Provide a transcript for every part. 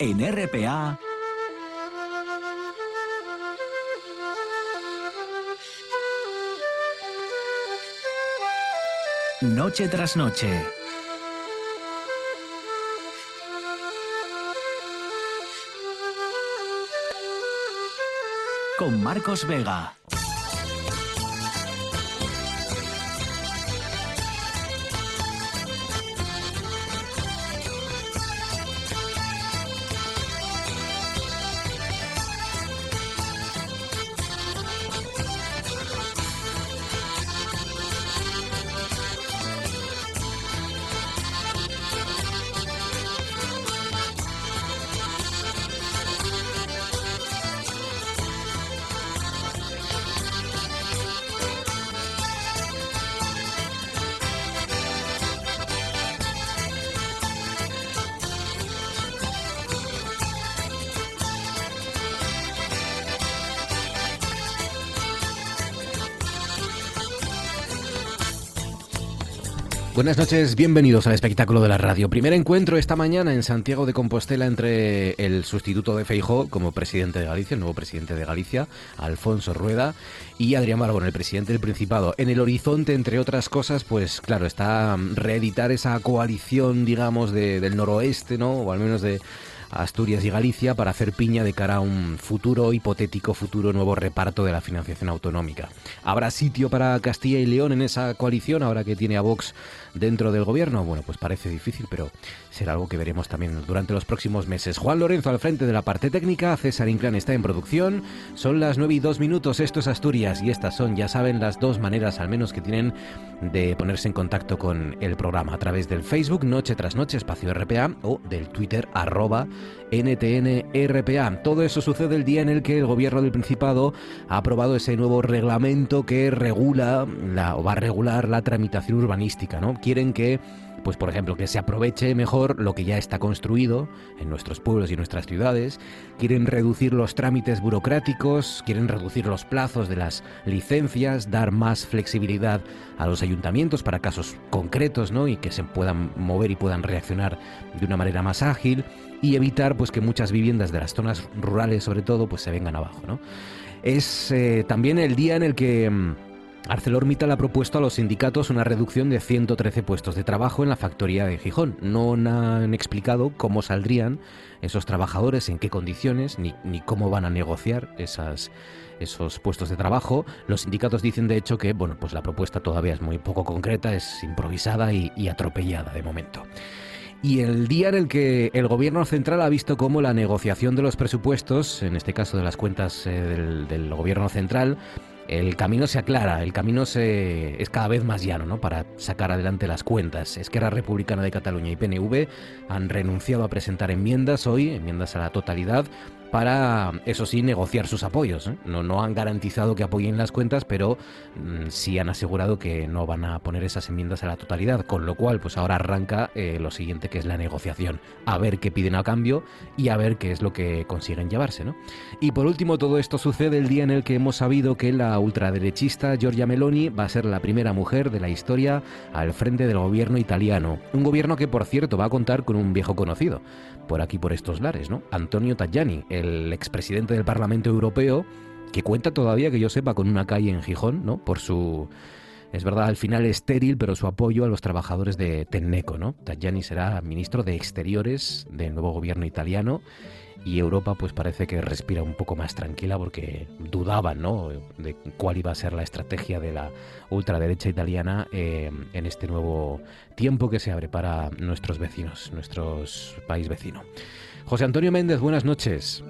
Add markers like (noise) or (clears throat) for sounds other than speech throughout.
En RPA. Noche tras noche. Con Marcos Vega. Buenas noches, bienvenidos al espectáculo de la radio. Primer encuentro esta mañana en Santiago de Compostela entre el sustituto de Feijó como presidente de Galicia, el nuevo presidente de Galicia, Alfonso Rueda, y Adrián Barbón, el presidente del Principado. En el horizonte, entre otras cosas, pues claro, está reeditar esa coalición, digamos, del noroeste, ¿no? O al menos de Asturias y Galicia para hacer piña de cara a un futuro hipotético futuro nuevo reparto de la financiación autonómica. ¿Habrá sitio para Castilla y León en esa coalición ahora que tiene a Vox dentro del gobierno? Bueno, pues parece difícil, pero será algo que veremos también durante los próximos meses. Juan Lorenzo al frente de la parte técnica, César Inclán está en producción. Son las 9 y 2 minutos, esto es Asturias y estas son, ya saben, las dos maneras al menos que tienen de ponerse en contacto con el programa a través del Facebook Noche tras Noche Espacio RPA o del Twitter arroba NTNRPA. Todo eso sucede el día en el que el gobierno del Principado ha aprobado ese nuevo reglamento que regula la, o va a regular la tramitación urbanística. ¿no? Quieren que pues por ejemplo, que se aproveche mejor lo que ya está construido en nuestros pueblos y nuestras ciudades, quieren reducir los trámites burocráticos, quieren reducir los plazos de las licencias, dar más flexibilidad a los ayuntamientos para casos concretos, ¿no? y que se puedan mover y puedan reaccionar de una manera más ágil y evitar pues que muchas viviendas de las zonas rurales sobre todo pues se vengan abajo, ¿no? Es eh, también el día en el que mm, ArcelorMittal ha propuesto a los sindicatos una reducción de 113 puestos de trabajo en la factoría de Gijón. No han explicado cómo saldrían esos trabajadores, en qué condiciones, ni, cómo van a negociar esas, esos puestos de trabajo. Los sindicatos dicen, de hecho, que bueno, pues la propuesta todavía es muy poco concreta, es improvisada y, atropellada de momento. Y el día en el que el gobierno central ha visto cómo la negociación de los presupuestos, en este caso de las cuentas eh, del gobierno central, el camino se aclara, el camino se, es cada vez más llano ¿no? para sacar adelante las cuentas. Esquerra Republicana de Cataluña y PNV han renunciado a presentar enmiendas hoy, enmiendas a la totalidad, para, eso sí, negociar sus apoyos. ¿eh? No, no han garantizado que apoyen las cuentas, pero mm, sí han asegurado que no van a poner esas enmiendas a la totalidad, con lo cual, pues ahora arranca eh, lo siguiente, que es la negociación, a ver qué piden a cambio y a ver qué es lo que consiguen llevarse. ¿no? Y por último, todo esto sucede el día en el que hemos sabido que la ultraderechista Giorgia Meloni va a ser la primera mujer de la historia al frente del gobierno italiano. Un gobierno que, por cierto, va a contar con un viejo conocido, por aquí, por estos lares, ¿no? Antonio Tajani, el expresidente del Parlamento Europeo, que cuenta todavía, que yo sepa, con una calle en Gijón, ¿no? Por su... Es verdad, al final estéril, pero su apoyo a los trabajadores de Tenneco, ¿no? Tajani será ministro de Exteriores del nuevo gobierno italiano y Europa pues parece que respira un poco más tranquila porque dudaban ¿no? de cuál iba a ser la estrategia de la ultraderecha italiana eh, en este nuevo tiempo que se abre para nuestros vecinos, nuestros país vecino. José Antonio Méndez, buenas noches.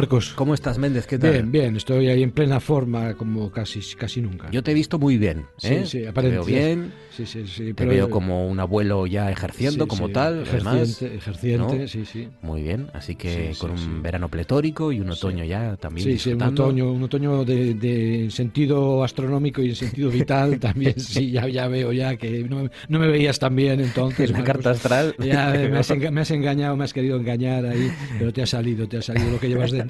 Marcos. ¿Cómo estás, Méndez? ¿Qué tal? Bien, bien, estoy ahí en plena forma como casi, casi nunca. Yo te he visto muy bien. ¿eh? Sí, sí, Te veo bien. Sí, sí, sí. Te veo como un abuelo ya ejerciendo como tal. Ejerciente, ejerciente sí, sí. Muy bien, así que con un verano pletórico y un otoño ya también. Sí, sí, un otoño, un otoño de, sentido astronómico y en sentido (laughs) vital también. Sí, ya, ya veo ya que no, no me veías tan bien entonces. En la carta astral. Ya me has, (laughs) me has, engañado, me has querido engañar ahí, pero te ha salido, te ha salido lo que llevas dentro. (laughs)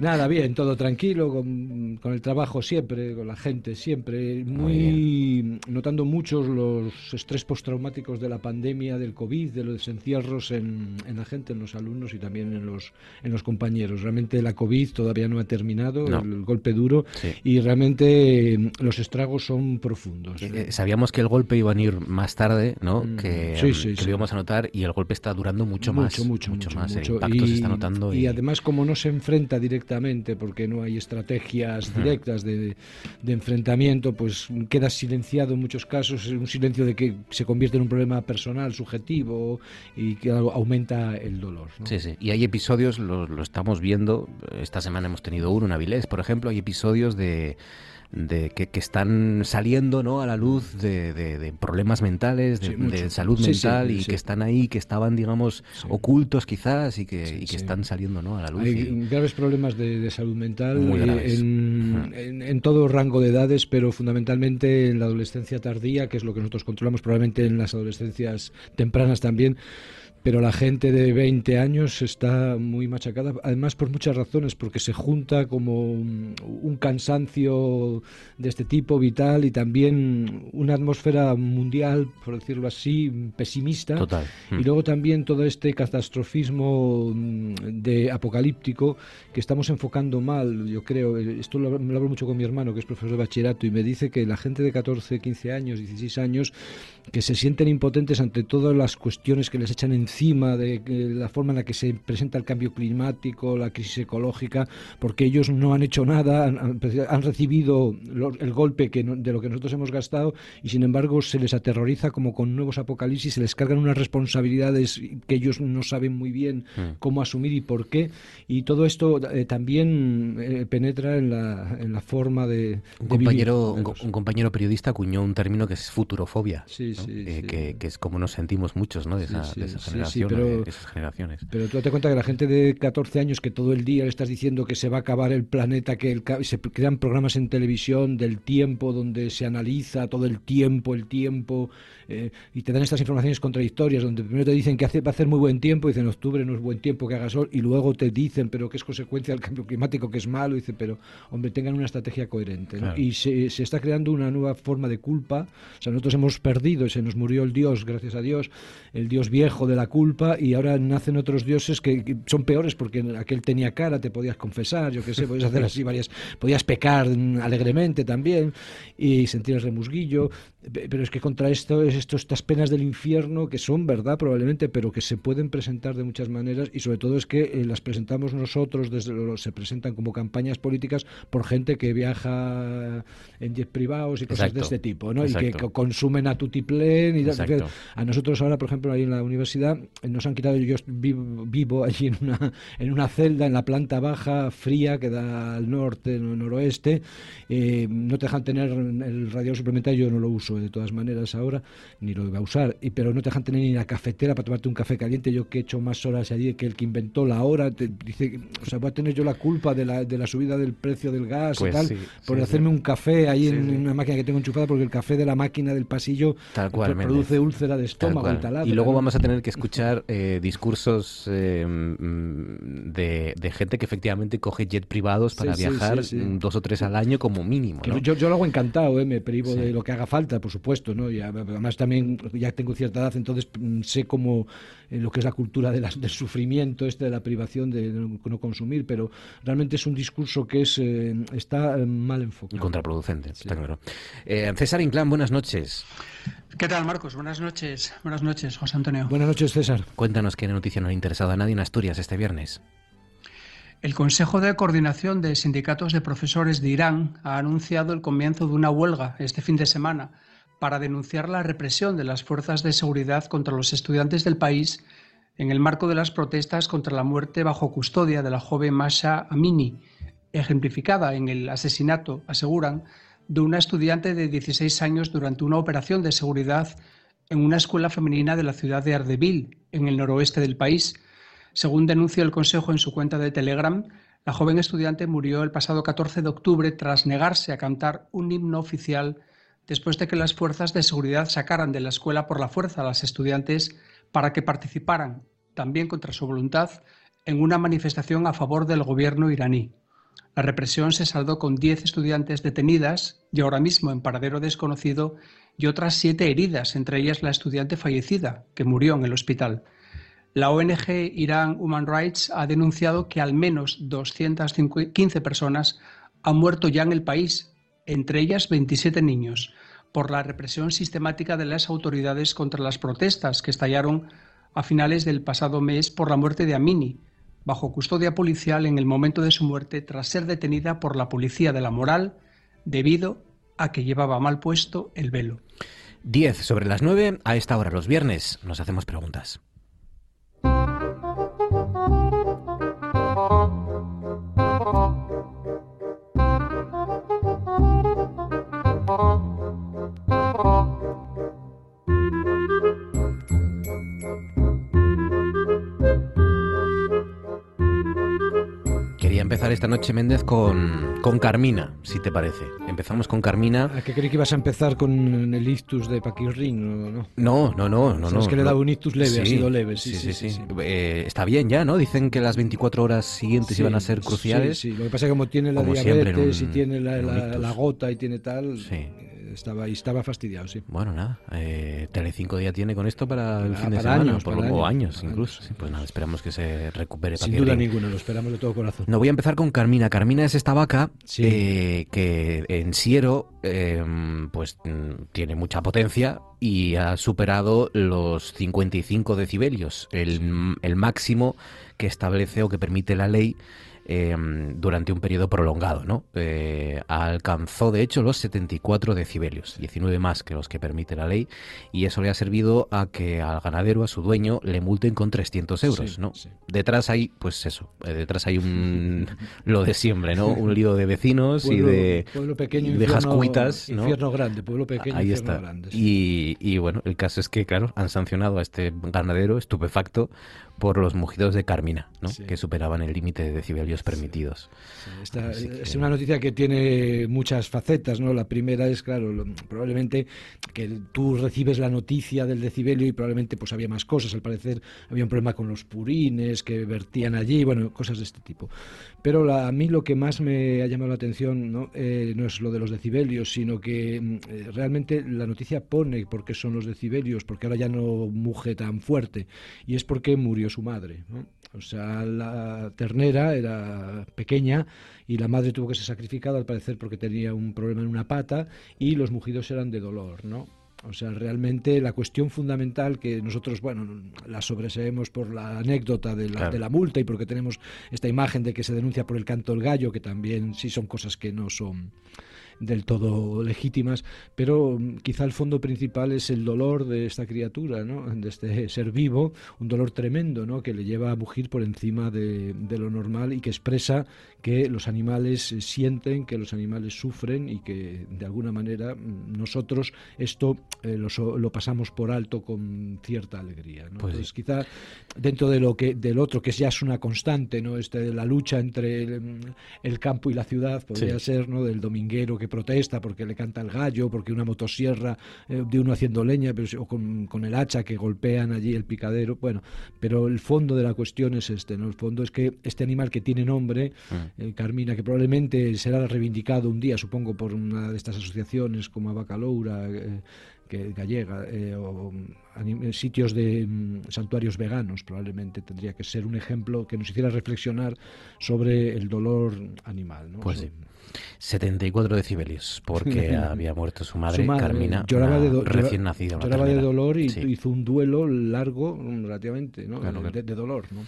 Nada, bien, todo tranquilo, con, el trabajo siempre, con la gente siempre, muy, notando muchos los estrés postraumáticos de la pandemia, del COVID, de los encierros en, en, la gente, en los alumnos y también en los, en los compañeros. Realmente la COVID todavía no ha terminado, el, golpe duro, y realmente mm, los estragos son profundos. Eh, eh, sabíamos que el golpe iba a ir más tarde, ¿no? Mm, que, sí, que lo íbamos a notar y el golpe está durando mucho, más. Mucho, mucho, más. El impacto y, se está notando. Y, además, como no se enfrenta directamente, porque no hay estrategias directas de, de, enfrentamiento, pues queda silenciado en muchos casos, un silencio de que se convierte en un problema personal, subjetivo y que aumenta el dolor. Sí, sí. Y hay episodios, lo, lo estamos viendo, esta semana hemos tenido uno en Avilés, por ejemplo, hay episodios de de que, están saliendo ¿no? a la luz de, problemas mentales, de, salud mental y que están ahí, que estaban, digamos, ocultos quizás y que, que están saliendo ¿no? a la luz. Hay graves problemas de, salud mental eh, en, en, todo rango de edades, pero fundamentalmente en la adolescencia tardía, que es lo que nosotros controlamos, probablemente en las adolescencias tempranas también pero la gente de 20 años está muy machacada, además por muchas razones, porque se junta como un, cansancio de este tipo vital y también una atmósfera mundial, por decirlo así, pesimista. Total. Y mm. luego también todo este catastrofismo mm, de apocalíptico que estamos enfocando mal, yo creo. Esto lo, lo hablo mucho con mi hermano, que es profesor de bachillerato, y me dice que la gente de 14, 15 años, 16 años, que se sienten impotentes ante todas las cuestiones que les echan encima de la forma en la que se presenta el cambio climático, la crisis ecológica, porque ellos no han hecho nada, han, recibido el golpe que de lo que nosotros hemos gastado y sin embargo se les aterroriza como con nuevos apocalipsis, se les cargan unas responsabilidades que ellos no saben muy bien hmm. cómo asumir y por qué. Y todo esto eh, también eh, penetra en la, en la forma de... Un, compañero, Un, compañero periodista acuñó un término que es futurofobia. Sí, que, es como nos sentimos muchos ¿no? de, esa, generación, pero, esas generaciones. Pero tú te cuenta que la gente de 14 años que todo el día le estás diciendo que se va a acabar el planeta, que el, se crean programas en televisión del tiempo donde se analiza todo el tiempo, el tiempo, eh, y te dan estas informaciones contradictorias, donde primero te dicen que hace, va a hacer muy buen tiempo, y dicen octubre no es buen tiempo que haga sol, y luego te dicen, pero que es consecuencia del cambio climático, que es malo, y dicen, pero hombre, tengan una estrategia coherente. Y se, se, está creando una nueva forma de culpa, o sea, nosotros hemos perdido, se nos murió el dios, gracias a Dios, el dios viejo de la culpa, y ahora nacen otros dioses que, son peores porque aquel tenía cara, te podías confesar, yo qué sé, podías hacer así varias, podías pecar alegremente también, y sentir el remusguillo, pero es que contra esto es estas penas del infierno que son verdad probablemente, pero que se pueden presentar de muchas maneras y sobre todo es que eh, las presentamos nosotros, desde lo, se presentan como campañas políticas por gente que viaja en jet privados y cosas de este tipo, ¿no? Y que, consumen a tutiplén y a nosotros ahora, por ejemplo, ahí en la universidad eh, nos han quitado yo vivo, allí en una en una celda en la planta baja fría que da al norte, noroeste, eh, no te dejan tener el radiador suplementario, yo no lo uso de todas maneras ahora, ni lo iba a usar, y, pero no te dejan tener ni la cafetera para tomarte un café caliente. Yo que he hecho más horas allí que el que inventó la hora, te dice, o sea, voy a tener yo la culpa de la, de la subida del precio del gas y pues tal, por hacerme un café ahí en una máquina que tengo enchufada, porque el café de la máquina del pasillo produce úlcera de estómago y luego vamos a tener que escuchar eh, discursos eh, de, de, gente que efectivamente coge jet privados para viajar dos o tres al año como mínimo. Yo, yo, lo hago encantado, ¿eh? me privo de lo que haga falta, por supuesto, ¿no? Y además también ya tengo cierta edad, entonces mm, sé cómo eh, lo que es la cultura de del sufrimiento, este de la privación, de no, consumir, pero realmente es un discurso que es eh, está eh, mal enfocado. Y contraproducente, está claro. César Inclán, buenas noches. ¿Qué tal, Marcos? Buenas noches. Buenas noches, José Antonio. Buenas noches, César. Cuéntanos qué noticia no ha interesado a nadie en Asturias este viernes. El Consejo de Coordinación de Sindicatos de Profesores de Irán ha anunciado el comienzo de una huelga este fin de semana para denunciar la represión de las fuerzas de seguridad contra los estudiantes del país en el marco de las protestas contra la muerte bajo custodia de la joven Masha Amini, ejemplificada en el asesinato, aseguran, de una estudiante de 16 años durante una operación de seguridad en una escuela femenina de la ciudad de Ardeville, en el noroeste del país. Según denuncia el Consejo en su cuenta de Telegram, la joven estudiante murió el pasado 14 de octubre tras negarse a cantar un himno oficial después de que las fuerzas de seguridad sacaran de la escuela por la fuerza a las estudiantes para que participaran, también contra su voluntad, en una manifestación a favor del gobierno iraní. La represión se saldó con 10 estudiantes detenidas y ahora mismo en paradero desconocido y otras siete heridas, entre ellas la estudiante fallecida, que murió en el hospital. La ONG Iran Human Rights ha denunciado que al menos 215 personas han muerto ya en el país, entre ellas 27 niños, por la represión sistemática de las autoridades contra las protestas que estallaron a finales del pasado mes por la muerte de Amini, bajo custodia policial en el momento de su muerte tras ser detenida por la policía de la moral debido a que llevaba mal puesto el velo. 10 sobre las 9, a esta hora los viernes, nos hacemos preguntas. Empezar esta noche, Méndez, con, con Carmina, si te parece. Empezamos con Carmina. ¿A qué creí que ibas a empezar con el ictus de Paquirrin? No, no, no, no. no, no es que le da un ictus leve, ha sido leve. Sí, sí, sí. Eh, está bien ya, ¿no? Dicen que las 24 horas siguientes iban a ser cruciales. Sí, sí. Lo que pasa es que como tiene la diabetes y tiene la, la, gota y tiene tal... Sí estaba, estaba fastidiado, sí. Bueno, nada. Eh, Telecinco ya tiene con esto para el fin de semana, años, por lo, años, incluso. pues nada, esperamos que se recupere. Sin duda ninguna, lo esperamos de todo corazón. No voy a empezar con Carmina. Carmina es esta vaca eh, que en Siero em, pues mm, tiene mucha potencia y ha superado los 55 decibelios, el, el máximo que establece o que permite la ley Em, durante un periodo prolongado. ¿no? Eh, alcanzó, de hecho, los 74 decibelios, 19 más que los que permite la ley, y eso le ha servido a que al ganadero, a su dueño, le multen con 300 euros. ¿no? Detrás hay, pues eso, eh, detrás hay un (laughs) lo de siempre, ¿no? un lío de vecinos y de, pueblo pequeño, de jascuitas. ¿no? Infierno grande, pueblo pequeño, Ahí está. grande. Y, y bueno, el caso es que, claro, han sancionado a este ganadero estupefacto por los mugidos de Carmina, ¿no? que superaban el límite de decibelios permitidos. es una noticia que tiene muchas facetas. ¿no? La primera es, claro, probablemente que tú recibes la noticia del decibelio y probablemente pues había más cosas. Al parecer había un problema con los purines que vertían allí, bueno, cosas de este tipo. Pero a mí lo que más me ha llamado la atención ¿no? Eh, no es lo de los decibelios, sino que mm, eh, realmente la noticia pone por qué son los decibelios, porque ahora ya no muge tan fuerte, y es porque murió su madre. O sea, la ternera era pequeña y la madre tuvo que ser sacrificada, al parecer porque tenía un problema en una pata, y los mugidos eran de dolor, ¿no? O sea, realmente la cuestión fundamental que nosotros, bueno, la sobreseemos por la anécdota de la, de la, multa y porque tenemos esta imagen de que se denuncia por el canto del gallo, que también sí son cosas que no son del todo legítimas, pero mm, quizá el fondo principal es el dolor de esta criatura, ¿no? (laughs) de este ser vivo, un dolor tremendo ¿no? que le lleva a mugir por encima de, lo normal y que expresa que los animales sienten, que los animales sufren y que de alguna manera mm, nosotros esto eh, lo, pasamos por alto con cierta alegría. ¿no? Pues quizá dentro de lo que del otro, que ya es una constante, ¿no? este, la lucha entre el, campo y la ciudad, podría ser ¿no? del dominguero que protesta porque le canta el gallo, porque una motosierra eh, de uno haciendo leña, pero, o con, el hacha que golpean allí el picadero. Bueno, pero el fondo de la cuestión es este, ¿no? El fondo es que este animal que tiene nombre, mm. eh, Carmina, que probablemente será reivindicado un día, supongo, por una de estas asociaciones como Abacaloura, eh, que gallega o sitios de mm, santuarios veganos probablemente tendría que ser un ejemplo que nos hiciera reflexionar sobre el dolor animal ¿no? pues sí 74 decibelios, porque (laughs) había muerto su madre, Carmina, lloraba de recién nacida. Lloraba de dolor y hizo un duelo largo, relativamente, ¿no? de, dolor. ¿no?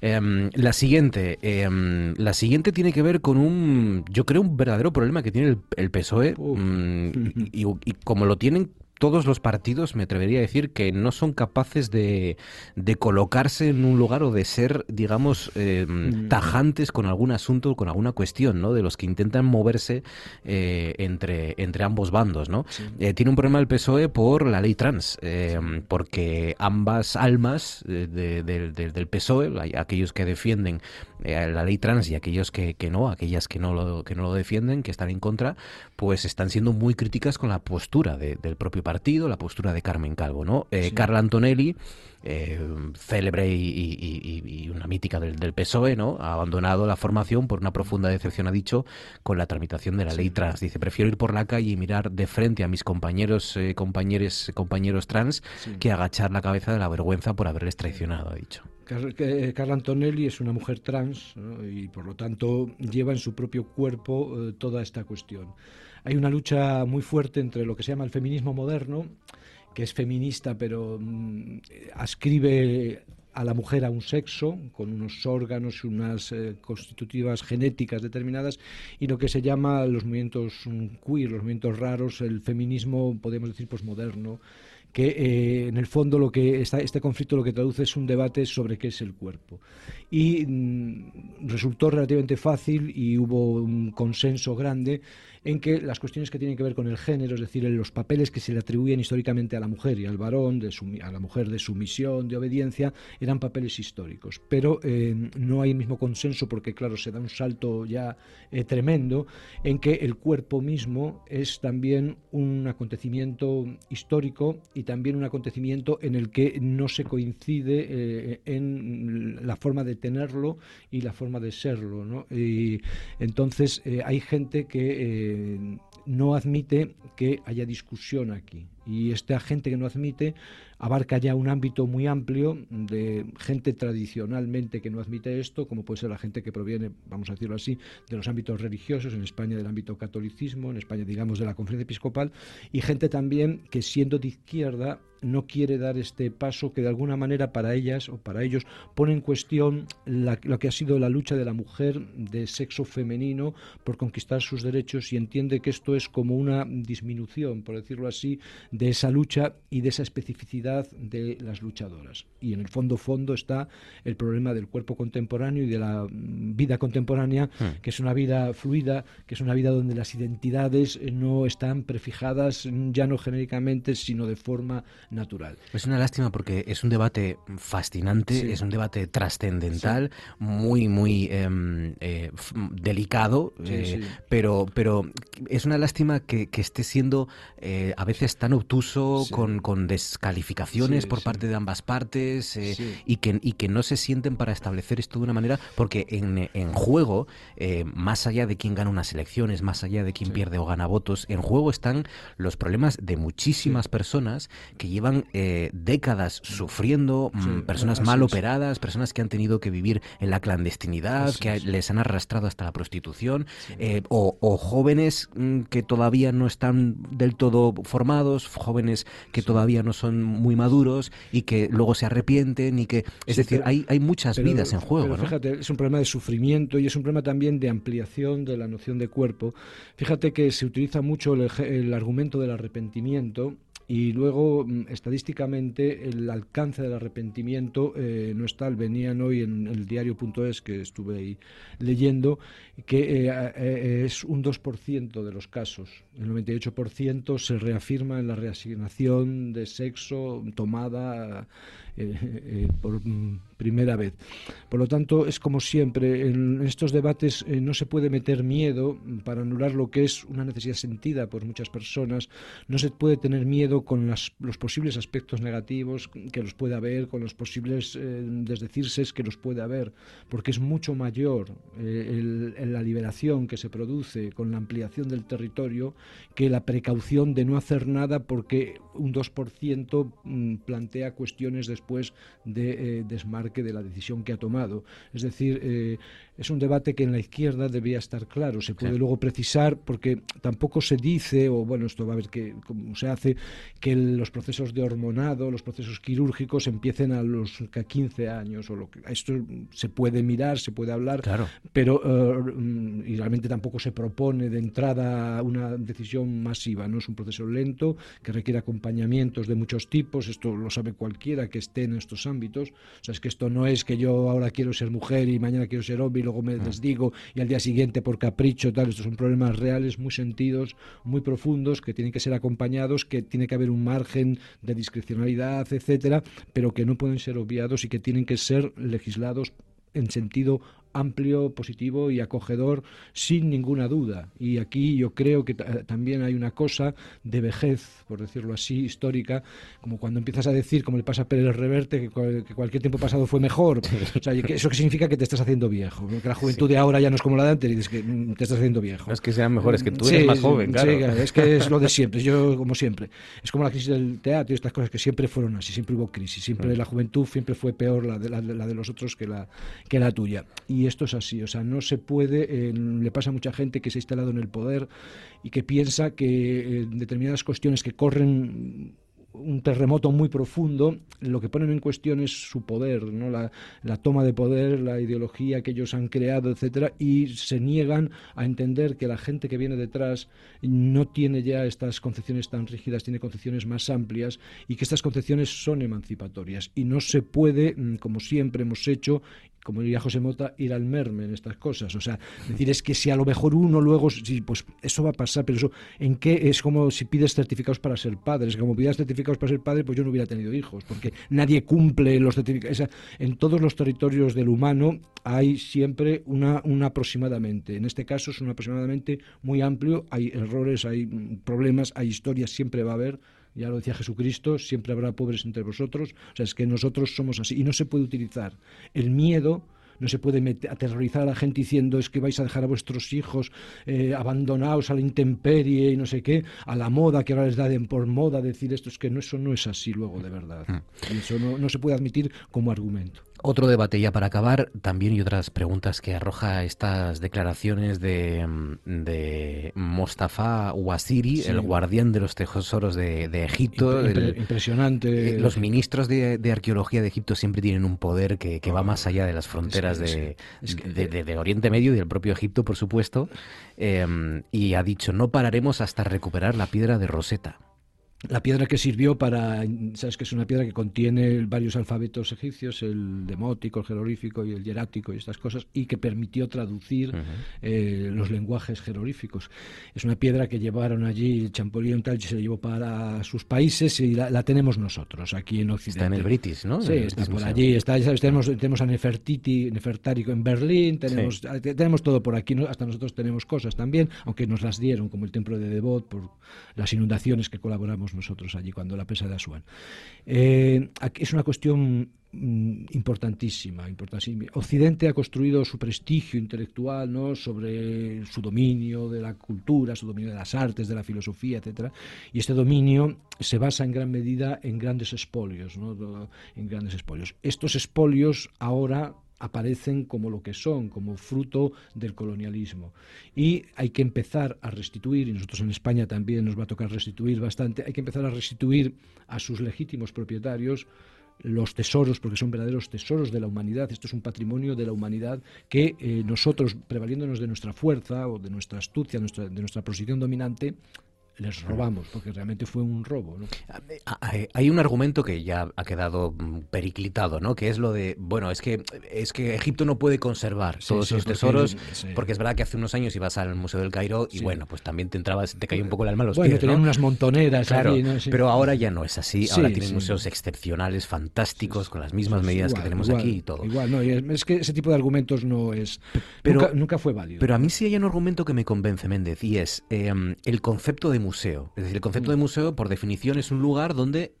Em, la siguiente, em, la siguiente tiene que ver con un, yo creo, un verdadero problema que tiene el, PSOE mm, (laughs) y, y, como lo tienen todos los partidos, me atrevería a decir, que no son capaces de, de colocarse en un lugar o de ser, digamos, eh, mm. tajantes con algún asunto, con alguna cuestión, ¿no? De los que intentan moverse eh, entre, entre ambos bandos, ¿no? Eh, tiene un problema el PSOE por la ley trans, porque ambas almas del PSOE, aquellos que defienden la ley trans y aquellos que, que no, aquellas que no, lo, que no lo defienden, que están en contra, pues están siendo muy críticas con la postura del propio partido, la postura de Carmen Calvo, ¿no? Eh, Carla Antonelli, eh, célebre y, una mítica del, del, PSOE, ¿no? Ha abandonado la formación por una profunda decepción, ha dicho, con la tramitación de la ley trans. Dice, prefiero ir por la calle y mirar de frente a mis compañeros, eh, compañeros, compañeros trans que agachar la cabeza de la vergüenza por haberles traicionado, ha dicho. Carla Antonelli es una mujer trans y por lo tanto lleva en su propio cuerpo eh, toda esta cuestión. Hay una lucha muy fuerte entre lo que se llama el feminismo moderno, que es feminista pero mm, ascribe a la mujer a un sexo, con unos órganos y unas eh, constitutivas genéticas determinadas, y lo que se llama los movimientos queer, los movimientos raros, el feminismo, podemos decir, posmoderno, que eh, en el fondo lo que este conflicto lo que traduce es un debate sobre qué es el cuerpo. Y mm, resultó relativamente fácil y hubo un consenso grande en que las cuestiones que tienen que ver con el género, es decir, los papeles que se le atribuyen históricamente a la mujer y al varón, de a la mujer de sumisión, de obediencia, eran papeles históricos. Pero eh, no hay el mismo consenso porque, claro, se da un salto ya eh, tremendo en que el cuerpo mismo es también un acontecimiento histórico y también un acontecimiento en el que no se coincide eh, en la forma de tenerlo y la forma de serlo. ¿no? Y entonces hay gente que no admite que haya discusión aquí. Y esta gente que no admite abarca ya un ámbito muy amplio de gente tradicionalmente que no admite esto, como puede ser la gente que proviene, vamos a decirlo así, de los ámbitos religiosos, en España del ámbito catolicismo, en España digamos de la conferencia episcopal, y gente también que siendo de izquierda no quiere dar este paso que de alguna manera para ellas o para ellos pone en cuestión lo que ha sido la lucha de la mujer de sexo femenino por conquistar sus derechos y entiende que esto es como una disminución, por decirlo así, de esa lucha y de esa especificidad de las luchadoras. Y en el fondo fondo está el problema del cuerpo contemporáneo y de la mm, vida contemporánea, hmm. que es una vida fluida, que es una vida donde las identidades no están prefijadas ya no genéricamente, sino de forma natural. Es una lástima porque es un debate fascinante, es un debate trascendental, muy, muy em, eh, delicado, eh, pero, pero es una lástima que, esté siendo eh, a veces tan obtuso, con, con, descalificaciones por parte de ambas partes y, que, y que no se sienten para establecer esto de una manera, porque en, en juego, más allá de quién gana unas elecciones, más allá de quién pierde o gana votos, en juego están los problemas de muchísimas personas que llevan eh, décadas sufriendo, mm, personas mal operadas, personas que han tenido que vivir en la clandestinidad, que les han arrastrado hasta la prostitución, eh, o, jóvenes mm, que todavía no están del todo formados, jóvenes que todavía no son muy maduros y que luego se arrepienten y que, es decir, hay, hay muchas vidas en juego. fíjate, es un problema de sufrimiento y es un problema también de ampliación de la noción de cuerpo. Fíjate que se utiliza mucho el argumento del arrepentimiento y luego, mm, estadísticamente, el alcance del arrepentimiento eh, no está. Venían hoy en el diario.es, que estuve ahí leyendo, que eh, eh, es un 2% de los casos. El 98% se reafirma en la reasignación de sexo tomada por mm, primera vez. Por lo tanto, es como siempre, en estos debates no se puede meter miedo para anular lo que es una necesidad sentida por muchas personas, no se puede tener miedo con los posibles aspectos negativos que los puede haber, con los posibles eh, desdecirses que los puede haber, porque es mucho mayor eh, la liberación que se produce con la ampliación del territorio que la precaución de no hacer nada porque un 2% mm, plantea cuestiones después de eh, desmarque de la decisión que ha tomado. Es decir, eh, es un debate que en la izquierda debía estar claro. Se puede luego precisar porque tampoco se dice, o bueno, esto va a ver que, cómo se hace, que los procesos de hormonado, los procesos quirúrgicos empiecen a los 15 años. o lo que, Esto se puede mirar, se puede hablar, pero eh, y realmente tampoco se propone de entrada una decisión masiva. No es un proceso lento que requiere acompañamientos de muchos tipos. Esto lo sabe cualquiera que esté en estos ámbitos. O sea, es que esto no es que yo ahora quiero ser mujer y mañana quiero ser hombre y luego me mm. desdigo y al día siguiente por capricho, tal. Estos son problemas reales, muy sentidos, muy profundos, que tienen que ser acompañados, que tiene que haber un margen de discrecionalidad, etcétera, pero que no pueden ser obviados y que tienen que ser legislados en sentido amplio, positivo y acogedor sin ninguna duda. Y aquí yo creo que también hay una cosa de vejez, por decirlo así, histórica, como cuando empiezas a decir, como le pasa a Pérez Reverte, que, cualquier tiempo pasado fue mejor. (laughs) O sea, eso que significa que te estás haciendo viejo, que la juventud de ahora ya no es como la de antes y dices que mm, te estás haciendo viejo. es que sean mejores, que tú eres más joven, claro. es que es lo de siempre, yo como siempre. Es como la crisis del teatro y estas cosas que siempre fueron así, siempre hubo crisis, siempre la juventud siempre fue peor la de, la, de los otros que la, que la tuya. Y esto es así, o sea, no se puede, le pasa a mucha gente que se ha instalado en el poder y que piensa que en determinadas cuestiones que corren un terremoto muy profundo, lo que ponen en cuestión es su poder, ¿no? la, la, toma de poder, la ideología que ellos han creado, etcétera, y se niegan a entender que la gente que viene detrás no tiene ya estas concepciones tan rígidas, tiene concepciones más amplias y que estas concepciones son emancipatorias y no se puede, mm, como siempre hemos hecho, como diría José Mota, ir al merme en estas cosas. O sea, decir, es que si a lo mejor uno luego, sí, pues eso va a pasar, pero eso, ¿en qué? Es como si pides certificados para ser padre. Es como pidas certificados para ser padre, pues yo no hubiera tenido hijos, porque nadie cumple los certificados. en todos los territorios del humano hay siempre una, una aproximadamente. En este caso es un aproximadamente muy amplio. Hay errores, hay problemas, hay historias, siempre va a haber ya lo decía Jesucristo, siempre habrá pobres entre vosotros, o sea, es que nosotros somos así y no se puede utilizar el miedo no se puede aterrorizar a la gente diciendo es que vais a dejar a vuestros hijos eh, abandonados a la intemperie y no sé qué, a la moda que ahora les da por moda decir esto, es que no, eso no es así luego de verdad. Mm. Eso no se puede admitir como argumento. Otro debate ya para acabar, también y otras preguntas que arroja estas declaraciones de, de Mostafa Ouassiri, el guardián de los tesoros de, Egipto. impresionante. Eh, los ministros de, arqueología de Egipto siempre tienen un poder que, va más allá de las fronteras de, Oriente Medio y del propio Egipto, por supuesto. Em, y ha dicho, no pararemos hasta recuperar la piedra de Rosetta la piedra que sirvió para, sabes que es una piedra que contiene varios alfabetos egipcios, el demótico, el jeroglífico y el hierático y estas cosas, y que permitió traducir eh, los lenguajes jeroglíficos. Es una piedra que llevaron allí, Champollion tal, se la llevó para sus países y la, tenemos nosotros aquí en Occidente. Está en el British, ¿no? Sí, está por allí. Está, tenemos, tenemos a Nefertiti, Nefertárico en Berlín, tenemos, tenemos todo por aquí, hasta nosotros tenemos cosas también, aunque nos las dieron, como el templo de Devot, por las inundaciones que colaboramos nosotros allí cuando la presa de Asuán. Eh, es una cuestión mm, importantísima, importantísima. Occidente ha construido su prestigio intelectual ¿no? sobre su dominio de la cultura, su dominio de las artes, de la filosofía, etcétera, y este dominio se basa en gran medida en grandes espolios, ¿no? en grandes espolios. Estos espolios ahora aparecen como lo que son, como fruto del colonialismo. Y hay que empezar a restituir, y nosotros en España también nos va a tocar restituir bastante, hay que empezar a restituir a sus legítimos propietarios los tesoros, porque son verdaderos tesoros de la humanidad. Esto es un patrimonio de la humanidad que eh, nosotros, prevaliéndonos de nuestra fuerza o de nuestra astucia, de nuestra posición dominante, les robamos, porque realmente fue un robo. ¿no? Hay un argumento que ya ha quedado mm, periclitado, ¿no? que es lo de, bueno, es que, es que Egipto no puede conservar todos esos tesoros, porque, es verdad que hace unos años ibas al Museo del Cairo y bueno, pues también te entrabas, te caía un poco el alma a los bueno, pies. tenían unas montoneras. Claro, pero ahora ya no es así, ahora tienen museos excepcionales, fantásticos, con las mismas medidas que tenemos aquí y todo. Igual, no, es que ese tipo de argumentos no es, pero, nunca, fue válido. Pero a mí sí hay un argumento que me convence, Méndez, y es em, el concepto de museo. Es decir, el concepto de mm. museo, por definición, es un lugar donde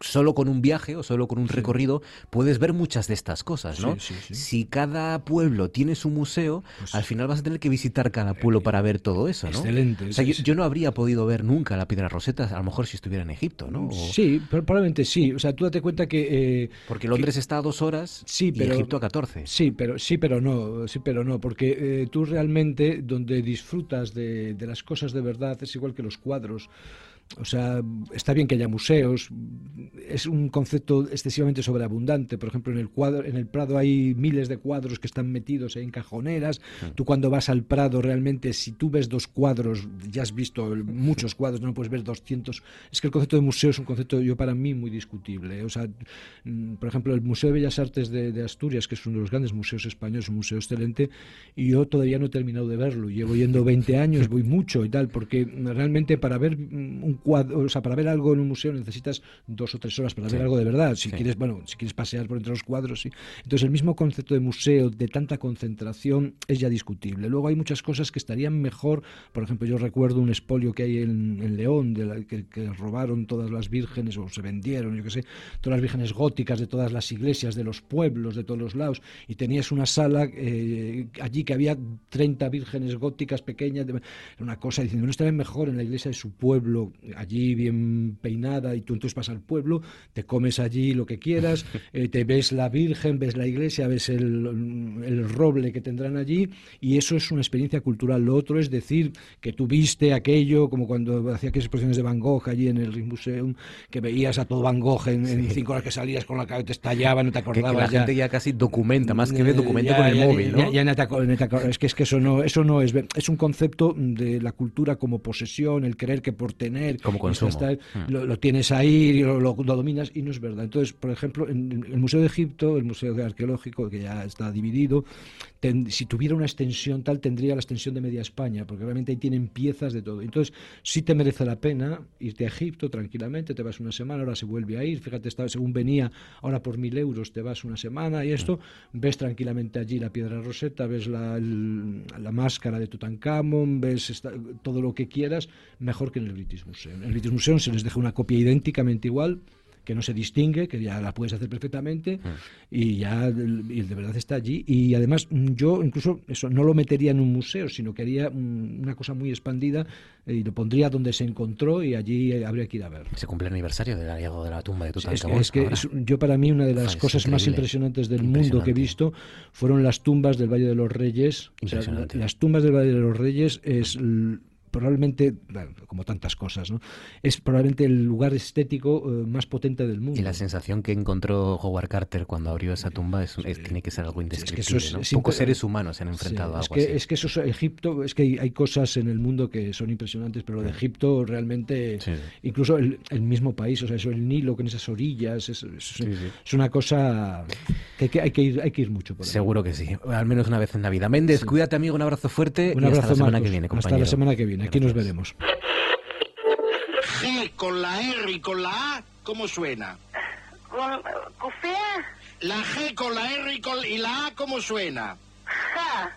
solo con un viaje o solo con un recorrido puedes ver muchas de estas cosas, ¿no? si cada pueblo tiene su museo, pues al final vas a tener que visitar cada pueblo para ver todo eso, ¿no? Excelente. O sea, yo, no habría podido ver nunca la piedra roseta, a lo mejor si estuviera en Egipto, ¿no? Sí, probablemente sí. O sea, tú date cuenta que... Eh, porque Londres está a dos horas sí, pero, y Egipto a 14. Sí, pero, sí, pero no, sí, pero no, porque eh, tú realmente donde disfrutas de, de las cosas de verdad es igual que los cuadros. O sea, está bien que haya museos, es un concepto excesivamente sobreabundante. Por ejemplo, en el, cuadro, en el Prado hay miles de cuadros que están metidos en cajoneras. Tú cuando vas al Prado, realmente, si tú ves dos cuadros, ya has visto muchos cuadros, no puedes ver 200. Es que el concepto de museo es un concepto, yo para mí, muy discutible. O sea, mm, por ejemplo, el Museo de Bellas Artes de, Asturias, que es uno de los grandes museos españoles, un museo excelente, y yo todavía no he terminado de verlo. Llevo yendo 20 años, voy mucho y tal, porque realmente para ver un cuadro, o sea, para ver algo en un museo necesitas dos o tres horas para ver algo de verdad. Si quieres, bueno, si quieres pasear por entre los cuadros, sí. Entonces el mismo concepto de museo, de tanta concentración, es ya discutible. Luego hay muchas cosas que estarían mejor. Por ejemplo, yo recuerdo un espolio que hay en, León, de la, que, robaron todas las vírgenes o se vendieron, yo qué sé, todas las vírgenes góticas de todas las iglesias, de los pueblos, de todos los lados, y tenías una sala eh, allí que había 30 vírgenes góticas pequeñas, una cosa diciendo, no estaría mejor en la iglesia de su pueblo, allí bien peinada, y tú entonces vas al pueblo, te comes allí lo que quieras, (laughs) eh, te ves la virgen, ves la iglesia, ves el, el roble que tendrán allí, y eso es una experiencia cultural. Lo otro es decir que tú viste aquello, como cuando hacía aquellas exposiciones de Van Gogh allí en el Rijksmuseum, que veías a todo Van Gogh en, cinco horas que salías con la cabeza, te estallaba, no te acordabas. Que, la gente ya casi documenta, más que ve, documenta con el móvil, ¿no? Ya, es que, es que eso no, eso no es, es un concepto de la cultura como posesión, el creer que por tener, como consumo. Hmm. lo, tienes ahí, lo, lo, dominas y no es verdad. Entonces, por ejemplo, en el Museo de Egipto, el Museo Arqueológico, que ya está dividido, si tuviera una extensión tal, tendría la extensión de media España, porque realmente ahí tienen piezas de todo. Entonces, sí te merece la pena irte a Egipto tranquilamente, te vas una semana, ahora se vuelve a ir, fíjate, estaba, según venía, ahora por mil euros te vas una semana y esto, ves tranquilamente allí la piedra roseta, ves la, la máscara de Tutankamón, ves todo lo que quieras, mejor que en el British Museum. En el British Museum se les deja una copia idénticamente igual, que no se distingue, que ya la puedes hacer perfectamente mm. y ya y de verdad está allí. Y además yo incluso eso no lo metería en un museo, sino que haría una cosa muy expandida y lo pondría donde se encontró y allí habría que ir a ver. Se cumple el aniversario del hallazgo de la tumba de Tutankamón. Es que, es que yo para mí una de las cosas más impresionantes del mundo que he visto fueron las tumbas del Valle de los Reyes. las tumbas del Valle de los Reyes es probablemente, como tantas cosas, ¿no? es probablemente el lugar estético eh, más potente del mundo. Y la sensación que encontró Howard Carter cuando abrió esa tumba es, tiene que ser algo indescriptible. Es que Pocos seres humanos se han enfrentado a algo es que, Es que eso es Egipto, es que hay, cosas en el mundo que son impresionantes, pero lo de Egipto realmente, incluso el, mismo país, o sea, eso el Nilo con esas orillas, es, es una cosa que, hay, que ir, hay que ir mucho por ahí. Seguro que sí, al menos una vez en la vida. Méndez, cuídate amigo, un abrazo fuerte un abrazo, hasta la semana que viene, compañero. Hasta la semana que viene. Aquí nos veremos. G con la R y con la A, ¿cómo suena? ¿Con La G con la R y, con, y la A, ¿cómo suena? Ja.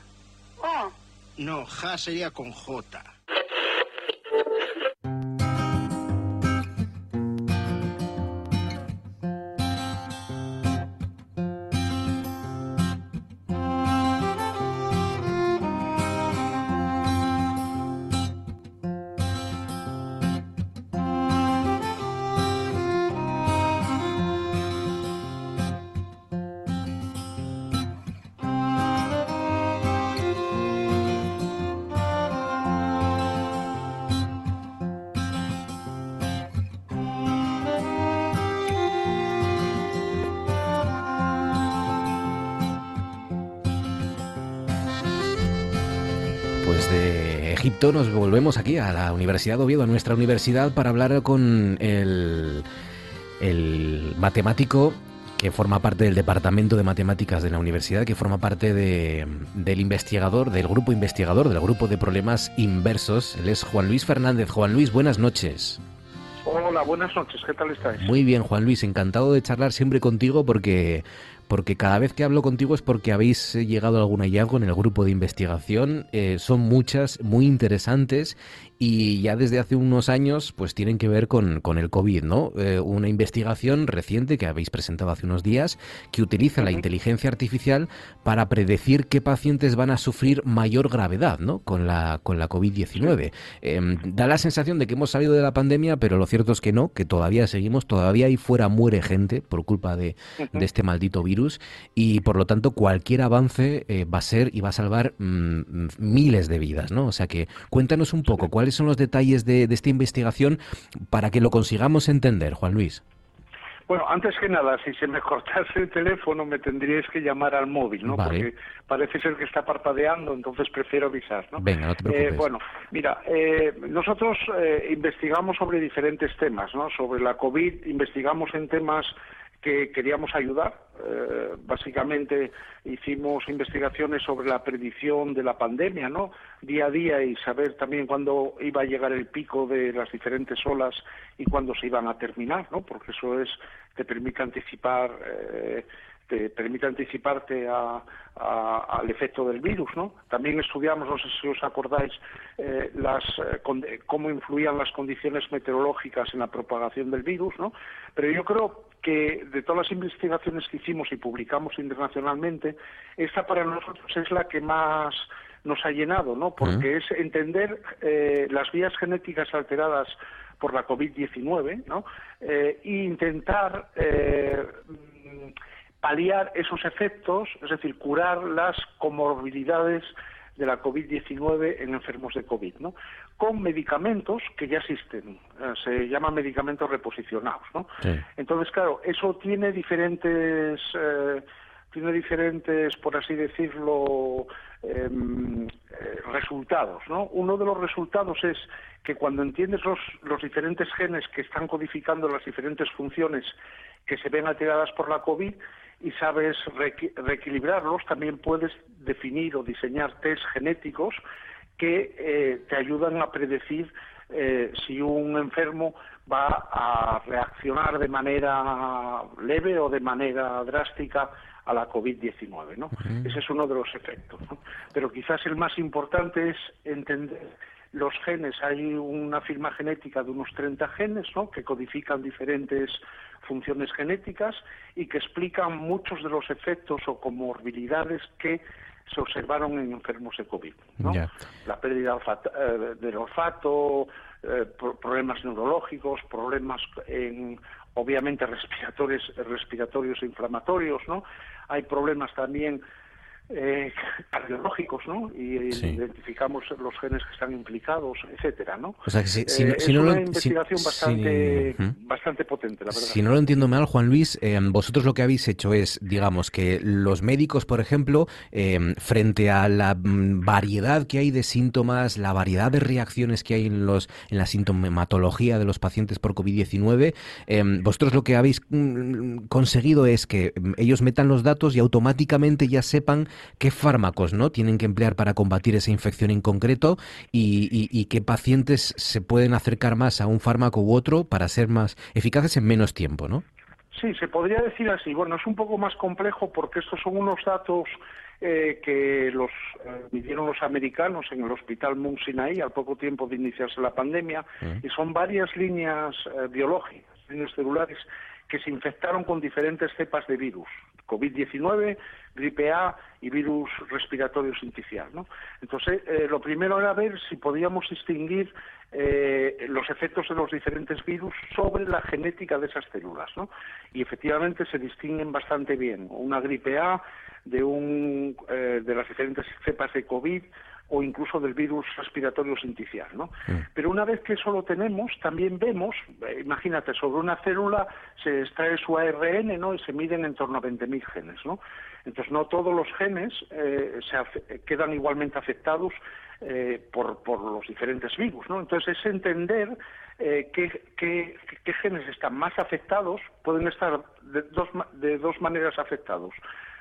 Oh. No, ja sería con J. nos volvemos aquí a la Universidad de Oviedo, a nuestra universidad, para hablar con el, el matemático que forma parte del Departamento de Matemáticas de la Universidad, que forma parte de, del investigador, del grupo investigador, del grupo de problemas inversos. Él es Juan Luis Fernández. Juan Luis, buenas noches. Hola, buenas noches, ¿qué tal estáis? Muy bien, Juan Luis, encantado de charlar siempre contigo porque porque cada vez que hablo contigo es porque habéis eh, llegado a algún hallazgo en el grupo de investigación. Eh, son muchas, muy interesantes y ya desde hace unos años pues tienen que ver con, con el COVID, ¿no? Eh, una investigación reciente que habéis presentado hace unos días que utiliza la inteligencia artificial para predecir qué pacientes van a sufrir mayor gravedad, ¿no? Con la, con la COVID-19. Em, da la sensación de que hemos salido de la pandemia, pero lo cierto es que no, que todavía seguimos, todavía ahí fuera muere gente por culpa de, de este maldito virus y por lo tanto cualquier avance eh, va a ser y va a salvar mm, miles de vidas, ¿no? O sea que cuéntanos un poco cuáles son los detalles de, esta investigación para que lo consigamos entender, Juan Luis? Bueno, antes que nada, si se me cortase el teléfono, me tendríais que llamar al móvil, ¿no? Porque parece ser que está parpadeando, entonces prefiero avisar, ¿no? Venga, no te preocupes. Eh, bueno, mira, eh, nosotros eh, investigamos sobre diferentes temas, ¿no? Sobre la COVID, investigamos en temas que queríamos ayudar. Eh, básicamente hicimos investigaciones sobre la predicción de la pandemia, ¿no? Día a día y saber también cuándo iba a llegar el pico de las diferentes olas y cuándo se iban a terminar, ¿no? Porque eso es te permite anticipar eh, te permite anticiparte al efecto del virus, ¿no? También estudiamos, no sé si os acordáis, eh, las, eh, cómo influían las condiciones meteorológicas en la propagación del virus, ¿no? Pero yo creo que de todas las investigaciones que hicimos y publicamos internacionalmente, esta para nosotros es la que más nos ha llenado, ¿no? Porque es entender eh, las vías genéticas alteradas por la COVID-19, ¿no? e intentar paliar esos efectos, es decir, curar las comorbilidades de la COVID-19 en enfermos de COVID, ¿no? Con medicamentos que ya existen, eh, se llaman medicamentos reposicionados, ¿no? Entonces, claro, eso tiene diferentes, eh, tiene diferentes, por así decirlo, em, eh, resultados, ¿no? Uno de los resultados es que cuando entiendes los, los diferentes genes que están codificando las diferentes funciones que se ven alteradas por la COVID, y sabes reequilibrarlos, también puedes definir o diseñar test genéticos que eh, te ayudan a predecir eh, si un enfermo va a reaccionar de manera leve o de manera drástica a la COVID-19. ¿no? Ese es uno de los efectos. Pero quizás el más importante es entender los genes. Hay una firma genética de unos 30 genes ¿no? que codifican diferentes funciones genéticas y que explican muchos de los efectos o comorbilidades que se observaron en enfermos de COVID. ¿no? La pérdida eh, del olfato, eh, problemas neurológicos, problemas en, obviamente (laughs) respiratorios, respiratorios e inflamatorios, ¿no? Hay problemas también eh, cardiológicos, ¿no? Y identificamos los genes que están implicados, etcétera, ¿no? O sea que si, eh, es una investigación bastante, bastante potente, la verdad. Si no lo entiendo mal, Juan Luis, eh, vosotros lo que habéis hecho es, digamos, que los médicos, por ejemplo, eh, frente a la mm, variedad que hay de síntomas, la variedad de reacciones que hay en los en la sintomatología de los pacientes por COVID-19, vosotros lo que habéis mm, conseguido es que mm, ellos metan los datos y automáticamente ya sepan qué fármacos no tienen que emplear para combatir esa infección en concreto y, qué pacientes se pueden acercar más a un fármaco u otro para ser más eficaces en menos tiempo, ¿no? Sí, se podría decir así. Bueno, es un poco más complejo porque estos son unos datos eh, que los eh, midieron los americanos en el hospital Mount Sinai al poco tiempo de iniciarse la pandemia mm. y son varias líneas eh, biológicas, líneas celulares que se infectaron con diferentes cepas de virus, COVID-19, gripe A y virus respiratorio sinticial. Entonces, eh, lo primero era ver si podíamos distinguir eh, los efectos de los diferentes virus sobre la genética de esas células. ¿no? Y efectivamente se distinguen bastante bien. Una gripe A de, un, eh, de las diferentes cepas de COVID o incluso del virus respiratorio sinticial, ¿no? Pero una vez que eso lo tenemos, también vemos, eh, imagínate, sobre una célula se extrae su ARN, ¿no? Y se miden en torno a 20.000 genes, ¿no? Entonces, no todos los genes eh, se quedan igualmente afectados eh, por, por, los diferentes virus, ¿no? Entonces, es entender qué, qué, qué, genes están más afectados, pueden estar de dos, de dos maneras afectados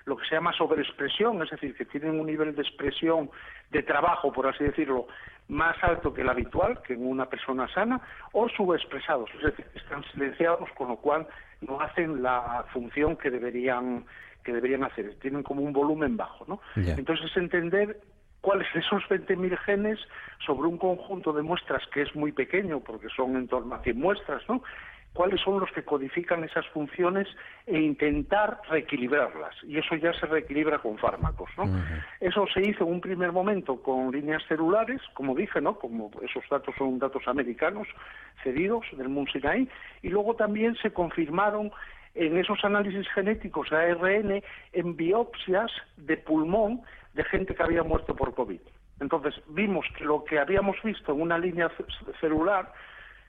lo que se llama sobreexpresión, es decir, que tienen un nivel de expresión de trabajo, por así decirlo, más alto que el habitual, que en una persona sana, o subexpresados, es decir, están silenciados, con lo cual no hacen la función que deberían que deberían hacer, tienen como un volumen bajo, ¿no? Entonces entender cuáles son esos 20.000 genes sobre un conjunto de muestras que es muy pequeño, porque son en torno a 100 muestras, ¿no? Cuáles son los que codifican esas funciones e intentar reequilibrarlas. Y eso ya se reequilibra con fármacos. ¿no? Eso se hizo en un primer momento con líneas celulares, como dije, ¿no? como esos datos son datos americanos cedidos del Sinai, y luego también se confirmaron en esos análisis genéticos de ARN en biopsias de pulmón de gente que había muerto por COVID. Entonces vimos que lo que habíamos visto en una línea celular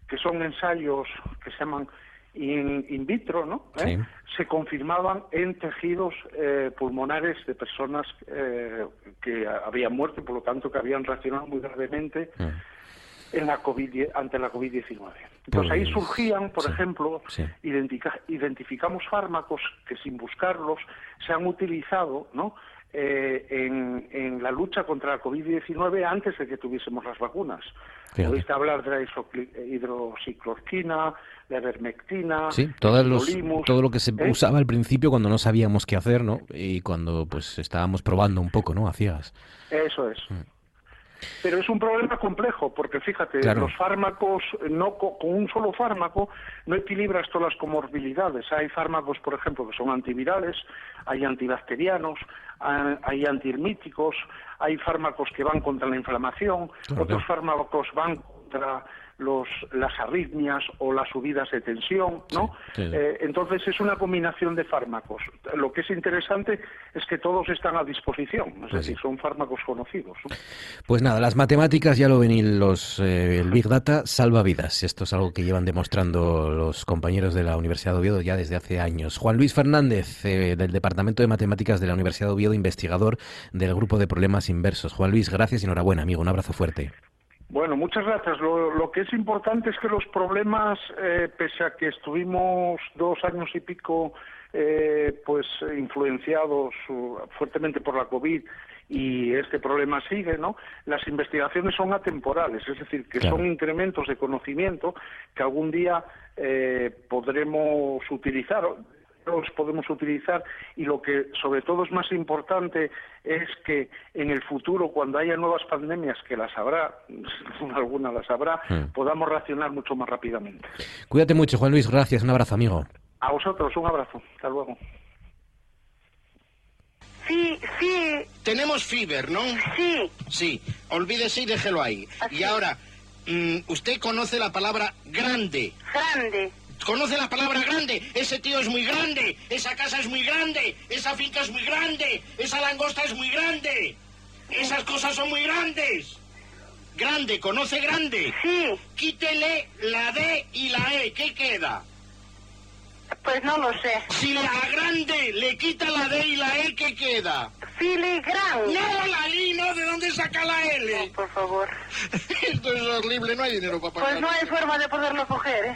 que son ensayos que se llaman in, vitro, ¿no? ¿Eh? Se confirmaban en tejidos eh, pulmonares de personas eh, que habían muerto y por lo tanto que habían reaccionado muy gravemente en la COVID, ante la COVID-19. Entonces ahí Pues, surgían, por sí, ejemplo, sí. identica- identificamos fármacos que sin buscarlos se han utilizado, ¿no? Eh, en, en la lucha contra la COVID-19 antes de que tuviésemos las vacunas. Oíste hablar de la isocli- hidroxicloroquina, la ivermectina, Sí, todos los, todo lo que se ¿eh? usaba al principio cuando no sabíamos qué hacer, ¿no? Y cuando pues estábamos probando un poco, ¿no? Ciegas. Eso es. Pero es un problema complejo, porque fíjate, Claro. los fármacos, no co- con un solo fármaco no equilibras todas las comorbilidades. Hay fármacos, por ejemplo, que son antivirales, hay antibacterianos, ha- hay antihermíticos, hay fármacos que van contra la inflamación, Claro, otros fármacos van contra los, las arritmias o las subidas de tensión, ¿no? Sí, sí. Eh, entonces es una combinación de fármacos. Lo que es interesante es que todos están a disposición, es Pues decir, sí. son fármacos conocidos. ¿no? Pues nada, las matemáticas ya lo ven y los, eh, el Big Data salva vidas. Esto es algo que llevan demostrando los compañeros de la Universidad de Oviedo ya desde hace años. Juan Luis Fernández, eh, del Departamento de Matemáticas de la Universidad de Oviedo, investigador del Grupo de Problemas Inversos. Juan Luis, gracias y enhorabuena, amigo. Un abrazo fuerte. Bueno, muchas gracias. Lo, lo que es importante es que los problemas, eh, pese a que estuvimos dos años y pico eh, pues influenciados uh, fuertemente por la COVID y este problema sigue, ¿no? Las investigaciones son atemporales, es decir, que Claro. son incrementos de conocimiento que algún día eh, podremos utilizar los podemos utilizar y lo que sobre todo es más importante es que en el futuro cuando haya nuevas pandemias que las habrá (laughs) alguna las habrá Mm. podamos reaccionar mucho más rápidamente Cuídate mucho, Juan Luis. Gracias. Un abrazo, amigo. a vosotros un abrazo hasta luego Sí, sí, Tenemos Fiber, ¿no? sí. Sí, olvídese y déjelo ahí. Así. Y ahora, mm, usted conoce la palabra grande. Grande. ¿Conoce la palabra grande? Ese tío es muy grande, esa casa es muy grande, esa finca es muy grande, esa langosta es muy grande, esas cosas son muy grandes. Grande, ¿conoce grande? Sí, Quítele la D y la E, ¿qué queda? pues no lo sé. Si la grande le quita la D y la E, ¿qué queda? Filigran. No, la I, no, ¿de dónde saca la L? Por favor. (laughs) Esto es horrible, no hay dinero para pagar. Pues no hay forma de poderlo coger, ¿eh?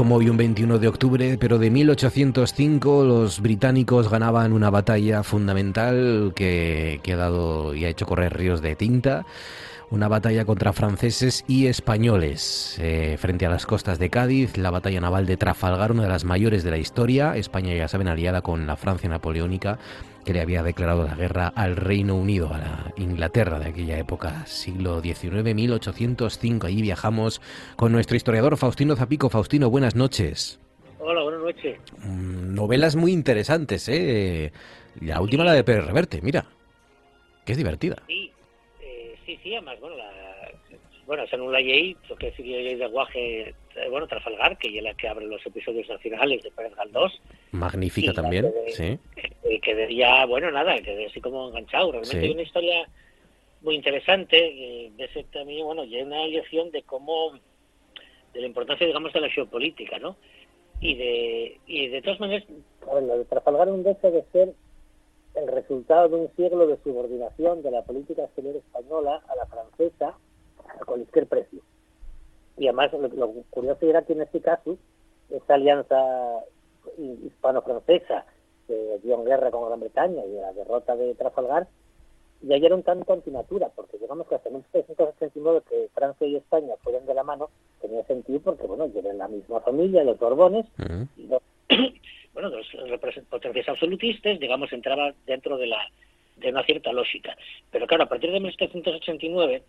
como hoy, un 21 de octubre, pero de 1805, los británicos ganaban una batalla fundamental que, que ha dado y ha hecho correr ríos de tinta. Una batalla contra franceses y españoles eh, frente a las costas de Cádiz, la batalla naval de Trafalgar, una de las mayores de la historia. España, ya saben, aliada con la Francia napoleónica, que le había declarado la guerra al Reino Unido, a la Inglaterra de aquella época, siglo XIX, 1805. Allí viajamos con nuestro historiador Faustino Zapico. Faustino, buenas noches. Hola, buenas noches. Mm, Novelas muy interesantes, ¿eh? La última, la de Pérez Reverte, mira, que es divertida. Sí, sí, además, bueno, la, bueno, esa no la lleí, porque sí que lleí de guaje, eh, bueno, Trafalgar, que es la que abre los episodios nacionales de Pérez Galdós, Magnífica también, sí. eh, quedé ya, bueno, nada, quedé así como enganchado. Realmente Sí. hay una historia muy interesante, eh, de ese también, bueno, y hay una lección de cómo, de la importancia, digamos, de la geopolítica, ¿no? Y de, y de todas maneras, lo de Trafalgar no deja de ser el resultado de un siglo de subordinación de la política exterior española a la francesa a cualquier precio. Y además, lo, lo curioso era que en este caso, esa alianza hispano-francesa que dio en guerra con Gran Bretaña y la derrota de Trafalgar, ya era un tanto antinatura, porque digamos que hasta 1789 que Francia y España fueron de la mano, tenía sentido porque, bueno, eran la misma familia, los Borbones, y los, (clears throat) bueno, los represent- potencias absolutistas, digamos, entraba dentro de la de una cierta lógica. Pero claro, a partir de 1789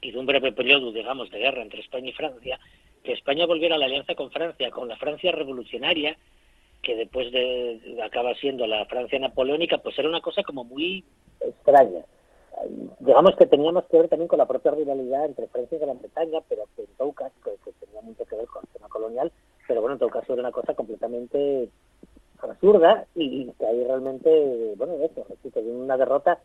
y de un breve periodo, digamos, de guerra entre España y Francia, que España volviera a la alianza con Francia, con la Francia revolucionaria, que después de acaba siendo la Francia napoleónica, pues era una cosa como muy extraña. Digamos que teníamos que ver también con la propia rivalidad entre Francia y Gran Bretaña, pero que en todo caso, que, tenía mucho que ver con el tema colonial, pero bueno, en todo caso era una cosa completamente absurda y, que ahí realmente, bueno, eso, repito, una derrota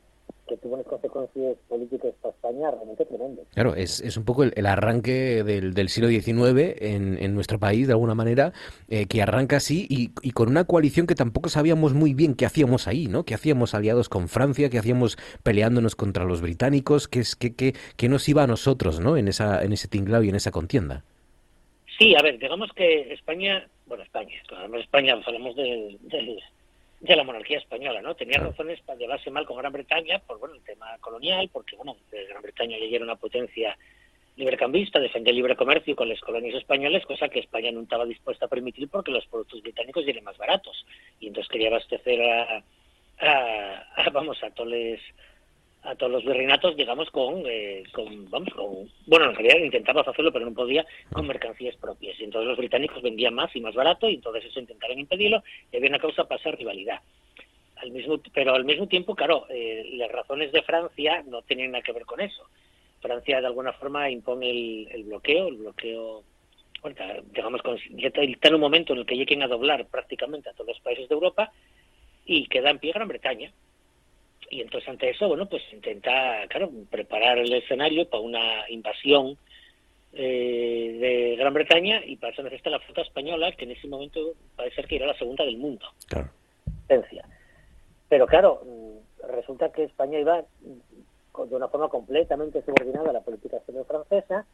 que tuvo unas consecuencias políticas para España realmente tremendas. Claro, es, es un poco el, arranque del, siglo XIX en, en, nuestro país, de alguna manera, eh, que arranca así y, y, con una coalición que tampoco sabíamos muy bien qué hacíamos ahí, ¿no? ¿Qué hacíamos aliados con Francia? ¿Qué hacíamos peleándonos contra los británicos? ¿Qué, es, qué, qué, qué nos iba a nosotros, ¿no? En, esa, en ese tinglado y en esa contienda. Sí, a ver, digamos que España, bueno, España, hablamos de España, hablamos de, de de la monarquía española, ¿no? Tenía razones para llevarse mal con Gran Bretaña por, bueno, el tema colonial, porque, bueno, Gran Bretaña ya era una potencia librecambista, defendía el libre comercio con las colonias españolas, cosa que España no estaba dispuesta a permitir porque los productos británicos eran más baratos. Y entonces quería abastecer a, a, vamos, a todos a todos los virreinatos, digamos, con, eh, con, vamos, con, bueno, en realidad intentaba hacerlo, pero no podía, con mercancías propias. Y entonces los británicos vendían más y más barato, y entonces eso intentaron impedirlo, y había una causa para rivalidad. Al mismo, pero al mismo tiempo, claro, eh, las razones de Francia no tenían nada que ver con eso. Francia, de alguna forma, impone el, bloqueo, el bloqueo, digamos, con, está en un momento en el que lleguen a doblar prácticamente a todos los países de Europa, y queda en pie Gran Bretaña y entonces ante eso, bueno, pues intenta, claro, preparar el escenario para una invasión eh, de Gran Bretaña y para eso necesita la flota española, que en ese momento parece ser que era la segunda del mundo. Claro. Pero claro, resulta que España iba de una forma completamente subordinada a la política exterior francesa,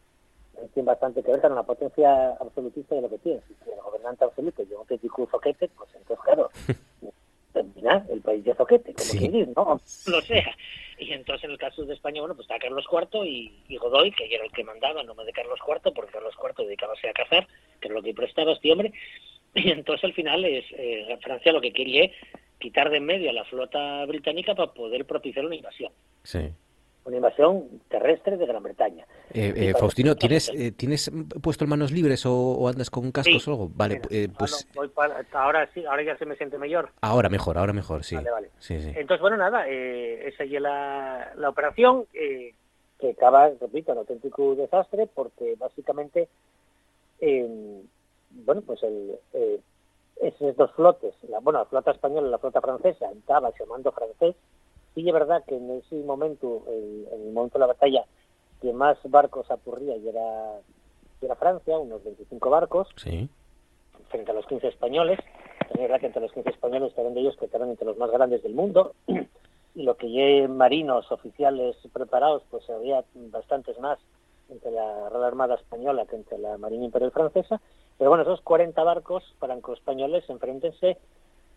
tiene bastante que ver con la potencia absolutista de lo que tiene. Si el gobernante absoluto yo un un soquete, pues entonces, claro, (laughs) el país de Zoquete, como sí. quien ¿no? No sea. Y entonces en el caso de España, bueno, pues está Carlos IV y, Godoy, que era el que mandaba, no me de Carlos IV, porque Carlos IV dedicábase a cazar, que era lo que prestaba este hombre. Y entonces al final es eh, Francia lo que quería quitar de en medio a la flota británica para poder propiciar una invasión. Sí una invasión terrestre de Gran Bretaña. Eh, eh, Faustino, ¿tienes, eh, ¿tienes puesto en manos libres o, andas con cascos o algo? Vale, pues... ahora sí, ahora ya se me siente mejor. Ahora mejor, ahora mejor, sí. Vale, vale. Sí, sí. Entonces, bueno, nada, esa es la, la operación que acaba, repito, en auténtico desastre porque básicamente, bueno, pues el, esos dos flotes, la, bueno, la flota española y la flota francesa, estaba llamando francés, sí es verdad que en ese momento, en el momento de la batalla, que más barcos apurría y era, era Francia, unos 25 barcos, frente a los 15 españoles. Es verdad que entre los 15 españoles estaban de ellos que estaban entre los más grandes del mundo. Y (clears throat) lo que marinos oficiales preparados, pues había bastantes más entre la Real Armada Española que entre la Marina Imperial Francesa. Pero bueno, esos 40 barcos franco-españoles enfrentense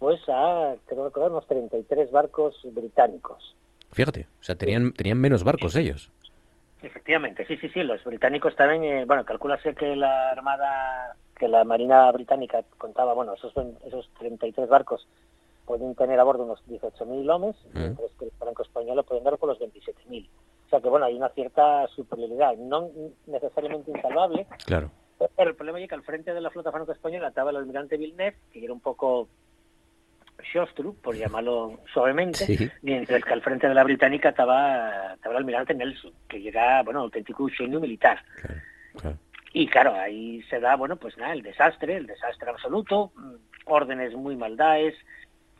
pues a, creo recordar, unos 33 barcos británicos. Fíjate, o sea, tenían, tenían menos barcos ellos. Efectivamente, sí, sí, sí, los británicos estaban, eh, bueno, calculase que la Armada, que la Marina Británica contaba, bueno, esos, esos 33 barcos pueden tener a bordo unos 18.000 hombres, mm. mientras que el franco español pueden dar por los 27.000. O sea que, bueno, hay una cierta superioridad, no necesariamente insalvable. Claro. Pero el problema es que al frente de la flota franco-española estaba el almirante Villeneuve, que era un poco Shostru, por llamarlo suavemente, mientras que al frente de la británica estaba, estaba el almirante Nelson, que era, bueno, auténtico genio militar. Y claro, ahí se da, bueno, pues nada, el desastre, el desastre absoluto, mm, órdenes muy maldades,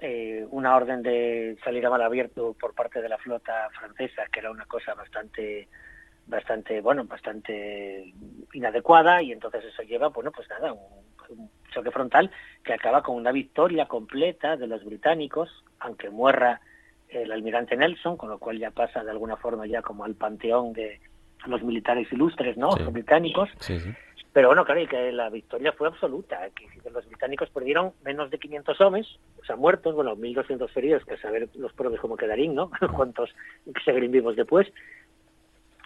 eh, una orden de salir a mal abierto por parte de la flota francesa, que era una cosa bastante bastante, bueno, bastante inadecuada y entonces eso lleva, bueno, pues nada, un, choque frontal que acaba con una victoria completa de los británicos, aunque muerra el almirante Nelson, con lo cual ya pasa de alguna forma ya como al panteón de los militares ilustres, ¿no? Los británicos. Pero bueno, claro, y que la victoria fue absoluta. Que los británicos perdieron menos de 500 hombres, o sea, muertos, bueno, 1.200 feridos, que a saber los probes cómo quedarían, ¿no? (laughs) Cuántos seguirían vivos después.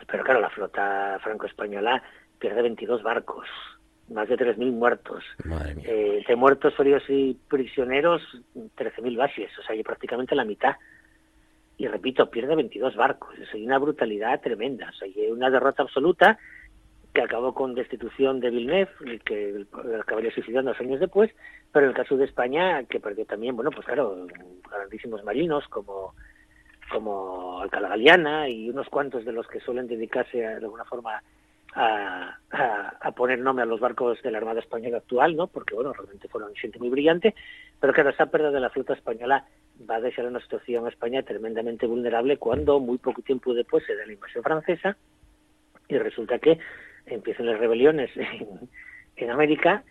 Pero claro, la flota franco-española pierde 22 barcos, más de 3.000 muertos. Eh, de muertos, feridos y prisioneros, 13.000 bases, o sea, hay prácticamente la mitad. Y repito, pierde 22 barcos, es una brutalidad tremenda, o sea, hay una derrota absoluta que acabó con destitución de Villeneuve, que acabaría suicidando dos años después, pero en el caso de España, que perdió también, bueno, pues claro, grandísimos marinos como, como Alcalá Galiana y unos cuantos de los que suelen dedicarse de alguna forma a, poner nombre a los barcos de la Armada Española actual, ¿no? Porque, bueno, realmente fueron gente muy brillante, pero claro, esa pérdida de la flota española va a dejar una situación a España tremendamente vulnerable cuando muy poco tiempo después se da la invasión francesa y resulta que empiezan las rebeliones (laughs) en, América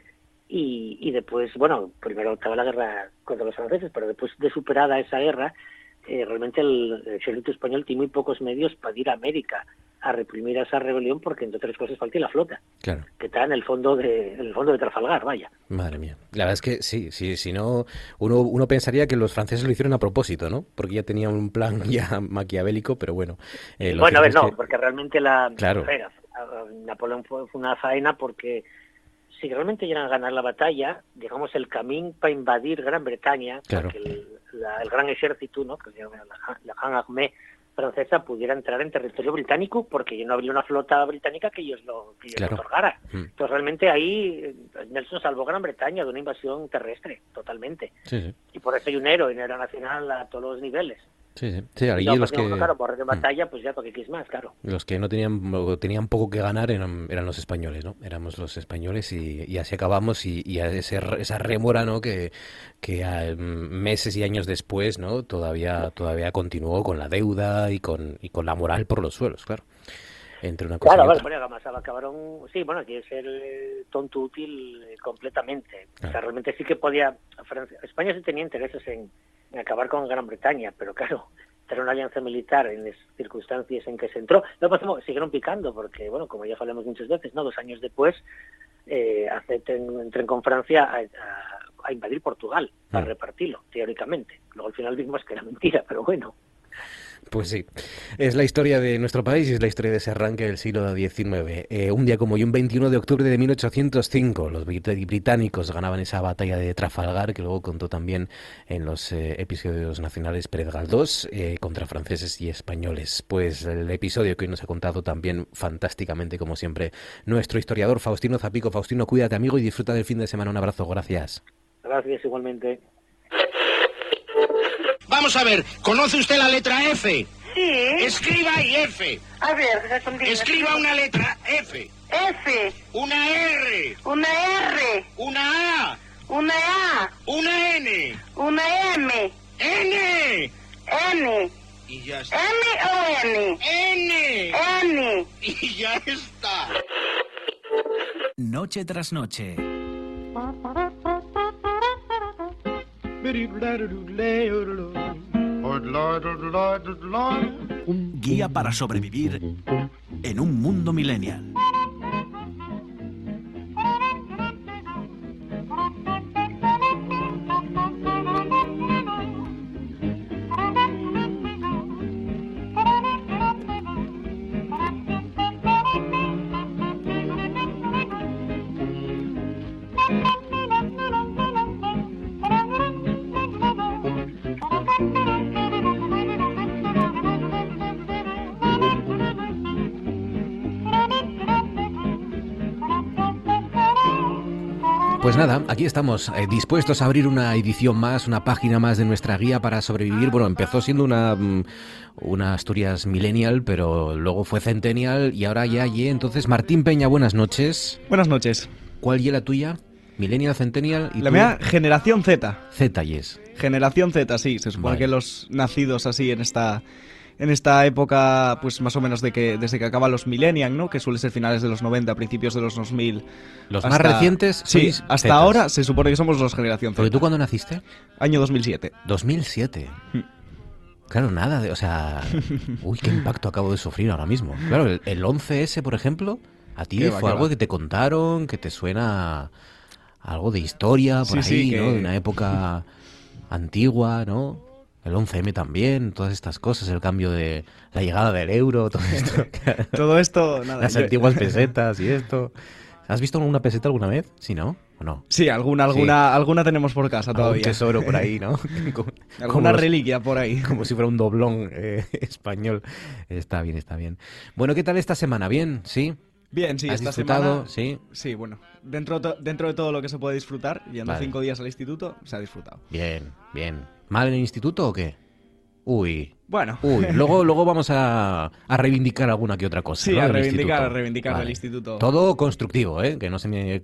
y, y, después, bueno, primero acaba la guerra contra los franceses, pero después de superada esa guerra, eh, realmente el, ejército español tiene muy pocos medios para ir a América a reprimir esa rebelión porque entre otras cosas falta la flota claro. que está en el fondo de en el fondo de Trafalgar vaya madre mía la verdad es que sí sí si no uno uno pensaría que los franceses lo hicieron a propósito no porque ya tenían un plan (laughs) ya maquiavélico pero bueno eh, bueno a ver no porque realmente la claro. Napoleón fue, una faena porque si realmente llegan a ganar la batalla, digamos, el camino para invadir Gran Bretaña, que el, gran ejército, ¿no? que la, la Gran Armée francesa, pudiera entrar en territorio británico, porque no habría una flota británica que ellos lo, que ellos otorgara. Mm. Entonces, realmente ahí eh, Nelson salvó Gran Bretaña de una invasión terrestre, totalmente. Y por eso hay un héroe, un héroe nacional a todos los niveles. Sí, sí, sí los que... Claro, por mm. batalla, pues ya porque quieres más, claro. Los que no tenían, tenían poco que ganar eran, eran los españoles, ¿no? Éramos los españoles y, y así acabamos y, y ese, esa remora, ¿no? Que, que mm, meses y años después, ¿no? Todavía, todavía continuó con la deuda y con, y con la moral por los suelos, claro. Entre una cosa claro, y otra. bueno, además acabaron, sí, bueno, aquí es el tonto útil eh, completamente. O sea, realmente sí que podía, Francia, España sí tenía intereses en acabar con Gran Bretaña, pero claro, tener una alianza militar en las circunstancias en que se entró, no pasamos, siguieron picando, porque, bueno, como ya hablamos muchas veces, no dos años después, eh, entren con Francia a, invadir Portugal, para mm. repartirlo, teóricamente. Luego al final vimos que era mentira, pero bueno. Pues sí, es la historia de nuestro país y es la historia de ese arranque del siglo XIX. Eh, un día como hoy, un 21 de octubre de 1805, los británicos ganaban esa batalla de Trafalgar, que luego contó también en los eh, episodios nacionales Pérez Galdós, eh, contra franceses y españoles. Pues el episodio que hoy nos ha contado también fantásticamente, como siempre, nuestro historiador Faustino Zapico. Faustino, cuídate amigo y disfruta del fin de semana. Un abrazo, gracias. Gracias igualmente. Vamos a ver, ¿conoce usted la letra F? Sí. Escriba ahí F. A ver, Escriba una letra F. F. Una R. Una R. Una A. Una A. Una N. Una M. N. N. Y ya está. ¿M o N? N. N. Y ya está. Noche tras noche. Guía para sobrevivir en un mundo millennial. Pues nada, aquí estamos, eh, dispuestos a abrir una edición más, una página más de nuestra guía para sobrevivir. Bueno, empezó siendo una, mm, una Asturias millennial, pero luego fue centennial y ahora ya y Entonces, Martín Peña, buenas noches. Buenas noches. ¿Cuál y la tuya? Millennial, Centennial y La mía, Generación Z. Z y es. Generación Z, sí. Se supone que los nacidos así en esta en esta época, pues más o menos de que desde que acaban los millennials, ¿no? Que suele ser finales de los 90, principios de los 2000. Los más recientes, sí. Hasta ahora se supone que somos los generación Z. ¿Pero tú cuándo naciste? Año 2007. 2007. Hmm. Claro, nada de, o sea, (laughs) uy, qué impacto acabo de sufrir ahora mismo. Claro, el, 11S, por ejemplo, a ti fue algo que te contaron, que te suena algo de historia por ahí, ¿no? De una época antigua, ¿no? El 11M también, todas estas cosas, el cambio de la llegada del euro, todo (laughs) esto. todo esto, nada. Las antiguas (laughs) pesetas y esto. ¿Has visto una peseta alguna vez? Sí, ¿no? ¿O no? Sí, alguna, alguna, alguna tenemos por casa todavía. Un tesoro por ahí, ¿no? (laughs) alguna reliquia por ahí. Como si fuera un doblón eh, español. Está bien, está bien. Bueno, ¿qué tal esta semana? ¿Bien? ¿Sí? Bien, sí, ¿Has esta disfrutado? semana. Sí. Sí, bueno. Dentro, dentro de todo lo que se puede disfrutar, yendo Vale. cinco días al instituto, se ha disfrutado. Bien, bien. ¿Mal en el instituto o qué? Uy. Bueno. Uy, (laughs) luego, luego vamos a, a reivindicar alguna que otra cosa. Sí, ¿no? a reivindicar, a reivindicar Vale. del instituto. Todo constructivo, ¿eh? Que no se me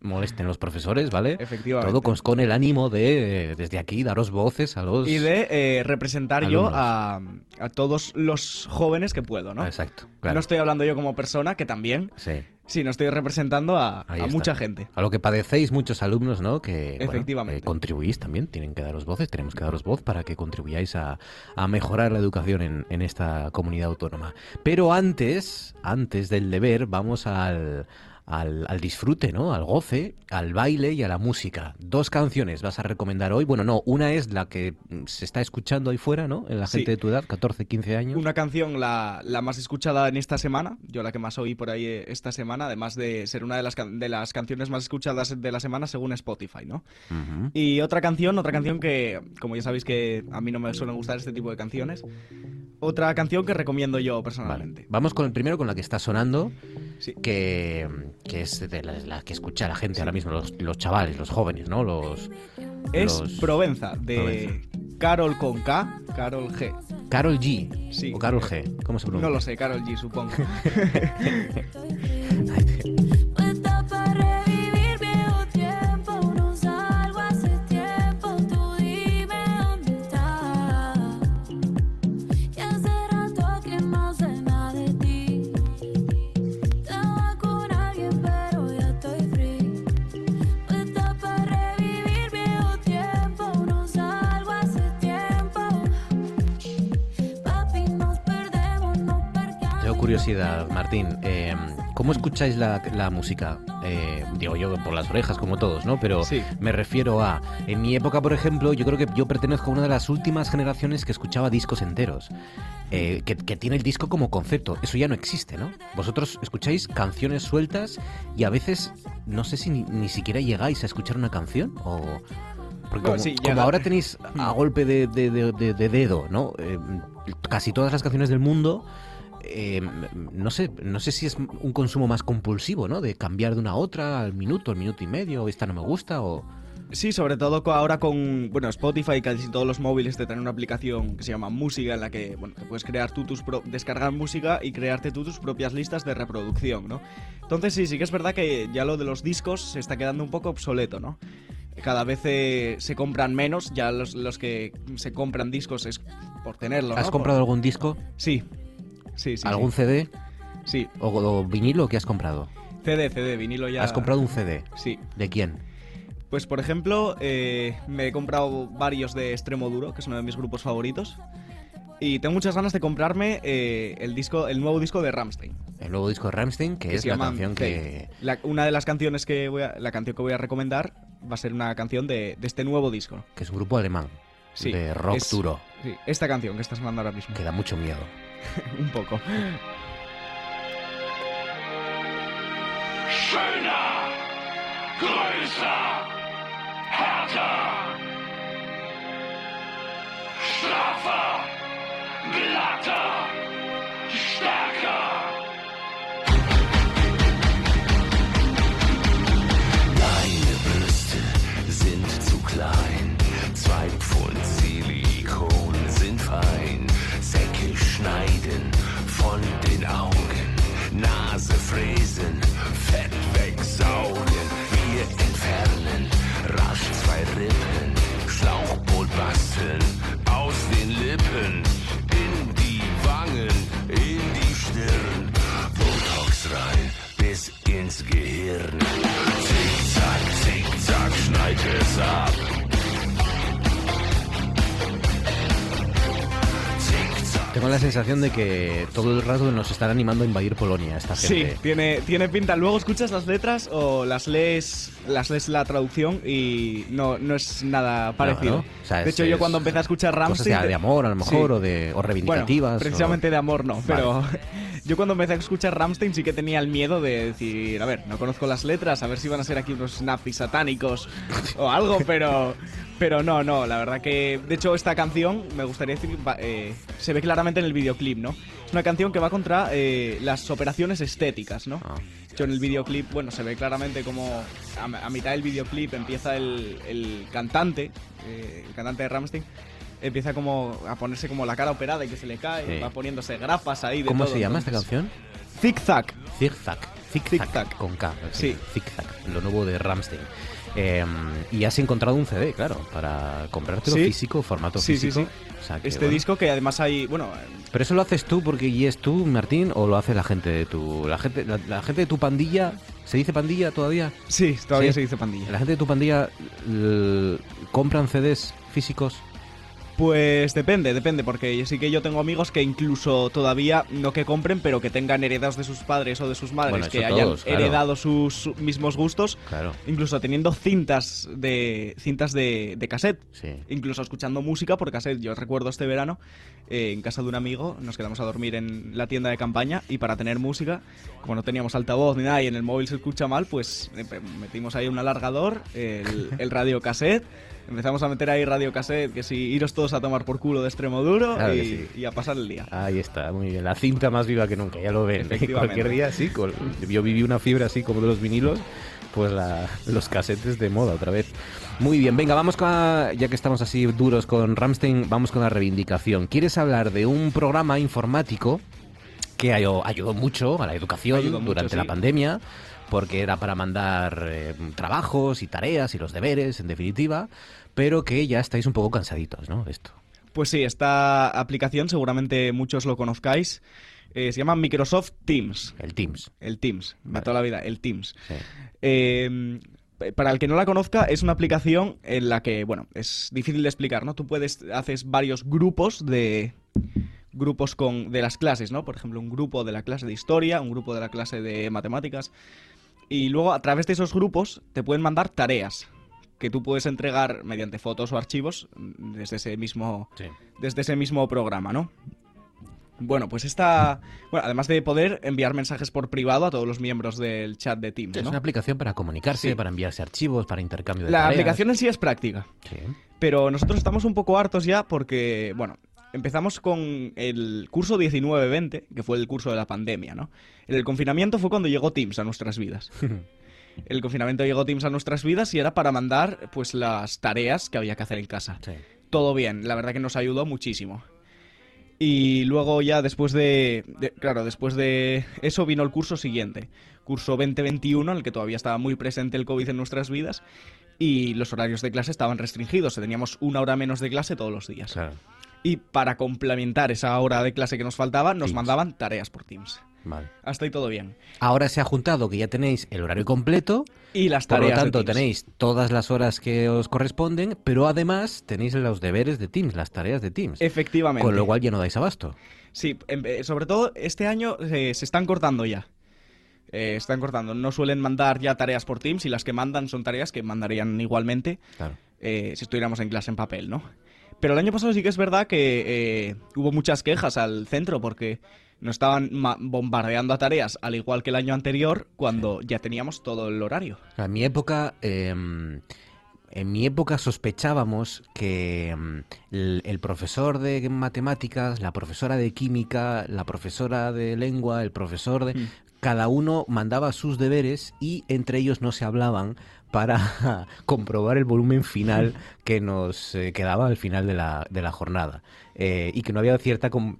molesten los profesores, ¿vale? Efectivamente. Todo con, con el ánimo de, desde aquí, daros voces a los... Y de eh, representar yo a, a todos los jóvenes que puedo, ¿no? Exacto, claro. No estoy hablando yo como persona, que también, Sí. Sino estoy representando a, mucha gente. A lo que padecéis muchos alumnos, ¿no? Que bueno, Efectivamente. eh, contribuís también, tienen que daros voces, tenemos que daros voz para que contribuyáis a, a mejorar la educación en, en esta comunidad autónoma. Pero antes, antes del deber, vamos al, al, al disfrute, ¿no? Al goce, al baile y a la música. Dos canciones vas a recomendar hoy. Bueno, no, una es la que mm, se está escuchando ahí fuera, ¿no? En la Sí. gente de tu edad, 14, 15 años. Una canción, la, la más escuchada en esta semana, yo la que más oí por ahí eh, esta semana, además de ser una de las, de las canciones más escuchadas de la semana según Spotify, ¿no? Y otra canción, otra canción que, como ya sabéis que a mí no me suelen gustar este tipo de canciones, otra canción que recomiendo yo personalmente. Vamos con el primero, con la que está sonando, Sí. que, que es de la, la que escucha la gente ahora mismo, los, los chavales, los jóvenes, ¿no? Los, Es los- Provenza, de Carol con K, Carol G. Carol G Sí. o Carol G, ¿cómo se pronuncia? No lo sé, Carol G, supongo. (laughs) (laughs) curiosidad, Martín. eh, ¿Cómo escucháis la, la música? Eh, digo yo por las orejas, como todos, ¿no? Pero Sí. me refiero a. En mi época, por ejemplo, yo creo que yo pertenezco a una de las últimas generaciones que escuchaba discos enteros. eh, que, que tiene el disco como concepto. Eso ya no existe, ¿no? Vosotros escucháis canciones sueltas y a veces no sé si ni, ni siquiera llegáis a escuchar una canción o. Porque No, como, sí, como llega. ahora tenéis a golpe de- de- de- de dedo, ¿no? Eh, casi todas las canciones del mundo eh, no sé, no sé si es un consumo más compulsivo, ¿no? De cambiar de una a otra al minuto, al minuto y medio, esta no me gusta o... Sí, sobre todo ahora con bueno, Spotify, casi todos los móviles te traen una aplicación que se llama Música, en la que bueno, te puedes crear tú tus pro- descargar música y crearte tú tus propias listas de reproducción, ¿no? Entonces sí, sí que es verdad que ya lo de los discos se está quedando un poco obsoleto, ¿no? Cada vez eh, se compran menos, ya los, los que se compran discos es por tenerlo, ¿no? ¿Has Por- comprado algún disco? Sí, sí, sí. ¿Algún sí. CD? Sí, ¿O, o vinilo que has comprado? CD, CD, vinilo ya. ¿Has comprado un CD? Sí. ¿De quién? Pues por ejemplo, eh, me he comprado varios de Extremo Duro, que es uno de mis grupos favoritos. Y tengo muchas ganas de comprarme eh, el disco, el nuevo disco de Ramstein. El nuevo disco de Rammstein, que, es la canción que... La- una de las canciones que voy a, la canción que voy a recomendar va a ser una canción de, de este nuevo disco. que es un grupo alemán. Sí, de rock es- duro. Sí, esta canción que está sonando ahora mismo. Que da mucho miedo. (laughs) Un poco. Schöner, größer, härter, Fett wegsaugen. Wir entfernen rasch zwei Rippen, Schlauchboot basteln aus den Lippen, in die Wangen, in die Stirn, Botox rein bis ins Gehirn. Zickzack, zickzack, schneid es ab. Tengo la sensación de que todo el rato nos están animando a invadir Polonia esta Sí, gente. tiene, tiene pinta. Luego escuchas las letras o las lees, las lees la traducción y no, no es nada parecido. ¿no? O sea, de es- hecho, yo cuando empecé a escuchar Cosas Ramstein... de, de amor, a lo mejor, Sí. o, de, o reivindicativas. Bueno, precisamente o- de amor no, Vale. pero (laughs) yo cuando empecé a escuchar Ramstein sí que tenía el miedo de decir, a ver, no conozco las letras, a ver si van a ser aquí unos nazis satánicos o algo, pero Pero no, no, la verdad que. De hecho, esta canción, me gustaría decir, va- eh, se ve claramente en el videoclip, ¿no? Es una canción que va contra eh, las operaciones estéticas, ¿no? Ah. Hecho, en el videoclip, bueno, se ve claramente como a, a mitad del videoclip empieza el, el cantante, eh, el cantante de Rammstein, empieza como a ponerse como la cara operada y que se le cae, Sí. va poniéndose grapas ahí de ¿Cómo todo, se llama esta canción? Zig Zag. Zigzag. Zigzag. Con K. Sí. Zigzag. Lo nuevo de Ramstein. Eh, y has encontrado un CD, claro, para comprártelo Sí. físico, formato Sí, físico. sí. O sea que, Este bueno. disco que además hay, bueno, Pero eso lo haces tú porque y es tú, Martín, o lo hace la gente de tu la gente la, la gente de tu pandilla, ¿se dice pandilla todavía? sí, todavía se dice pandilla. La gente de tu pandilla compran CDs físicos. Pues depende, depende, porque sí que yo tengo amigos que incluso todavía, no que compren, pero que tengan heredados de sus padres o de sus madres, Bueno, que hayan todos, claro. heredado sus su- mismos gustos, Claro. incluso teniendo cintas de cintas de, de cassette, Sí. incluso escuchando música por cassette. Yo recuerdo este verano, eh, en casa de un amigo, nos quedamos a dormir en la tienda de campaña y para tener música, como no teníamos altavoz ni nada y en el móvil se escucha mal, pues eh, metimos ahí un alargador, el, el radio cassette. Empezamos a meter ahí radio cassette, que si iros todos a tomar por culo de extremo duro Claro y, sí. y a pasar el día. Ahí está, muy bien. La cinta más viva que nunca, ya lo ven. (laughs) Efectivamente. Cualquier día, sí. con- yo viví una fiebre así como de los vinilos, pues la- los casetes de moda otra vez. Muy bien, venga, vamos con, ya que estamos así duros con Ramstein, vamos con la reivindicación. ¿Quieres hablar de un programa informático que ayudó, ayudó mucho a la educación Ayudó mucho, durante la sí. pandemia? Porque era para mandar eh, trabajos y tareas y los deberes, en definitiva, pero que ya estáis un poco cansaditos, ¿no? De esto. Pues sí, esta aplicación seguramente muchos lo conozcáis. eh, se llama Microsoft Teams. El Teams. El Teams, de Vale. toda la vida, el Teams. Sí. Eh, para el que no la conozca, es una aplicación en la que, bueno, es difícil de explicar, ¿no? Tú puedes, haces varios grupos de grupos con de las clases, ¿no? Por ejemplo, un grupo de la clase de historia, un grupo de la clase de matemáticas, y luego a través de esos grupos te pueden mandar tareas que tú puedes entregar mediante fotos o archivos mm, desde ese mismo Sí. desde ese mismo programa, ¿no? Bueno, pues esta. Bueno, además de poder enviar mensajes por privado a todos los miembros del chat de Teams, Es ¿no? una aplicación para comunicarse, Sí. para enviarse archivos, para intercambio de La tareas. aplicación en sí es práctica, Sí. pero nosotros estamos un poco hartos ya porque, bueno, empezamos con el curso 19-20, que fue el curso de la pandemia, ¿no? El confinamiento fue cuando llegó Teams a nuestras vidas. (laughs) El confinamiento llegó Teams a nuestras vidas y era para mandar, pues, las tareas que había que hacer en casa. Sí. todo bien. La verdad que nos ayudó muchísimo. Y luego ya después de, de- Claro, después de eso vino el curso siguiente. Curso 2021, en el que todavía estaba muy presente el COVID en nuestras vidas. Y los horarios de clase estaban restringidos. Teníamos una hora menos de clase todos los días. Claro. Y para complementar esa hora de clase que nos faltaba, nos Teams. mandaban tareas por Teams. Vale. Hasta ahí todo bien. Ahora se ha juntado que ya tenéis el horario completo, Y las por lo tareas de tanto Teams. tenéis todas las horas que os corresponden, pero además tenéis los deberes de Teams, las tareas de Teams. Efectivamente. Con lo cual ya no dais abasto. Sí, em, eh, sobre todo este año eh, se están cortando ya. Eh, están cortando. No suelen mandar ya tareas por Teams y las que mandan son tareas que mandarían igualmente Claro. eh, si estuviéramos en clase en papel, ¿no? Pero el año pasado sí que es verdad que eh, hubo muchas quejas al centro porque nos estaban bombardeando a tareas al igual que el año anterior cuando ya teníamos todo el horario. En mi época, eh, en mi época sospechábamos que el, el profesor de matemáticas, la profesora de química, la profesora de lengua, el profesor de... Mm. Cada uno mandaba sus deberes y entre ellos no se hablaban para (laughs) comprobar el volumen final (laughs) que nos eh, quedaba al final de la, de la jornada. Eh, y que no había cierta com-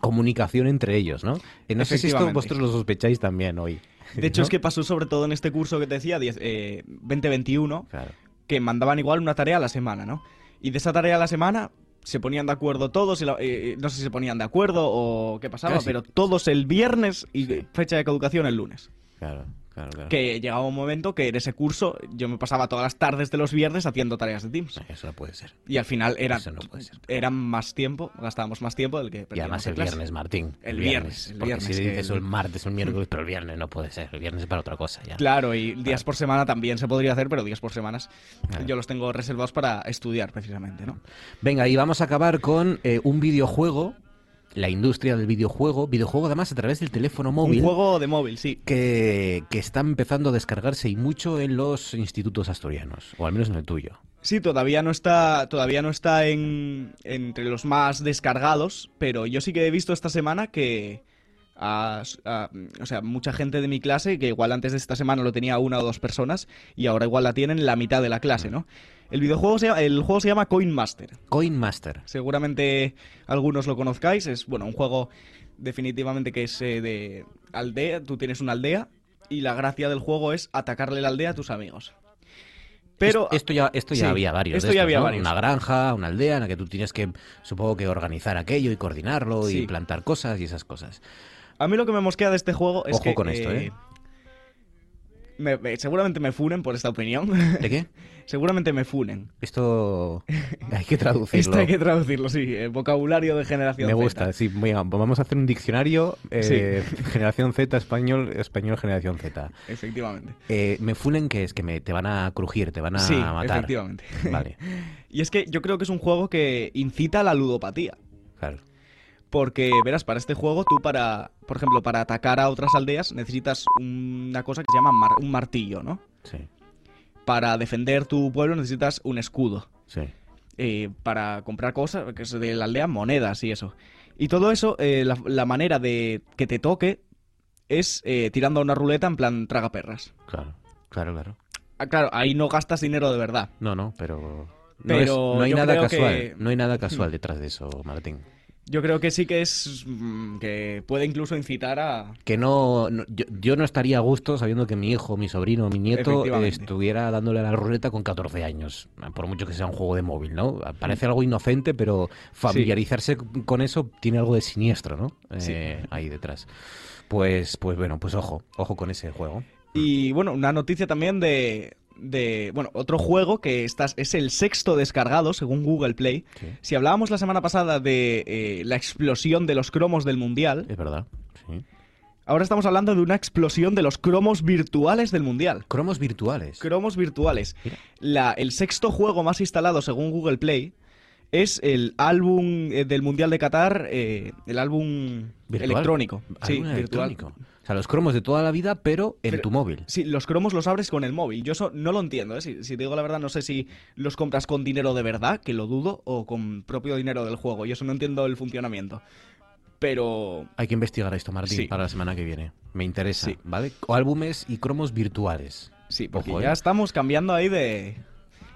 comunicación entre ellos, ¿no? Eh, no sé si esto vosotros lo sospecháis también hoy. De hecho, ¿no? es que pasó sobre todo en este curso que te decía, 10, eh, 2021, Claro. que mandaban igual una tarea a la semana, ¿no? Y de esa tarea a la semana se ponían de acuerdo todos, y la- eh, no sé si se ponían de acuerdo o qué pasaba, Casi. pero todos el viernes y Sí. fecha de caducación el lunes. Claro, claro, claro. Que llegaba un momento que en ese curso yo me pasaba todas las tardes de los viernes haciendo tareas de Teams. Eso no puede ser. Y al final eran, Eso no puede ser. eran más tiempo, gastábamos más tiempo del que Y además el clase. viernes, Martín. El viernes, el Porque viernes, si dices el- el martes o el miércoles, pero el viernes no puede ser. El viernes es para otra cosa ya. Claro, y días por semana también se podría hacer, pero días por semanas yo los tengo reservados para estudiar precisamente, ¿no? Venga, y vamos a acabar con eh, un videojuego, la industria del videojuego, videojuego además a través del teléfono móvil. Un juego de móvil, sí. Que, que está empezando a descargarse y mucho en los institutos asturianos, o al menos en el tuyo. Sí, todavía no está, todavía no está en, entre los más descargados, pero yo sí que he visto esta semana que, a- a- o sea, mucha gente de mi clase, que igual antes de esta semana lo tenía una o dos personas, y ahora igual la tienen la mitad de la clase, ¿no? El videojuego se llama, el juego se llama Coin Master. Coin Master. Seguramente algunos lo conozcáis, es bueno, un juego definitivamente que es eh, de aldea, tú tienes una aldea y la gracia del juego es atacarle la aldea a tus amigos. Pero Es- esto ya, esto ya Sí, había varios. Esto de ya había ¿no? varios. Una granja, una aldea en la que tú tienes que, supongo que organizar aquello y coordinarlo y plantar cosas y esas cosas. A mí lo que me mosquea de este juego es Ojo que con esto, ¿eh? Me- me- seguramente me funen por esta opinión. ¿De qué? (laughs) seguramente me funen. Esto (laughs) hay que traducirlo. Esto hay que traducirlo, sí. El vocabulario de generación Me Z. gusta, sí. muy. Vamos a hacer un diccionario eh, (laughs) generación Z, español, español, generación Z. Efectivamente. Eh, me funen que es que me, te van a crujir, te van a sí, matar. efectivamente. Vale, Y es que yo creo que es un juego que incita a la ludopatía. claro. Porque, verás, para este juego tú para, por ejemplo, para atacar a otras aldeas necesitas una cosa que se llama mar- un martillo, ¿no? Sí, Para defender tu pueblo necesitas un escudo. sí. eh, para comprar cosas, que es de la aldea, monedas y eso. Y todo eso, eh, la, la manera de que te toque es eh, tirando a una ruleta en plan traga perras. Claro, claro, claro. Ah, claro, ahí no gastas dinero de verdad. No, no, pero... No, Pero es- no hay nada casual, que- no hay nada casual detrás de eso, Martín. Yo creo que sí que es mm, que puede incluso incitar a Que no, no- yo, yo no estaría a gusto sabiendo que mi hijo, mi sobrino, mi nieto estuviera dándole a la ruleta con 14 años, por mucho que sea un juego de móvil, ¿no? Parece algo inocente, pero familiarizarse con eso tiene algo de siniestro, ¿no? Sí. Eh, ahí detrás. Pues, pues bueno, pues ojo, ojo con ese juego. Y bueno, una noticia también de, de bueno, otro juego que estás, es el sexto descargado según Google Play. Sí. Si hablábamos la semana pasada de eh, la explosión de los cromos del Mundial, Es verdad, sí. ahora estamos hablando de una explosión de los cromos virtuales del Mundial. Cromos virtuales. Cromos virtuales. La, el sexto juego más instalado según Google Play es el álbum eh, del Mundial de Qatar, eh, el álbum ¿Virtual? electrónico. Sí, virtual. electrónico. O sea, los cromos de toda la vida, pero en Pero- tu móvil. Sí, los cromos los abres con el móvil. Yo eso no lo entiendo, ¿eh? Si, si te digo la verdad, no sé si los compras con dinero de verdad, que lo dudo, o con propio dinero del juego. Yo eso no entiendo el funcionamiento. Pero Hay que investigar esto, Martín, Sí. para la semana que viene. Me interesa, Sí. ¿vale? O álbumes y cromos virtuales. sí, porque Ojo, ¿eh? ya estamos cambiando ahí de...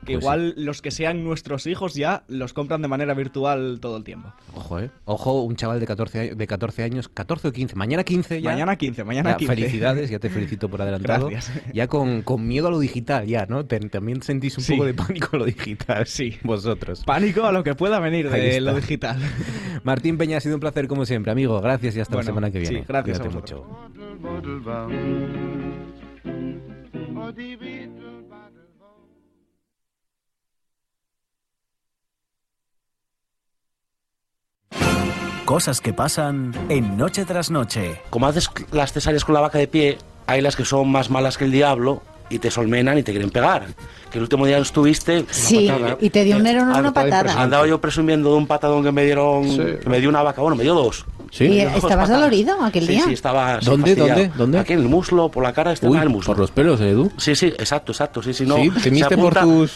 Que Pues igual los que sean nuestros hijos ya los compran de manera virtual todo el tiempo. Ojo, ¿eh? Ojo, un chaval de 14, a- de 14 años, 14 o 15, mañana 15 ya. Mañana 15, mañana Ya, 15. Felicidades, ya te felicito por adelantado. Gracias. Ya con, con miedo a lo digital, ya, ¿no? Te- también sentís un Sí. poco de pánico a lo digital. Sí. Vosotros. Pánico a lo que pueda venir de lo digital. (laughs) Martín Peña, ha sido un placer como siempre, amigo. Gracias y hasta Bueno, la semana que sí, viene. gracias a mucho. Cosas que pasan en Noche tras Noche. Como haces las cesáreas con la vaca de pie, hay las que son más malas que el diablo y te solmenan y te quieren pegar. Que el último día estuviste... una Sí, patada. y te dio un nerón Ah, una patada. Andaba yo presumiendo de un patadón que me dieron, que me dio una vaca, bueno, me dio dos. ¿Y estabas dolorido aquel Sí, día? sí, estaba sí, ¿Dónde, fastidiado. dónde, dónde? Aquí en el muslo, por la cara, estaba Uy, en el muslo. por los pelos, ¿eh, Edu. Sí, sí, exacto, exacto, sí, sí, no. Sí, se temiste por tus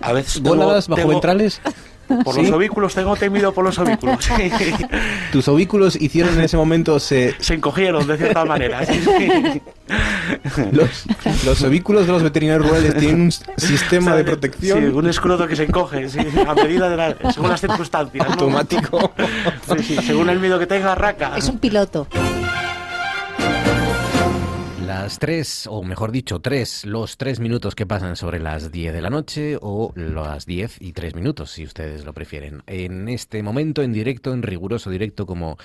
A veces tengo- bajo tengo- ventrales. (laughs) Por ¿Sí? los ovículos, tengo temido por los ovículos. (laughs) Tus ovículos hicieron en ese momento se Se encogieron de cierta manera. sí, sí. (laughs) los, los ovículos de los veterinarios rurales tienen un sistema de Sí, protección un escroto que se encoge, sí, a medida de la, según las circunstancias. ¿no? automático. Sí, sí, según el miedo que tenga, raca. Es un piloto. Las tres, o mejor dicho, tres, los tres minutos que pasan sobre las 10 de la noche o las 10 y tres minutos, si ustedes lo prefieren. En este momento, en directo, en riguroso directo, como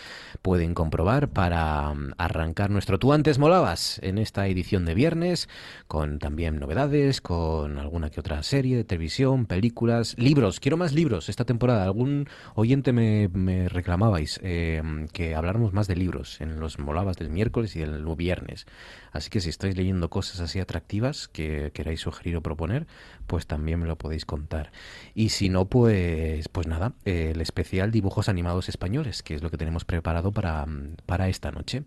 pueden comprobar, para mm, arrancar nuestro Tú antes molabas en esta edición de viernes, con también novedades, con alguna que otra serie de televisión, películas, libros. Quiero más libros esta temporada. Algún oyente me, me reclamabais eh, que habláramos más de libros en los molabas del miércoles y del viernes. Así que si estáis leyendo cosas así atractivas que queráis sugerir o proponer, pues también me lo podéis contar. Y si no, pues, pues nada, el especial Dibujos Animados Españoles, que es lo que tenemos preparado para, para esta noche.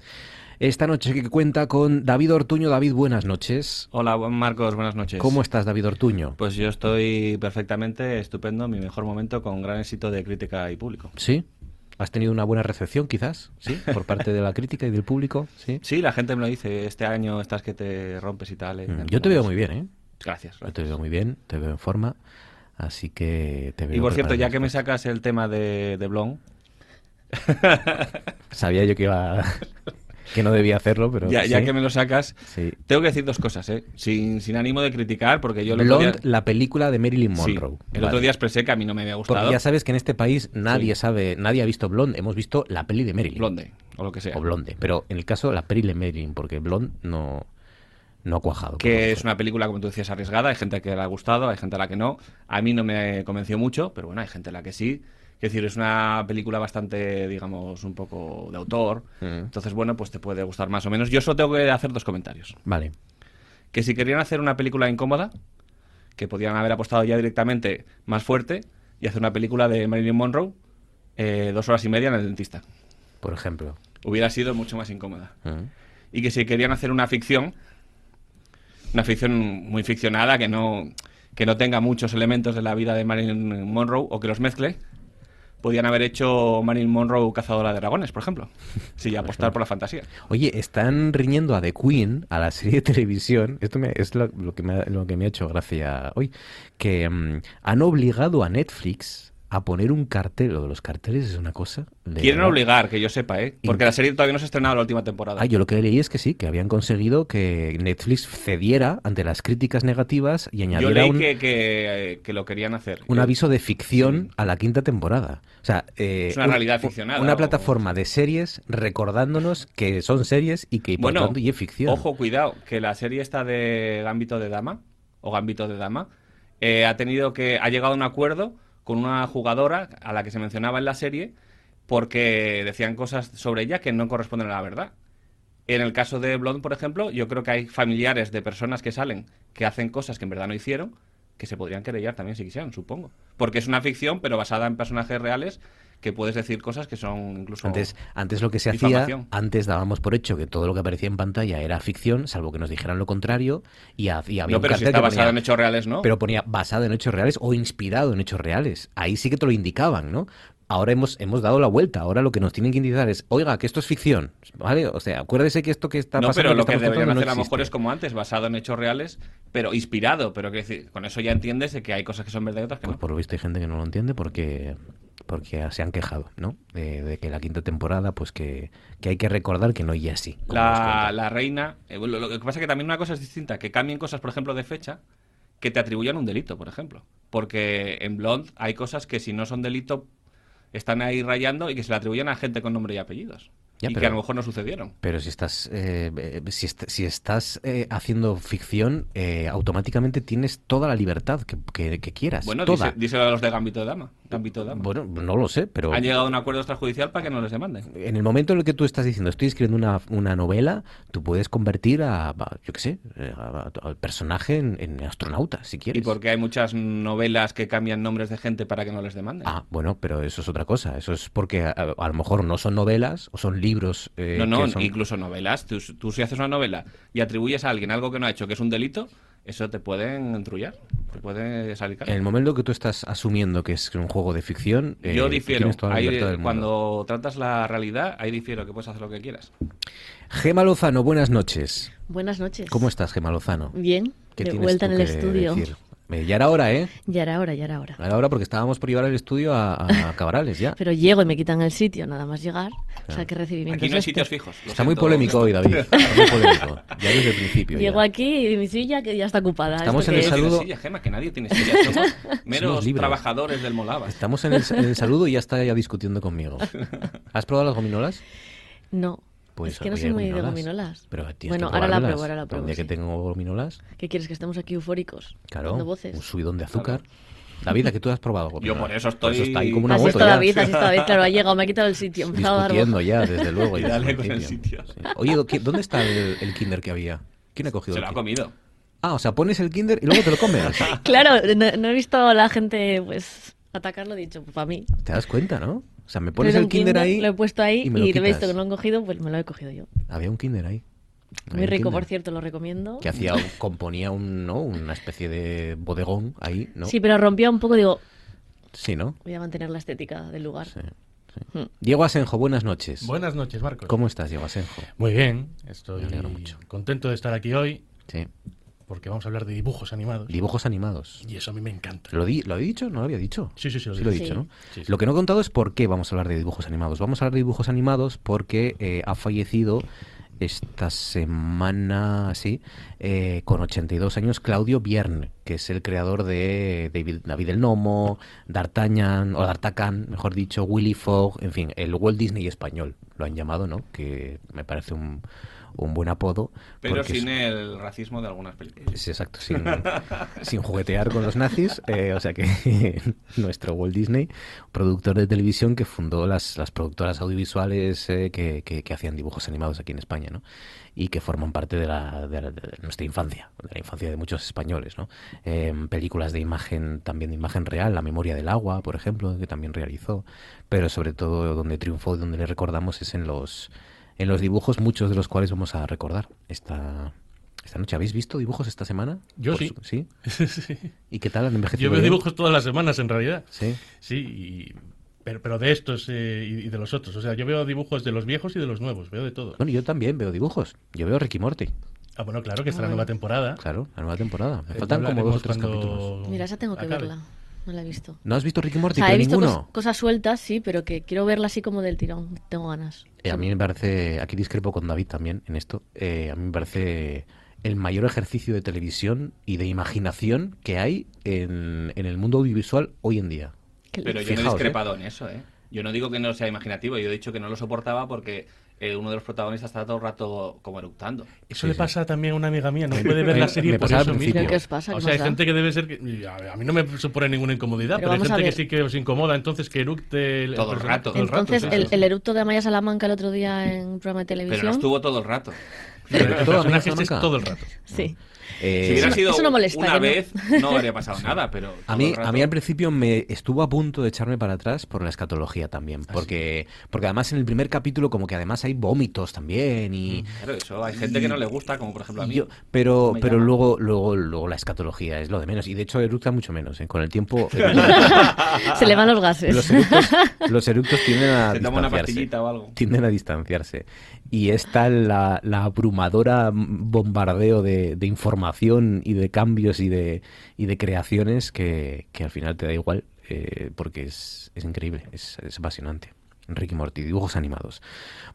Esta noche que cuenta con David Ortuño. David, buenas noches. Hola, Marcos, buenas noches. ¿Cómo estás, David Ortuño? Pues yo estoy perfectamente estupendo, mi mejor momento con gran éxito de crítica y público. ¿Sí? ¿Has tenido una buena recepción, quizás? ¿Sí? Por parte de la crítica y del público, ¿sí? Sí, la gente me lo dice, este año estás que te rompes y tal. eh, Mm, Yo te veo muy bien, ¿eh? Gracias, Yo te veo muy bien, te veo en forma, así que te veo... Y por cierto, ya que me sacas el tema de, de Blon, Sabía yo que iba... (laughs) que no debía hacerlo, pero... ya, que me lo sacas, Sí. tengo que decir dos cosas, ¿eh? Sin, sin ánimo de criticar, porque yo otro Blonde, día... la película de Marilyn Sí, Monroe. el Vale. otro día expresé que a mí no me había gustado. Porque ya sabes que en este país nadie sabe, nadie ha visto Blonde, hemos visto la peli de Marilyn. Blonde, o lo que sea. O Blonde, pero en el caso la peli de Marilyn, porque Blonde no, no ha cuajado. que es una película, como tú decías, arriesgada. Hay gente que le ha gustado, hay gente a la que no. A mí no me convenció mucho, pero bueno, hay gente a la que sí. Es decir, es una película bastante, digamos, un poco de autor. Entonces, bueno, pues te puede gustar más o menos. Yo solo tengo que hacer dos comentarios. Vale. Que si querían hacer una película incómoda, que podían haber apostado ya directamente más fuerte y hacer una película de Marilyn Monroe, eh, dos horas y media en el dentista. Por ejemplo. Hubiera sido mucho más incómoda y que si querían hacer una ficción, una ficción muy ficcionada, que no, que no tenga muchos elementos de la vida de Marilyn Monroe o que los mezcle, podían haber hecho Marilyn Monroe cazadora de dragones, por ejemplo. Sí, (laughs) apostar por la fantasía. Oye, están riñendo a The Queen, a la serie de televisión. Esto me- es lo, lo que me ha, lo que me ha hecho gracia hoy. Que mm, han obligado a Netflix a poner un cartel. Lo de los carteles es una cosa. de Quieren verdad. obligar, que yo sepa, ¿eh? Porque la serie todavía no se ha estrenado la última temporada. Ah, yo lo que leí es que sí, que habían conseguido que Netflix cediera ante las críticas negativas y yo añadiera leí un, que, que, eh, que lo querían hacer. un aviso de ficción a la quinta temporada. O sea, eh, Es una un- realidad un- ficcionada, Una o- plataforma de series recordándonos que son series y que por Bueno, tanto y es ficción. Ojo, cuidado, que la serie esta de Gambito de Dama, o Gambito de Dama, eh, ha tenido que, ha llegado a un acuerdo con una jugadora a la que se mencionaba en la serie, porque decían cosas sobre ella que no corresponden a la verdad. En el caso de Blonde, por ejemplo, yo creo que hay familiares de personas que salen que hacen cosas que en verdad no hicieron, que se podrían querellar también si quisieran, supongo. Porque es una ficción, pero basada en personajes reales, que puedes decir cosas que son incluso... Antes, antes lo que se hacía, antes dábamos por hecho que todo lo que aparecía en pantalla era ficción, salvo que nos dijeran lo contrario, y, y había No, un pero si está que basado ponía- en hechos reales, ¿no? Pero ponía basado en hechos reales o inspirado en hechos reales. Ahí sí que te lo indicaban, ¿no? Ahora hemos, hemos dado la vuelta. Ahora lo que nos tienen que indicar es, oiga, que esto es ficción, ¿vale? O sea, acuérdese que esto que está no, pasando... pero lo que estamos deberían hacer a lo no mejor es como antes, basado en hechos reales, pero inspirado. Pero que decir, con eso ya entiendes de que hay cosas que son verdad y otras que Pues no. por lo visto hay gente que no lo entiende porque porque se han quejado, ¿no? De, de que la quinta temporada, pues que, que hay que recordar que no y así. La, la reina. eh, lo, lo que pasa es que también una cosa es distinta: que cambien cosas, por ejemplo, de fecha, que te atribuyan un delito, por ejemplo. Porque en Blonde hay cosas que si no son delito están ahí rayando y que se le atribuyen a gente con nombre y apellidos. Ya, y pero- que a lo mejor no sucedieron. Pero si estás eh, si, est- si estás eh, haciendo ficción, eh, automáticamente tienes toda la libertad que, que- que quieras. Bueno, toda. díselo a los de Gambito de Dama. Gambito de Dama. Bueno, no lo sé, pero Han llegado a un acuerdo extrajudicial para que no les demanden. en el momento en el que tú estás diciendo estoy escribiendo una, una novela, tú puedes convertir a, a- yo qué sé, eh, al personaje en, en astronauta, si Y quieres. porque hay muchas novelas que cambian nombres de gente para que no les demanden. Ah, bueno, pero eso es otra cosa. Eso es porque a, a lo mejor no son novelas o son libros. Eh, no, no, que son- incluso novelas. Tú, tú si haces una novela y atribuyes a alguien algo que no ha hecho, que es un delito, eso te pueden entrullar, te puede salir caro. En el momento que tú estás asumiendo que es un juego de ficción, eh, Yo difiero. tienes toda la Ahí, libertad del mundo. cuando tratas la realidad, ahí difiero, que puedes hacer lo que quieras. Gema Lozano, buenas noches. Buenas noches. ¿Cómo estás, Gema Lozano? Bien, ¿Qué de tienes vuelta tú en el que estudio. decir? Eh, ya era hora, ¿eh? Ya era hora, ya era hora. Ya era hora porque estábamos por llevar el estudio a, a (laughs) Cabrales ya. Pero llego y me quitan el sitio, nada más llegar. O sea, qué recibimiento Aquí no hay este? sitios fijos. Está muy polémico hoy, David. (laughs) Está muy polémico. Ya desde el principio. ya. Llego aquí y mi silla que ya está ocupada. Estamos ¿Esto en el es? Saludo- silla, Gema, que nadie tiene silla. (laughs) Somos meros libres. trabajadores del Molava. Estamos en el, en el saludo y ya está ya discutiendo conmigo. ¿Has probado las gominolas? No, Pues es que no soy muy de gominolas. Pero Bueno, que ahora la pruebo, ahora la Un pruebo. día que sí. tengo gominolas, ¿Qué quieres? Que estemos aquí eufóricos. claro, voces. un subidón de azúcar. David, ¿a qué tú has probado? Yo por eso estoy- está ahí como una Así moto está ya. David, así está David, claro, ha (laughs) llegado, me ha quitado el sitio, me Discutiendo ya, desde (laughs) luego. Y dale con el sitio. Sí. Oye, ¿dó- ¿dónde está el, el kinder que había? ¿Quién ha cogido Se el lo ha comido. Ah, o sea, pones el kinder y luego te lo comes. (laughs) Claro, no, no he visto a la gente pues atacarlo, dicho, para mí. ¿Te das cuenta, no? O sea, me pones el kinder, ahí Lo he puesto ahí y y, me lo he visto quitas. que no lo han cogido, pues me lo he cogido yo. Había un kinder ahí. Muy rico, Kinder. por cierto, lo recomiendo. Que hacía, (laughs) componía un, ¿no? una especie de bodegón ahí, ¿no? Sí, pero rompía un poco, digo, Sí, ¿no? voy a mantener la estética del lugar. Hmm. Diego Asenjo, buenas noches. Buenas noches, Marcos. ¿Cómo estás, Diego Asenjo? Muy bien, estoy Me alegro mucho. contento de estar aquí hoy. Sí. Porque vamos a hablar de dibujos animados. Dibujos animados. Y eso a mí me encanta. ¿Lo, di, ¿Lo he dicho? ¿No lo había dicho? Sí, sí, sí, lo Sí lo he dicho, Sí. ¿no? Sí, sí. Lo que no he contado es por qué vamos a hablar de dibujos animados. Vamos a hablar de dibujos animados porque eh, ha fallecido esta semana, sí, eh, con 82 años, Claudio Bierne, que es el creador de David, David el Nomo, D'Artagnan, o D'Artacan, mejor dicho, Willy Fogg, en fin, el Walt Disney español, lo han llamado, ¿no? Que me parece un, un buen apodo. Pero sin es- el racismo de algunas películas. Sí, exacto, sin, (laughs) sin juguetear con los nazis. eh, o sea que (laughs) nuestro Walt Disney, productor de televisión que fundó las, las productoras audiovisuales eh, que, que- que hacían dibujos animados aquí en España, ¿no? Y que forman parte de, la, de, la- de nuestra infancia, de la infancia de muchos españoles, ¿no? Eh, películas de imagen, también de imagen real, La memoria del agua, por ejemplo, que también realizó, pero sobre todo donde triunfó y donde le recordamos es en los, en los dibujos, muchos de los cuales vamos a recordar esta, esta noche. ¿Habéis visto dibujos esta semana? Yo Por sí. su- ¿Sí? (laughs) Sí. ¿Y qué tal han envejecido? Yo veo bien? dibujos todas las semanas, en realidad. Sí. Sí, y- pero, pero de estos eh, y de los otros. O sea, yo veo dibujos de los viejos y de los nuevos. Veo de todo. Bueno, yo también veo dibujos. Yo veo Ricky Morty. Ah, bueno, claro que está Ah, la nueva bueno. temporada. Claro, la nueva temporada. Me Eh, faltan como dos o tres cuando capítulos. Mira, esa tengo que acabe. verla. No la he visto. ¿No has visto Ricky O Morty? sea, Pero he visto ninguno. cos- cosas sueltas, sí, pero que quiero verla así como del tirón. Tengo ganas. Eh, a mí me parece, aquí discrepo con David también en esto, eh, a mí me parece el mayor ejercicio de televisión y de imaginación que hay en, en el mundo audiovisual hoy en día. Pero yo no he Fijaos, ¿eh? discrepado en eso, ¿eh? Yo no digo que no sea imaginativo, yo he dicho que no lo soportaba porque eh, uno de los protagonistas está todo el rato como eructando. Eso le pasa también a una amiga mía, no puede ver la serie me por eso mismo. ¿Qué os pasa? O ¿Qué sea, hay gente que debe ser... que- a, mí no me supone ninguna incomodidad, Pero pero, hay vamos a gente que sí que os incomoda, entonces que eructe el, Todo el rato. todo el rato, Entonces, sí, el, el eructo de Amaya Salamanca el otro día en un programa de Pero televisión. no estuvo todo el rato. Pero el personaje este es todo el rato. Sí. Eh, si hubiera sido eso no molesta, una no. vez, no (laughs) habría pasado nada, pero A mí, rato- a mí al principio me estuvo a punto de echarme para atrás por la escatología también, porque, porque además en el primer capítulo como que además hay vómitos también y... Claro, eso hay gente que no le gusta, como por ejemplo a mí. yo- pero pero llama. luego, luego luego la escatología es lo de menos y de hecho eructa mucho menos ¿eh? con el tiempo (laughs) (laughs) Se le van los gases. los eructos, los eructos tienden a Se toma una pastillita o algo. tienden a distanciarse y está la, la abrumadora bombardeo de, de información y de cambios y de, y de creaciones que, que al final te da igual eh, porque es, es increíble, es, es apasionante. Ricky Morty, dibujos animados.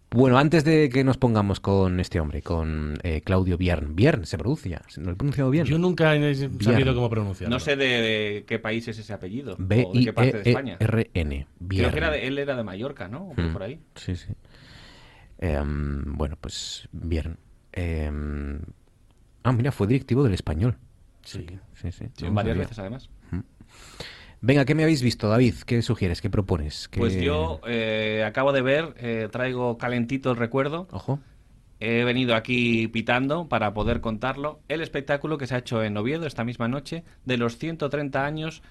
Bueno, antes de que nos pongamos con este hombre, con eh, Claudio Biern. Biern, se pronuncia, ¿no lo he pronunciado bien? Yo nunca he sabido Biern. cómo pronunciarlo. No sé de, de qué país es ese apellido. o de B I qué parte de España. E R N. Creo que era de- él era de Mallorca, ¿no? O por- Mm, por ahí. Sí, sí. Em, bueno, pues bien. Em, ah, mira, fue directivo del español. Sí. Sí, sí. Sí, no varias veces además. Venga, ¿qué me habéis visto, David? ¿Qué sugieres? ¿Qué propones? ¿Qué- Pues yo eh, acabo de ver, eh, traigo calentito el recuerdo. Ojo. He venido aquí pitando para poder contarlo. El espectáculo que se ha hecho en Oviedo esta misma noche de los 130 años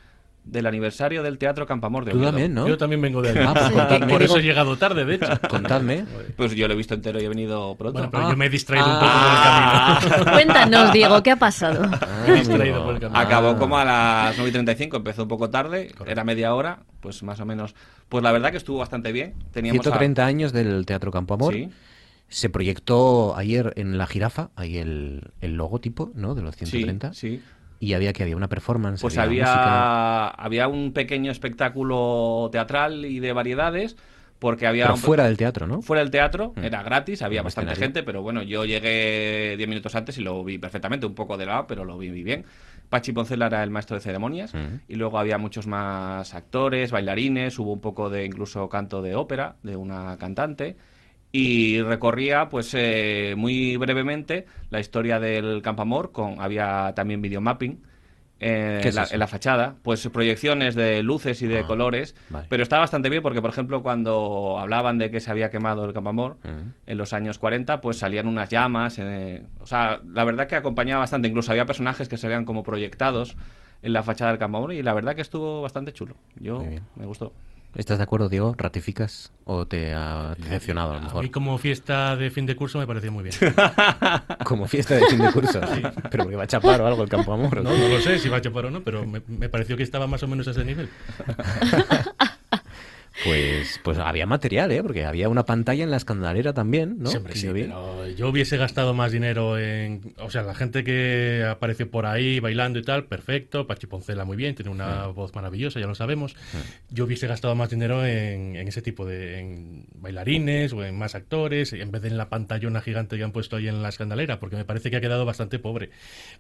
del aniversario del Teatro Campamor de Tú Oviedo. también, ¿no? Yo también vengo de allí. Ah, pues. Por eso he llegado tarde, de hecho. (laughs) Contadme. Pues yo lo he visto entero y he venido pronto. Bueno, pero Ah. yo me he distraído un Ah. poco por el camino. (laughs) Cuéntanos, Diego, ¿qué ha pasado? Ah, Me he distraído por el camino. Acabó como a las 9 y 35, empezó un poco tarde, era media hora, pues más o menos. Pues la verdad que estuvo bastante bien. Teníamos a- 130 años del Teatro Campo Amor. Sí. Se proyectó ayer en La Jirafa, ahí el, el logotipo, ¿no? De los 130. Sí, sí. Y había que había una performance. Pues había había, un pequeño espectáculo teatral y de variedades, porque había... Pero fuera del teatro, ¿no? Fuera del teatro, Mm. era gratis, había bastante escenario. gente, pero bueno, yo llegué 10 minutos antes y lo vi perfectamente, un poco de lado, pero lo vi muy bien. Pachi Poncela era el maestro de ceremonias Mm. y luego había muchos más actores, bailarines, hubo un poco de incluso canto de ópera de una cantante y recorría pues eh, muy brevemente la historia del Campamor, con había también videomapping eh, en la fachada, pues proyecciones de luces y de Ah, colores, vale. pero está bastante bien porque, por ejemplo, cuando hablaban de que se había quemado el Campo Amor Mm. en los años 40, pues salían unas llamas, eh, o sea, la verdad que acompañaba bastante, incluso había personajes que se veían como proyectados en la fachada del Campo Amor y la verdad que estuvo bastante chulo. Yo me gustó. ¿Estás de acuerdo, Diego? ¿Ratificas o te ha decepcionado a lo A mejor? mí como fiesta de fin de curso me pareció muy bien. (laughs) Como fiesta de fin de curso. Pero porque va a chapar o algo el Campo Amor. ¿o No, no lo sé si va a chapar o no, pero me, me pareció que estaba más o menos a ese nivel. (laughs) Pues, pues había material, ¿eh? Porque había una pantalla en la escandalera también, ¿no? Sí, Que sí, pero yo hubiese gastado más dinero en... O sea, la gente que apareció por ahí bailando y tal, perfecto. Pachi Poncela muy bien, tiene una voz maravillosa, ya lo sabemos. Yo hubiese gastado más dinero en, en ese tipo de en bailarines o en más actores, en vez de en la pantallona gigante que han puesto ahí en la escandalera, porque me parece que ha quedado bastante pobre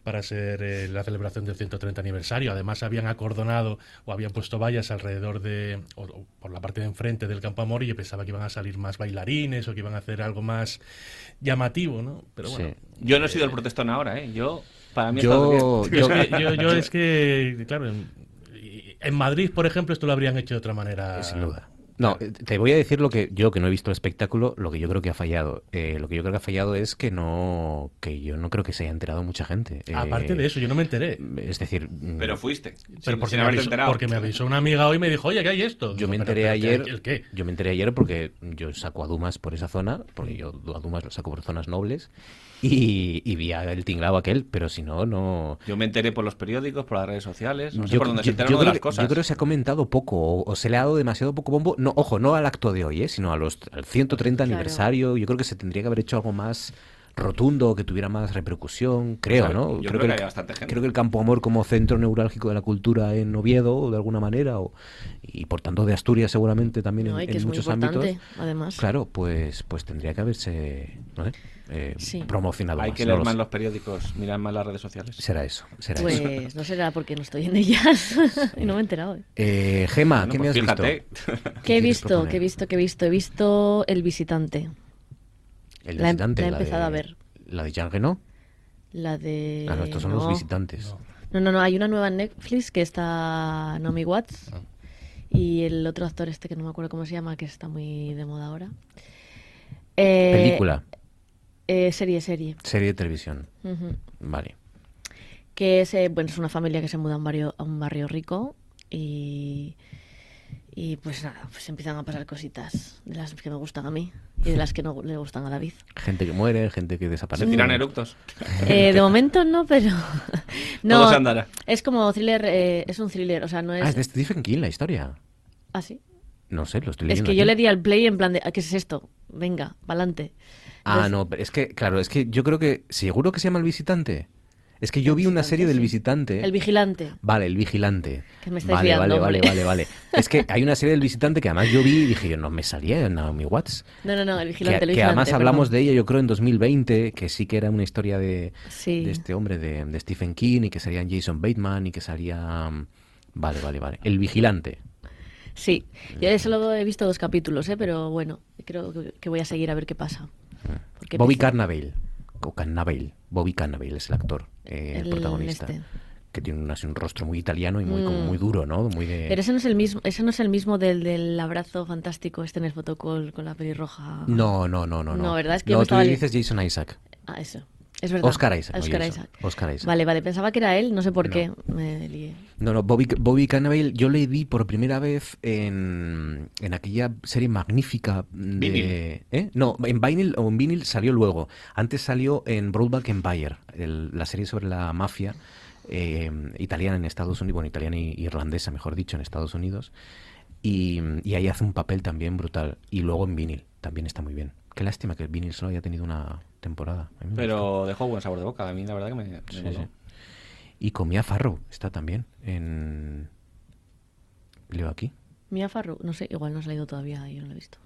para ser eh, la celebración del 130 aniversario. Además, habían acordonado o habían puesto vallas alrededor de... o- o por la parte de enfrente del Campo Amor y yo pensaba que iban a salir más bailarines o que iban a hacer algo más llamativo, ¿no? Pero bueno. Yo no he sido el protestón ahora, ¿eh? Yo, para mí, (laughs) Yo- yo, yo es que, claro, en, en Madrid, por ejemplo, esto lo habrían hecho de otra manera. Sin duda. No, eh, te voy a decir lo que yo, que no he visto el espectáculo, lo que yo creo que ha fallado. Eh, lo que yo creo que ha fallado es que no, que yo no creo que se haya enterado mucha gente. Eh, Aparte de eso, yo no me enteré. Es decir, mm, Pero fuiste. Pero sin- porque, sin me avisó, enterado. porque me avisó una amiga hoy y me dijo, oye, ¿qué hay esto? Yo me Pero, enteré pero, ayer. ¿El qué? Yo me enteré ayer porque yo saco a Dumas por esa zona, porque yo a Dumas lo saco por zonas nobles, y, y vi el tinglado aquel, pero si no, no. Yo me enteré por los periódicos, por las redes sociales, no sé Yo- por dónde yo- se yo uno de las que- cosas. Yo creo que se ha comentado poco o, o se le ha dado demasiado poco bombo. No, ojo, no al acto de hoy, ¿eh? sino a los, al 130 Claro. aniversario. Yo creo que se tendría que haber hecho algo más rotundo, que tuviera más repercusión, creo, Claro, ¿no? yo creo que el, hay bastante gente. creo que el Campo Amor como centro neurálgico de la cultura en Oviedo, de alguna manera, o, y por tanto de Asturias seguramente también No, en, que en es muchos importante, ámbitos. además. Claro, pues, pues tendría que haberse, no eh, Sí. promocionado Hay más, que no leer lo más los periódicos, mirar más las redes sociales. Será eso, será eso. Pues no será porque no estoy en ellas (laughs) (laughs) y no me he enterado. ¿eh? Eh, Gema, Bueno, ¿qué me pues has fíjate. visto? (laughs) ¿Qué he visto? ¿Qué he visto? ¿Qué he visto? He visto El Visitante. El La he- visitante, la he de- empezado a ver. La de Jean Reno. La de... Ah, no, estos son los no. visitantes. No, no, no, hay una nueva en Netflix que está Naomi Watts Ah. y el otro actor este que no me acuerdo cómo se llama, que está muy de moda ahora. Eh, Película, eh, serie, serie. serie de televisión. Vale. Que es, eh, bueno, es una familia que se muda a un barrio, a un barrio rico y, y pues nada, pues empiezan a pasar cositas de las que me gustan a mí y de las que no le gustan a David. Gente que muere, gente que desaparece. Se tiran eructos. (laughs) Eh, de momento no, pero... (laughs) no, Todo se andará. Es como thriller, eh, es un thriller, o sea, no es... Ah, es de Stephen King la historia. ¿Ah, sí? No sé, lo estoy Es que yo le di al play en plan de, "Ah, ¿qué es esto? Venga, pa'lante. Ah, Entonces- no, pero es que, claro, es que yo creo que. ¿Seguro que se llama El Visitante? Es que yo vi una serie del Visitante. El vigilante. Vale, El Vigilante. Que me estáis vale, liando, vale, vale, hombre. vale, vale. Es que hay una serie del Visitante que además yo vi y dije yo, no me salía en Naomi Watts. No, no, no, el Que, vigilante, el que vigilante. además hablamos de ella, yo creo, en 2020, que sí que era una historia de, Sí. de este hombre, de, de Stephen King, y que salían Jason Bateman, y que salía... mm, Vale, vale, vale. El Vigilante. Sí, yo solo he visto dos capítulos, ¿eh? pero bueno, creo que- que voy a seguir a ver qué pasa. Bobby Carnavale. O. Bobby Carnavale es el actor, eh, el, El protagonista. este. Que tiene un, así un rostro muy italiano y muy, como Mm. muy duro, ¿no? Muy de... Pero ese no es el mismo, ese no es el mismo del, del abrazo fantástico este en el fotocall con la pelirroja. No, no, no, no. No, ¿verdad? Es que yo no, me tú estaba dices Jason Isaac. Ah, eso. Es verdad. Oscar Isaac. Oscar. Isaac. Oscar Isaac. Vale, vale, pensaba que era él, no sé por No. qué me lié. No, no, Bobby, Bobby Cannavale yo le vi por primera vez en, en aquella serie magnífica de... ¿eh? No, en Vinyl o en Vinyl salió luego. Antes salió en Broadback Empire, el- la serie sobre la mafia eh, italiana en Estados Unidos, bueno, italiana e irlandesa, mejor dicho, en Estados Unidos. Y, y ahí hace un papel también brutal. Y luego en Vinyl también está muy bien. Qué lástima que el Vinyl solo haya tenido una temporada. A. Pero dejó buen sabor de boca. A mí la verdad que me, me Sí, sí. Y con Mia Farrow está también en... Leo aquí. Mia Farrow, no sé, igual no ha salido todavía, yo no lo he visto.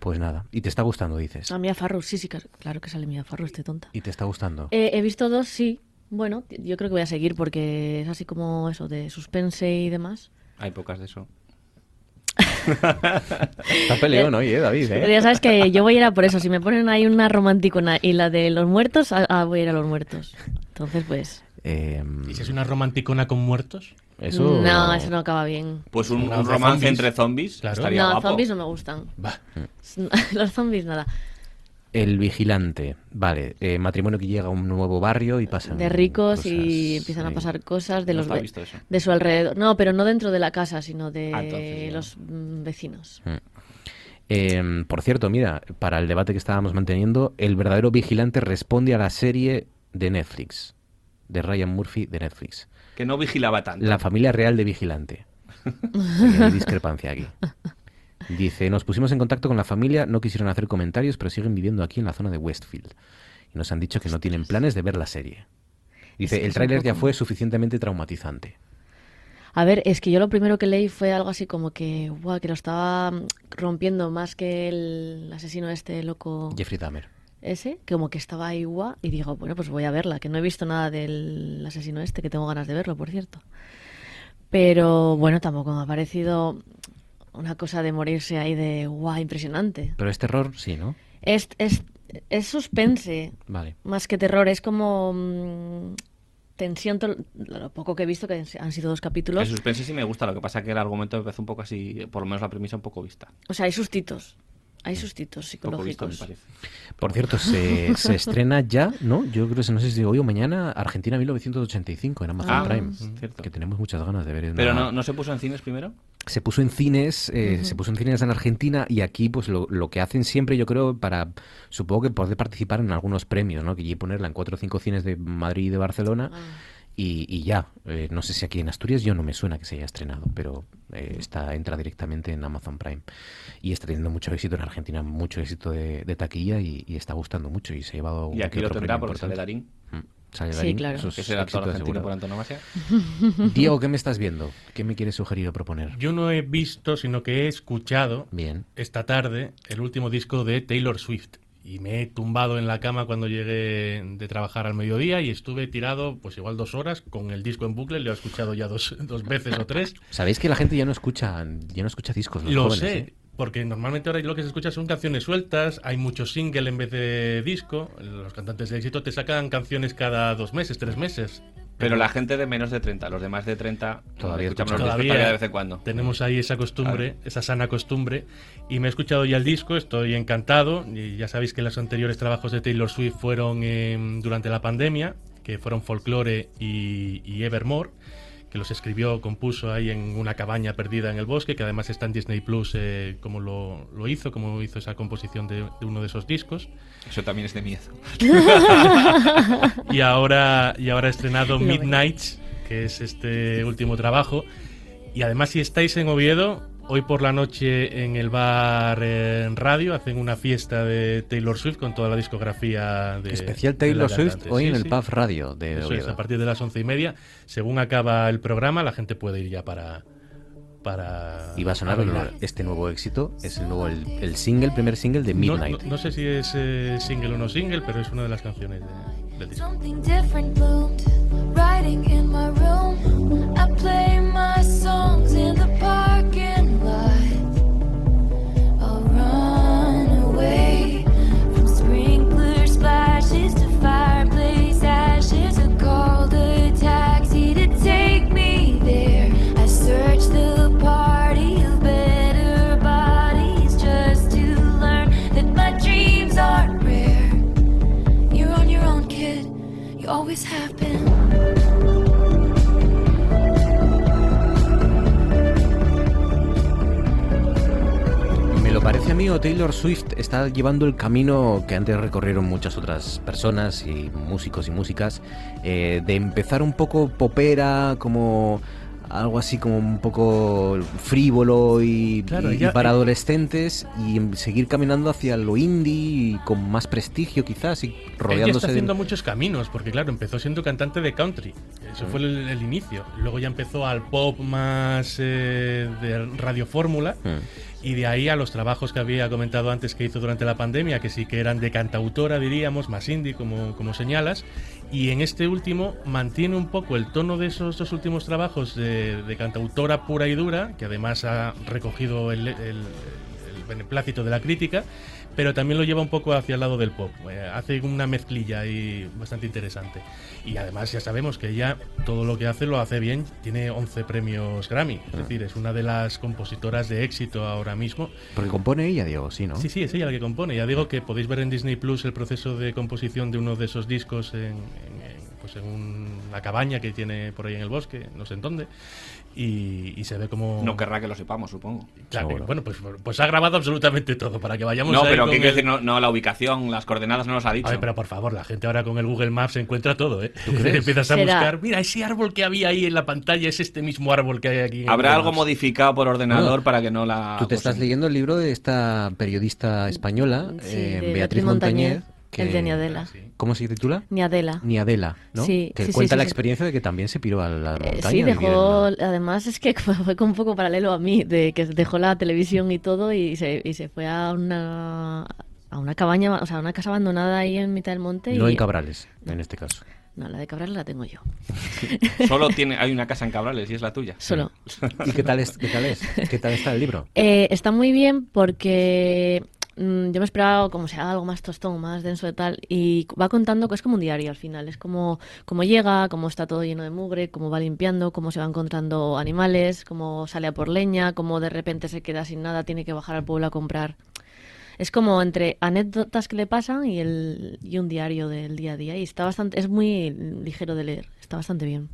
Pues nada. ¿Y te está gustando, dices? Ah, Mia Farrow, sí, sí, claro- claro que sale Mia Farrow, estoy tonta. ¿Y te está gustando? Eh, he visto dos, sí. Bueno, yo creo que voy a seguir porque es así como eso de suspense y demás. Hay pocas de eso. Está peleón hoy, ¿eh, David? ¿eh? ya sabes que yo voy a ir a por eso. Si me ponen ahí una romanticona y la de los muertos, ah, ah, voy a ir a los muertos. Entonces, pues... Eh, ¿Y si es una romanticona con muertos? Eso... No, eso no acaba bien. Pues un, un romance zombies. entre zombies Claro. estaría no, guapo. zombies no me gustan. Va. (laughs) Los zombies nada. El vigilante, vale, eh, matrimonio que llega a un nuevo barrio y pasan De ricos cosas y empiezan a pasar cosas de No los eso. de su alrededor. No, pero no dentro de la casa, sino de Ah, entonces los mm, vecinos. Mm. Eh, por cierto, mira, para el debate que estábamos manteniendo, el verdadero vigilante responde a la serie de Netflix, de Ryan Murphy de Netflix. Que no vigilaba tanto. La familia real de vigilante. Hay (laughs) hay discrepancia aquí. Dice, nos pusimos en contacto con la familia, no quisieron hacer comentarios, pero siguen viviendo aquí en la zona de Westfield. Y nos han dicho que no tienen planes de ver la serie. Dice, Es que el tráiler ya fue suficientemente traumatizante. A ver, es que yo lo primero que leí fue algo así como que, guau, que lo estaba mm, rompiendo más que el asesino este loco Jeffrey Dahmer. ese, como que estaba ahí guau, y digo, bueno, pues voy a verla, que no he visto nada del asesino este, que tengo ganas de verlo, por cierto. Pero bueno, tampoco me ha parecido una cosa de morirse ahí de guau, impresionante. Pero es terror, sí, ¿no? Es, es, es suspense, Vale. más que terror, es como mm, tensión, lo poco que he visto, que han sido dos El capítulos. suspense sí me gusta, lo que pasa que el argumento me parece un poco así, por lo menos la premisa un poco vista. O sea, hay sustitos, hay sustitos visto, psicológicos. Por cierto, se, (laughs) se estrena ya, ¿no? Yo creo que no sé si hoy o mañana, Argentina 1985 en Amazon Ah, Prime. cierto. Que tenemos muchas ganas de ver. en Pero no, ¿no se puso en cines primero? se puso en cines, eh, se puso en cines en Argentina y aquí pues lo, lo que hacen siempre yo creo para, supongo que poder participar en algunos premios, ¿no? Que allí ponerla en cuatro o cinco cines de Madrid y de Barcelona y, y ya. Eh, no sé si aquí en Asturias yo no me suena que se haya estrenado, pero eh, está entra directamente en Amazon Prime y está teniendo mucho éxito en Argentina, mucho éxito de, de taquilla y, y está gustando mucho y se ha llevado Y un aquí lo otro tendrá premio porque sale importante. Darín. Mm, Sale Sí, Darín, claro. eso es el actor argentino por antonomasia. (laughs) (laughs) Diego, ¿qué me estás viendo? ¿Qué me quieres sugerir o proponer? Yo no he visto, sino que he escuchado Bien. esta tarde el último disco de Taylor Swift. Y me he tumbado en la cama cuando llegué de trabajar al mediodía y estuve tirado, pues igual dos horas, con el disco en bucle. Lo he escuchado ya dos, (laughs) dos veces o tres. Sabéis que la gente ya no escucha, ya no escucha discos. Los Lo jóvenes, sé, ¿eh? porque normalmente ahora lo que se escucha son canciones sueltas, hay mucho single en vez de disco. Los cantantes de éxito te sacan canciones cada dos meses, tres meses. Pero la gente de menos de 30, los de más de 30, Todavía escuchamos los Todavía todavía de vez en cuando. Tenemos ahí esa costumbre, esa sana costumbre. Y me he escuchado ya el disco, estoy encantado. Y ya sabéis que los anteriores trabajos de Taylor Swift fueron eh, durante la pandemia, que fueron Folklore y, y Evermore, que los escribió, compuso ahí en una cabaña perdida en el bosque, que además está en Disney Plus, eh, como lo, lo hizo, como hizo esa composición de, de uno de esos discos. Eso también es de miedo. (laughs) y ahora y ahora ha estrenado. Midnights, que es este último trabajo. Y además si estáis en Oviedo, hoy por la noche en el bar eh, en radio hacen una fiesta de Taylor Swift con toda la discografía de Especial de Taylor Swift cantante. hoy Sí, en el sí. Pub Radio de Eso es, a partir de las once y media. Según acaba el programa, la gente puede ir ya para para Y va a sonar bailar. este nuevo éxito, es el nuevo el, el single, primer single de No, Midnight. no- no sé si es eh, single o no single, pero es una de las canciones de- del disco. ashes to fireplace, ashes to golden. Parece a mí o Taylor Swift está llevando el camino que antes recorrieron muchas otras personas y músicos y músicas, eh, de empezar un poco popera, como algo así como un poco frívolo y, Claro, y- y ella- para adolescentes y em- seguir caminando hacia lo indie y con más prestigio quizás y Ella está rodeándose de... haciendo muchos caminos, porque claro, empezó siendo cantante de country. Eso fue el, el inicio. Luego ya empezó al pop más eh, de radio fórmula. Y de ahí a los trabajos que había comentado antes que hizo durante la pandemia, que sí que eran de cantautora, diríamos, más indie, como, como señalas. Y en este último mantiene un poco el tono de esos dos últimos trabajos de, de cantautora pura y dura, que además ha recogido el, el- el beneplácito de la crítica, pero también lo lleva un poco hacia el lado del pop. Eh, hace una mezclilla ahí bastante interesante. Y además ya sabemos que ella todo lo que hace lo hace bien, tiene 11 premios Grammy, es decir, es una de las compositoras de éxito ahora mismo. Porque compone ella, Diego, sí, ¿no? Sí, sí, es ella la que compone. Ya digo que podéis ver en Disney Plus el proceso de composición de uno de esos discos en, en- en, pues en una cabaña que tiene por ahí en el bosque, no sé en dónde. Y, y se ve como. No querrá que lo sepamos, supongo. Claro, bueno, pues, pues ha grabado absolutamente todo para que vayamos No, pero ¿qué quiero el- decir? No, no, la ubicación, las coordenadas no nos ha dicho. A ver, pero por favor, la gente ahora con el Google Maps encuentra todo, ¿eh? crees? (laughs) Empiezas a Será. buscar, mira, ese árbol que había ahí en la pantalla es este mismo árbol que hay aquí. en Habrá algo modificado por ordenador para que no la. Tú te estás leyendo el libro de esta periodista española, Sí, eh, Beatriz Beatriz Montañez. El de Niadela. ¿Cómo se titula? Niadela. Niadela, ¿no? Sí, que sí, cuenta sí, la sí. experiencia de que también se piró a la Eh, montaña. sí, dejó, además es que (laughs) fue como un poco paralelo a mí, de que dejó la televisión y todo y se, y se fue a una a una cabaña, o sea, a una casa abandonada ahí en mitad del monte. No y- en Cabrales, en este caso. No, la de Cabrales la tengo yo. (laughs) Solo tiene, hay una casa en Cabrales y es la tuya. Solo. ¿Y qué tal es? ¿Qué tal es? ¿Qué tal está el libro? Eh, está muy bien porque mm, yo me esperaba como sea algo más tostón, más denso de tal, y va contando que es como un diario al final, es como cómo llega, cómo está todo lleno de mugre, cómo va limpiando, cómo se va encontrando animales, cómo sale a por leña, cómo de repente se queda sin nada, tiene que bajar al pueblo a comprar. Es como entre anécdotas que le pasan y, el, y un diario del día a día. Y está bastante, es muy ligero de leer, está bastante bien.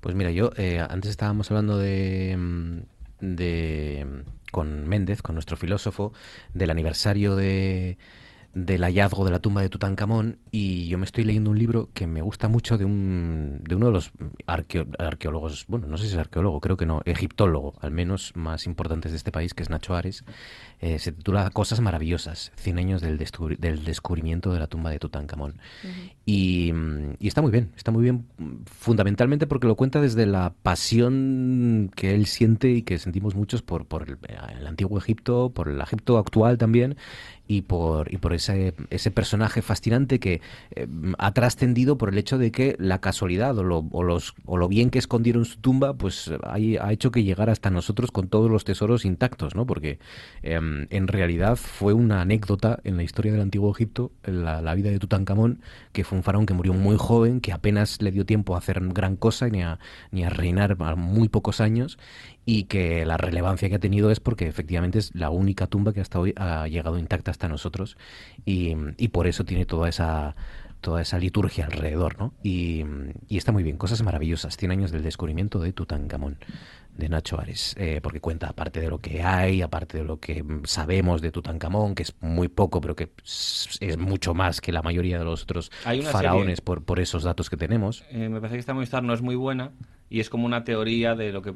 Pues mira, yo eh, antes estábamos hablando de, mm, de mm, con Méndez, con nuestro filósofo, del aniversario de del hallazgo de la tumba de Tutankamón y yo me estoy leyendo un libro que me gusta mucho de un de uno de los arqueo- arqueólogos, bueno, no sé si es arqueólogo, creo que no, egiptólogo, al menos más importantes de este país, que es Nacho Ares. Eh, se titula Cosas maravillosas, 100 años del, descubri- del descubrimiento de la tumba de Tutankamón. Y, y está muy bien, está muy bien fundamentalmente porque lo cuenta desde la pasión que él siente y que sentimos muchos por, por el, el antiguo Egipto, por el Egipto actual también y por, y por ese, ese personaje fascinante que eh, ha trascendido por el hecho de que la casualidad o lo, o los, o lo bien que escondieron su tumba pues ha hecho que llegara hasta nosotros con todos los tesoros intactos, ¿no? Porque em, en realidad fue una anécdota en la historia del antiguo Egipto, en la, la vida de Tutankamón, que fue un faraón que murió muy joven, que apenas le dio tiempo a hacer gran cosa ni a, ni a reinar a muy pocos años y que la relevancia que ha tenido es porque efectivamente es la única tumba que hasta hoy ha llegado intacta hasta nosotros y, y por eso tiene toda esa toda esa liturgia alrededor, ¿no? Y, y está muy bien, cosas maravillosas, 100 años del descubrimiento de Tutankamón de Nacho Ares, eh, porque cuenta aparte de lo que hay, aparte de lo que sabemos de Tutankamón, que es muy poco, pero que es mucho más que la mayoría de los otros faraones serie- por, por esos datos que tenemos. Eh, me parece que esta Movistar no es muy buena y es como una teoría de lo que,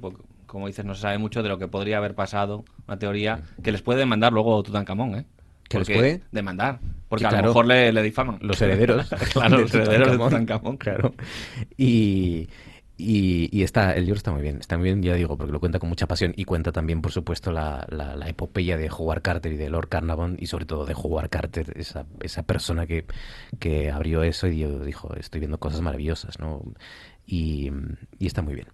como dices, no se sabe mucho de lo que podría haber pasado. Una teoría que les puede demandar luego Tutankamón, ¿eh? ¿Que les puede? Demandar. Porque Sí, a lo mejor le, le difaman. Los herederos. (laughs) claro, los herederos de Tutankamón. Claro. Y, y, y está, el libro está muy bien, está muy bien, ya digo, porque lo cuenta con mucha pasión y cuenta también, por supuesto, la, la, la epopeya de Howard Carter y de Lord Carnarvon y sobre todo de Howard Carter, esa, esa persona que, que abrió eso y dijo, estoy viendo cosas maravillosas, ¿no? Y, y está muy bien.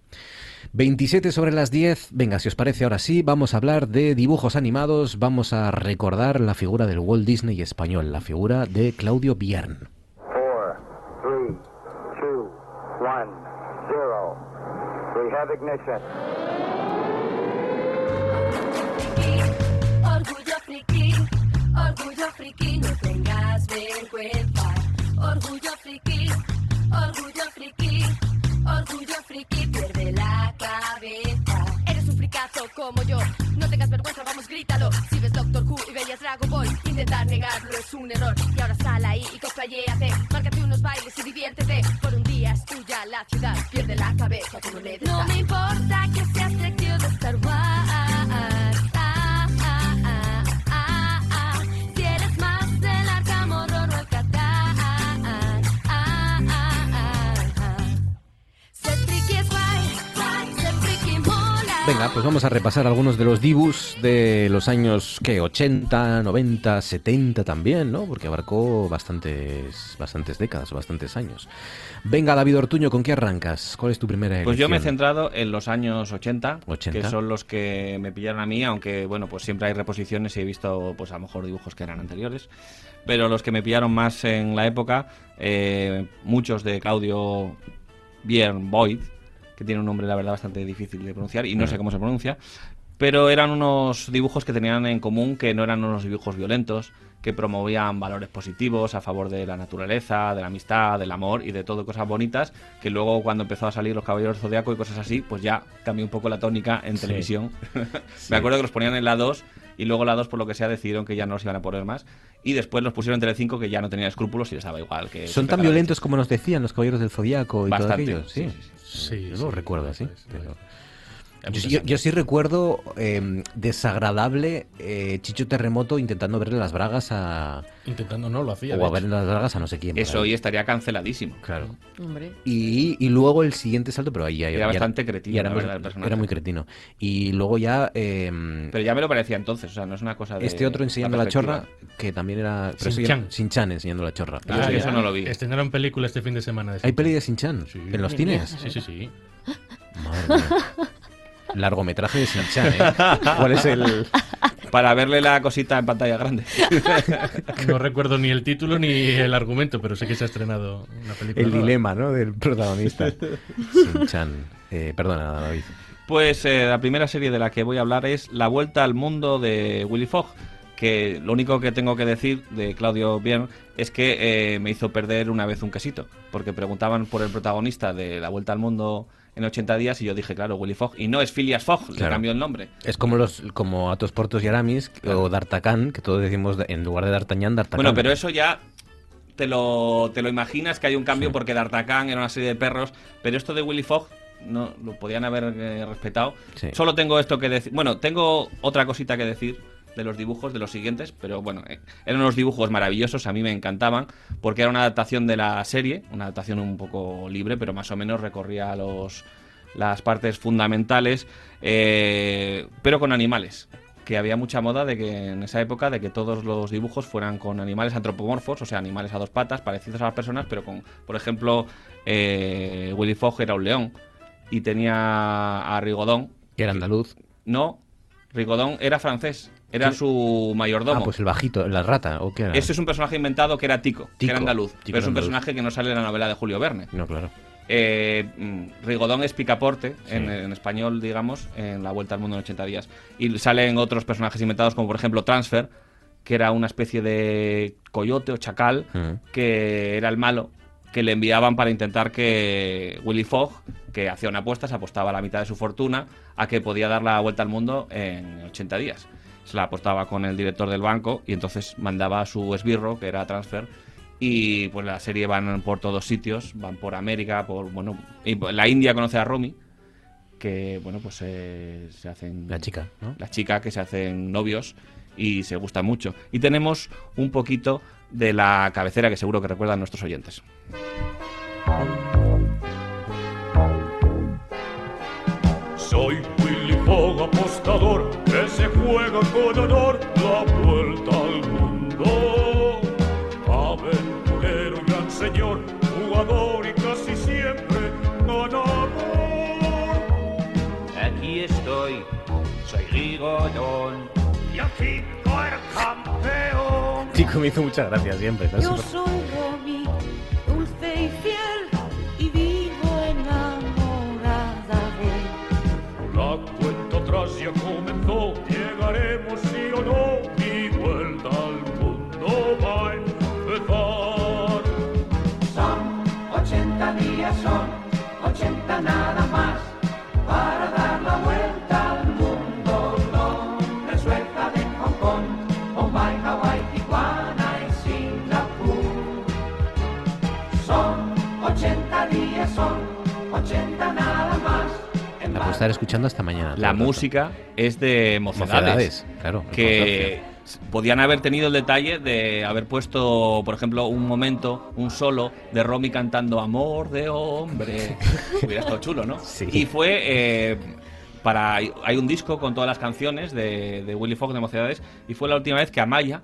27 sobre las 10. Venga, si os parece, ahora sí, vamos a hablar de dibujos animados. Vamos a recordar la figura del Walt Disney español, la figura de Claudio Biern. Four, three, two, one, zero. We have ignition. Orgullo friki, orgullo friki, no tengas vergüenza. Orgullo friki, orgullo friki, orgullo friki, pierde la cabeza. Eres un fricazo como yo, no tengas vergüenza, vamos, grítalo. Si ves Doctor Who y veías Dragon Ball, intentar negarlo es un error. Y ahora sal ahí y cosplayéate, márcate unos bailes y diviértete. Por un día es tuya la ciudad, pierde la cabeza como le des. No me importa que seas Venga, pues vamos a repasar algunos de los dibus de los años que 80, 90, 70 también, ¿no? Porque abarcó bastantes bastantes décadas, bastantes años. Venga, David Ortuño, ¿con qué arrancas? ¿Cuál es tu primera Pues yo me he elección? centrado en los años 80, 80. que son los que me pillaron a mí, aunque bueno, pues siempre hay reposiciones y he visto pues a lo mejor dibujos que eran anteriores, pero los que me pillaron más en la época, eh, muchos de Claudio Björn Boyd, que tiene un nombre la verdad bastante difícil de pronunciar y no sé cómo se pronuncia, pero eran unos dibujos que tenían en común que no eran unos dibujos violentos, que promovían valores positivos a favor de la naturaleza, de la amistad, del amor y de todo cosas bonitas, que luego cuando empezó a salir los Caballeros Zodiaco y cosas así, pues ya cambió un poco la tónica en Sí. televisión. (laughs) Sí. Me acuerdo que los ponían en la 2 y luego la 2 por lo que sea decidieron que ya no los iban a poner más y después los pusieron en Telecinco que ya no tenían escrúpulos y les daba igual que ¿Son tan violentos como nos decían los caballeros del Zodíaco y Bastante, todo aquello? Sí, sí, Sí, yo lo sí, recuerdo así. pero- Yo, sí recuerdo eh, desagradable eh, Chicho Terremoto intentando verle las bragas a. Intentando no, lo hacía. O a verle las bragas a no sé quién. Eso hoy estaría canceladísimo. Claro. Hombre. Y, y luego el siguiente salto, pero ahí ya Era ya bastante cretino, ya era, la más- verdad, el personaje. era muy cretino. Y luego ya. eh, Pero ya me lo parecía entonces, o sea, no es una cosa de este otro enseñando la, chorra, que también era. Shin-chan. Shin-chan enseñando la chorra. Ah, Eso no lo vi. Estrenaron película este fin de semana. de ¿Hay peli de Shin-chan? ¿En los cines? Sí, sí, sí. Madre mía. (laughs) Largometraje de Shin-chan, ¿eh? ¿Cuál es el.? Para verle la cosita en pantalla grande. No recuerdo ni el título ni el argumento, pero sé que se ha estrenado una película. El nueva. dilema, ¿no? Del protagonista. Shin-chan. Eh, perdona, David. Pues eh, la primera serie de la que voy a hablar es La Vuelta al Mundo de Willy Fogg, que lo único que tengo que decir de Claudio Bien es que eh, me hizo perder una vez un quesito, porque preguntaban por el protagonista de La Vuelta al Mundo en 80 días y yo dije, claro, Willy Fogg, y no es Phileas Fogg, le Claro. cambió el nombre. Es como los como Atos Portos y Aramis o D'Artagnan, que todos decimos de- en lugar de D'Artagnan, D'Artagnan. Bueno, pero eso ya te lo, te lo imaginas que hay un cambio porque D'Artagnan era una serie de perros, pero esto de Willy Fogg no lo podían haber eh, respetado. Sí. Solo tengo esto que decir. Bueno, tengo otra cosita que decir de los dibujos, de los siguientes, pero bueno, eh, eran unos dibujos maravillosos, a mí me encantaban, porque era una adaptación de la serie, una adaptación un poco libre, pero más o menos recorría los, las partes fundamentales, eh, pero con animales que había mucha moda de que en esa época de que todos los dibujos fueran con animales antropomorfos, o sea, animales a dos patas, parecidos a las personas, pero con, por ejemplo, eh, Willy Fogg era un león y tenía a Rigodón. Que era andaluz. No, Rigodón era francés, era su mayordomo. Ah, pues el bajito, la rata, ¿o qué era? Este es un personaje inventado que era Tico, que era andaluz, Tico pero es un andaluz. personaje que no sale en la novela de Julio Verne. No, claro. Eh, mm, Rigodón es Picaporte, Sí. en, en español, digamos, en La Vuelta al Mundo en 80 días. Y salen otros personajes inventados, como por ejemplo Transfer, que era una especie de coyote o chacal, Mm. que era el malo, que le enviaban para intentar que Willy Fogg, que hacía una apuesta, se apostaba la mitad de su fortuna a que podía dar la vuelta al mundo en 80 días. Se la apostaba con el director del banco y entonces mandaba a su esbirro, que era Transfer, y pues la serie van por todos sitios, van por América, por bueno, y la India conoce a Romy, que bueno pues eh, se hacen La chica, ¿no? la chica que se hacen novios y se gustan mucho. Y tenemos un poquito de la cabecera que seguro que recuerdan nuestros oyentes. Soy Fogg apostador que se juega con honor la vuelta al mundo. Aventurero y gran señor, jugador y casi siempre ganador. Aquí estoy, soy Rigodón. Y aquí el campeón. Chico me hizo muchas gracias siempre. ¿no? Yo soy Romy, estar escuchando hasta mañana. La música es de Mocedades. Claro, Que podían haber tenido el detalle de haber puesto, por ejemplo, un momento, un solo de Romy cantando Amor de hombre. (laughs) Hubiera estado chulo, ¿no? Sí. Y fue eh, para hay un disco con todas las canciones de, de Willy Fogg de Mocedades y fue la última vez que Amaya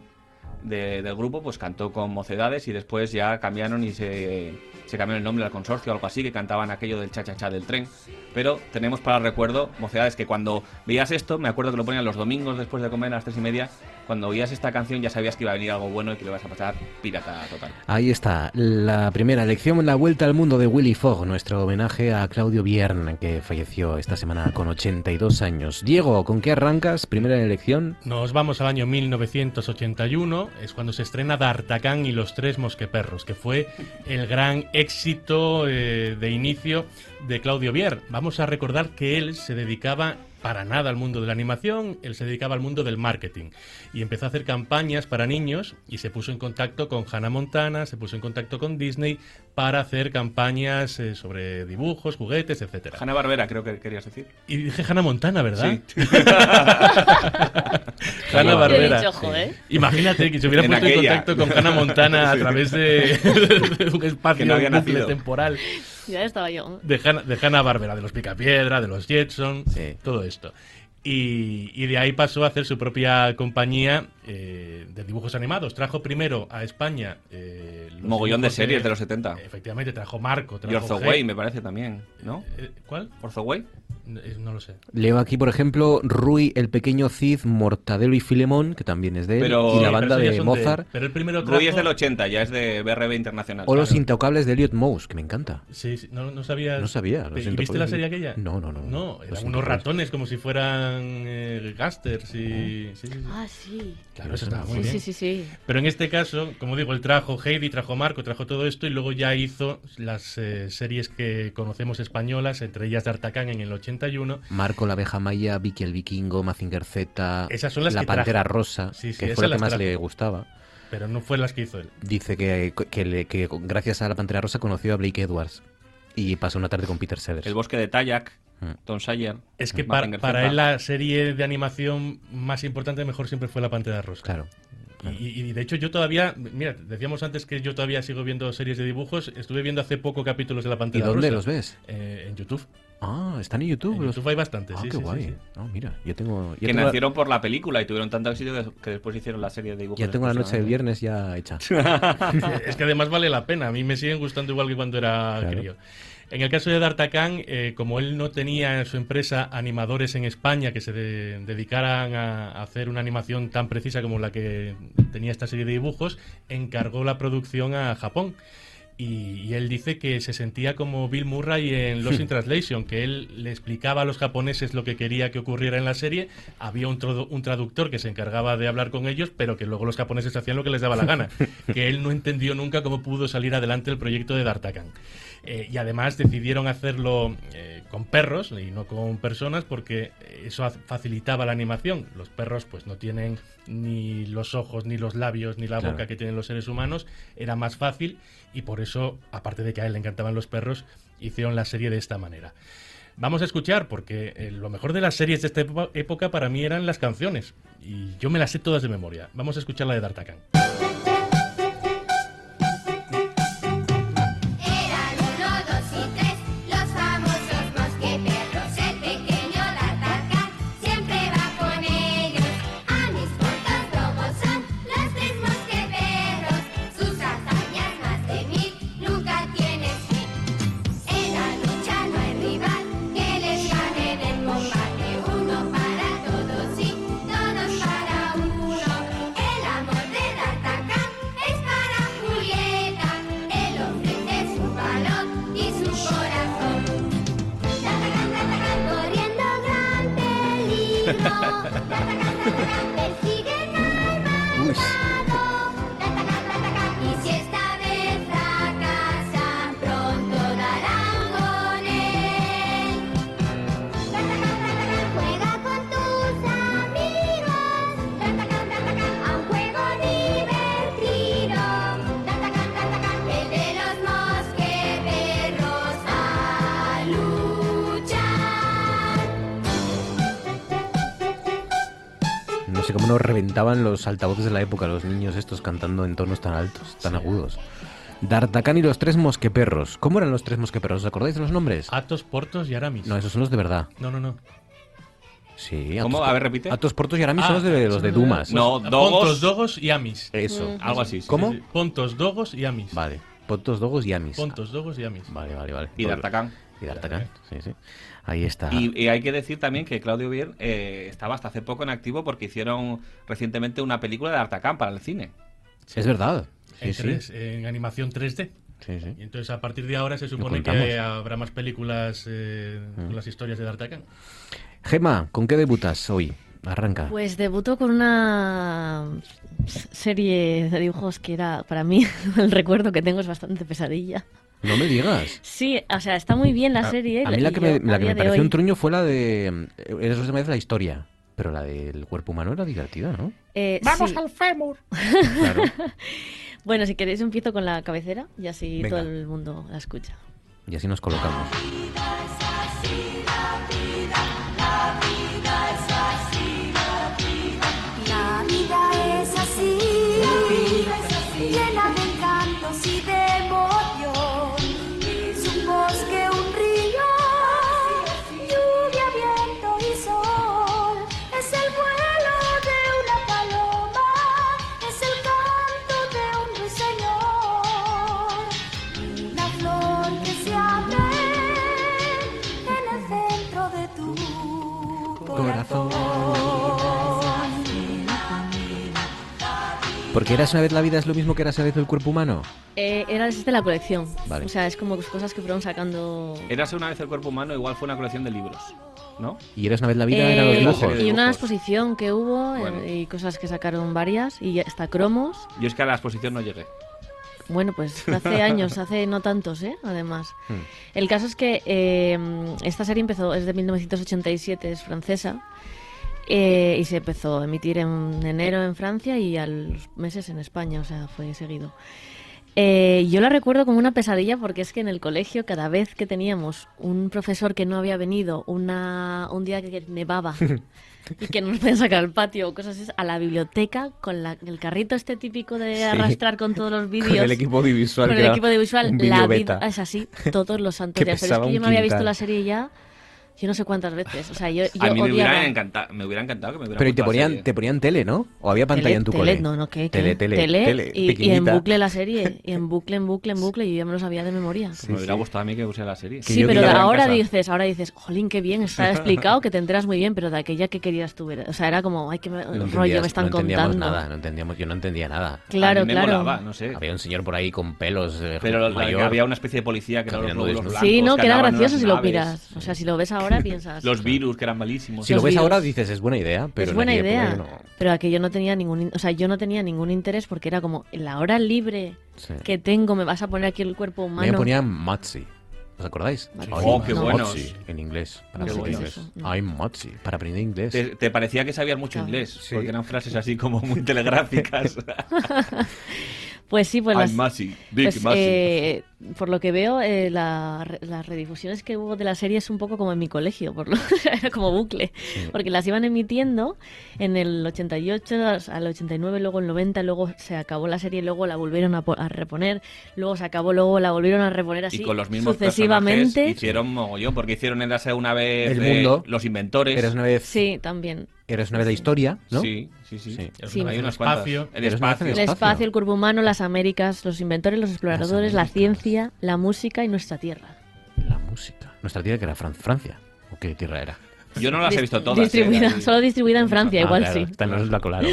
de- del grupo pues cantó con Mocedades y después ya cambiaron y se, se cambió el nombre al consorcio o algo así que cantaban aquello del cha cha cha del tren pero tenemos para recuerdo Mocedades que cuando veías esto me acuerdo que lo ponían los domingos después de comer a las tres y media cuando oías esta canción ya sabías que iba a venir algo bueno y que lo ibas a pasar pirata total Ahí está, la primera elección en la vuelta al mundo de Willy Fogg, nuestro homenaje a Claudio Biern, que falleció esta semana con 82 años. Diego, ¿con qué arrancas? Primera elección. Nos vamos al año 1981, es cuando se estrena D'Artagnan y los tres mosqueperros, que fue el gran éxito eh, de inicio de Claudio Bier. Vamos a recordar que él se dedicaba para nada al mundo de la animación, él se dedicaba al mundo del marketing y empezó a hacer campañas para niños y se puso en contacto con Hannah Montana, se puso en contacto con Disney para hacer campañas eh, sobre dibujos, juguetes, etcétera. Hanna Barbera creo que querías decir Y dije Hannah Montana, ¿verdad? Sí. (laughs) (laughs) Hanna Barbera. Qué dicho, joder. Imagínate que se hubiera En puesto en contacto con Hannah Montana a (laughs) través de, de un espacio Que no un bucle temporal Ya estaba yo. de Hanna, de Hanna Barbera, de los Picapiedra, de los Jetson, todo esto. Y, y de ahí pasó a hacer su propia compañía eh, de dibujos animados. Trajo primero a España eh, mogollón de series de los 70 Efectivamente, trajo Marco, y trajo Orzoway Hey. me parece también ¿no? Eh, ¿Cuál? Orzoway No, eh, no lo sé. Leo aquí, por ejemplo, Rui, el pequeño Cid, Mortadelo y Filemón, que también es de él, Pero- y la banda de. Mozart, Pero el primero Rui es del 80 ya es de BRB Internacional o Los. Intocables de Elliot Mouse, que me encanta. Sí, sí, no, no sabía. No sabía, Los ¿Y viste la serie aquella? No, no, no. No, eran unos ratones como si fueran eh, gángsters y... Sí, sí, sí. Ah, sí. Claro, eso estaba muy Sí, bien. sí, sí, sí. Pero en este caso, como digo, él trajo Heidi, trajo Marco, trajo todo esto y luego ya hizo las eh, series que conocemos españolas, entre ellas D'Artagnan en el 81. Marco, la abeja maya, Vicky el vikingo, Mazinger Z, Esas son las la que pantera trajo. rosa, Sí, sí, que fue la que más trajo. le gustaba. Pero no fue las que hizo él. Dice que, que, le- que gracias a la pantera rosa conoció a Blake Edwards y pasó una tarde con Peter Sellers. el bosque de Tayak. Tom Sawyer Es que para, para él la serie de animación más importante mejor siempre fue La Pantera Rosa. Claro. Y, y- y de hecho yo todavía, mira, decíamos antes que yo todavía sigo viendo series de dibujos, estuve viendo hace poco capítulos de La ¿Y Pantera dónde Rosa. los ves? Eh, en YouTube. Ah, están en YouTube. En los- YouTube hay bastantes, Ah, sí, qué sí, guay. sí. No, mira, yo tengo... yo que tengo- nacieron por la película y tuvieron tanto éxito que, que después hicieron la serie de dibujos Ya tengo la noche del exclusivamente. viernes ya hecha. (laughs) es que además vale la pena. A mí me siguen gustando igual que cuando era Claro. crío. En el caso de D'Artagnan, eh, como él no tenía en su empresa animadores en España que se de- dedicaran a, hacer una animación tan precisa como la que tenía esta serie de dibujos, encargó la producción a Japón. Y, y él dice que se sentía como Bill Murray en Lost in (laughs) Translation, que él le explicaba a los japoneses lo que quería que ocurriera en la serie, había un, un traductor que se encargaba de hablar con ellos, pero que luego los japoneses hacían lo que les daba la gana, (laughs) que él no entendió nunca cómo pudo salir adelante el proyecto de D'Artagnan. Eh, y además decidieron hacerlo eh, con perros y no con personas porque eso facilitaba la animación. Los perros pues no tienen ni los ojos, ni los labios, ni la Claro. boca que tienen los seres humanos. Era más fácil y por eso, aparte de que a él le encantaban los perros, hicieron la serie de esta manera. Vamos a escuchar, porque eh, lo mejor de las series de esta época para mí eran las canciones. Y yo me las sé todas de memoria. Vamos a escuchar la de D'Artagnan. Cómo nos reventaban los altavoces de la época, los niños estos cantando en tonos tan altos, tan agudos. D'Artagnan y los tres mosqueperros. ¿Cómo eran los tres mosqueperros? ¿Os acordáis de los nombres? Atos, Portos y Aramis. No, esos son los de verdad. No, no, no. Sí, ¿Cómo? Atos- A ver, repite. Atos Portos y Aramis Ah, son los de, los de Dumas. No, Pontos, Dogos. Dogos y Amis. Eso. Algo así. sí, ¿Cómo? sí, sí. Pontos, Dogos y Amis. Vale. Pontos, Dogos y Amis. Pontos, Dogos y Amis. Vale, vale, vale. Y D'Artagnan. Y D'Artagnan, sí, sí. Ahí está. Y, y hay que decir también que Claudio Bier eh, estaba hasta hace poco en activo porque hicieron recientemente una película de Artacán para el cine. Es verdad. Sí, En, sí. tres- en animación 3D. Sí, sí. Y entonces a partir de ahora se supone que habrá más películas eh, Mm. con las historias de D'Artagnan. Gema, ¿con qué debutas hoy? Arranca. Pues debuto con una serie de dibujos que era, para mí, (laughs) el recuerdo que tengo es bastante pesadilla. No me digas. Sí, o sea, está muy bien la A- serie. A, mí la que yo, me, la que me pareció hoy- un truño fue la de. Eres los demás de la historia. Pero la del cuerpo humano era divertida, ¿no? Eh, Vamos sí. al fémur. Claro. (laughs) Bueno, si queréis empiezo con la cabecera y así Venga. todo el mundo la escucha. Y así nos colocamos. Porque eras una vez la vida es lo mismo que eras una vez el cuerpo humano. Eh, era desde la colección. Vale. O sea, es como cosas que fueron sacando. Érase una vez el cuerpo humano, igual fue una colección de libros, ¿no? Y eras una vez la vida eran los Eh, dibujos. y una exposición que hubo eh, Bueno. y cosas que sacaron varias y hasta cromos. Yo es que a la exposición no llegué. Bueno, pues hace (laughs) años, hace no tantos, ¿eh? Además. Hmm. El caso es que eh, esta serie empezó, es de 1987, es francesa. Eh, y se empezó a emitir en enero en Francia y a los meses en España, o sea, fue seguido. Eh, yo la recuerdo como una pesadilla porque es que en el colegio cada vez que teníamos un profesor que no había venido, una, un día que nevaba (laughs) y que no nos podían sacar al patio o cosas así, a la biblioteca con la- el carrito este típico de Sí. arrastrar con todos los vídeos. Con el equipo audiovisual. Con el equipo audiovisual, la es así, todos los (laughs) santos días. Pero es que yo me había visto la serie ya, yo no sé cuántas veces. O sea, yo, yo a mí me odiaba. hubiera, encantado, me hubiera encantado que me hubiera Pero y te ponían, serie. te ponían tele, ¿no? O había pantalla Tele, en tu tele, cole. No, no, ¿qué? Tele, qué? tele, Tele, tele, y, y en bucle la serie, y en bucle, en bucle, en bucle, y yo ya me lo sabía de memoria. Pues me hubiera gustado a mí que usara la serie. Sí, pero ahora dices, ahora dices, jolín, qué bien, está (laughs) explicado, que te enteras muy bien, pero de aquella que querías tú ver. O sea, era como, ay, qué me- No rollo me están no entendíamos contando. nada, no entendíamos, yo no entendía nada. Claro, A mí me claro. molaba, no sé. Había un señor por ahí con pelos eh, Pero mayor. había una especie de policía que eran los. Sí, no, que era gracioso si lo miras. O sea, si lo ves ahora piensas. Los virus que eran malísimos. Si lo Los ves vídeos. ahora dices es buena idea, pero es en buena aquella idea, no. pero aquello no tenía ningún, in- o sea, yo no tenía ningún interés porque era como en la hora libre Sí. que tengo me vas a poner aquí el cuerpo humano. Me ponían Matzi. ¿Os acordáis? Ay, Oh, qué buenos. En inglés. Para No aprender inglés. no. Matzi. Para aprender inglés. Te, te parecía que sabías mucho Claro. inglés, Sí. porque eran frases así como muy telegráficas. (laughs) Pues sí, pues I'm las, Massey, Big pues, Massey. eh, por lo que veo, eh, la re- las redifusiones que hubo de la serie es un poco como en mi colegio, por lo, (laughs) era como bucle, porque las iban emitiendo en el 88, al 89, luego el 90, luego se acabó la serie, luego la volvieron a, po- a reponer, luego se acabó, luego la volvieron a reponer así y con los mismos sucesivamente. hicieron mogollón, porque hicieron Érase una vez El eh, mundo. Los Inventores. Eres una vez, Sí, también. eres una vez la historia, ¿no? Sí, sí, sí. Sí. Hay El unas espacio. El Eres una vez espacio. en El espacio, el cuerpo humano, las Américas, los inventores, los exploradores, la Américas. La música y nuestra tierra. La música. Nuestra tía que era Fran- Francia. ¿O qué tierra era? Yo no las he visto todas. Distribuida, eh. solo distribuida en Francia, Ah, igual claro, sí. Esta no es la colaron.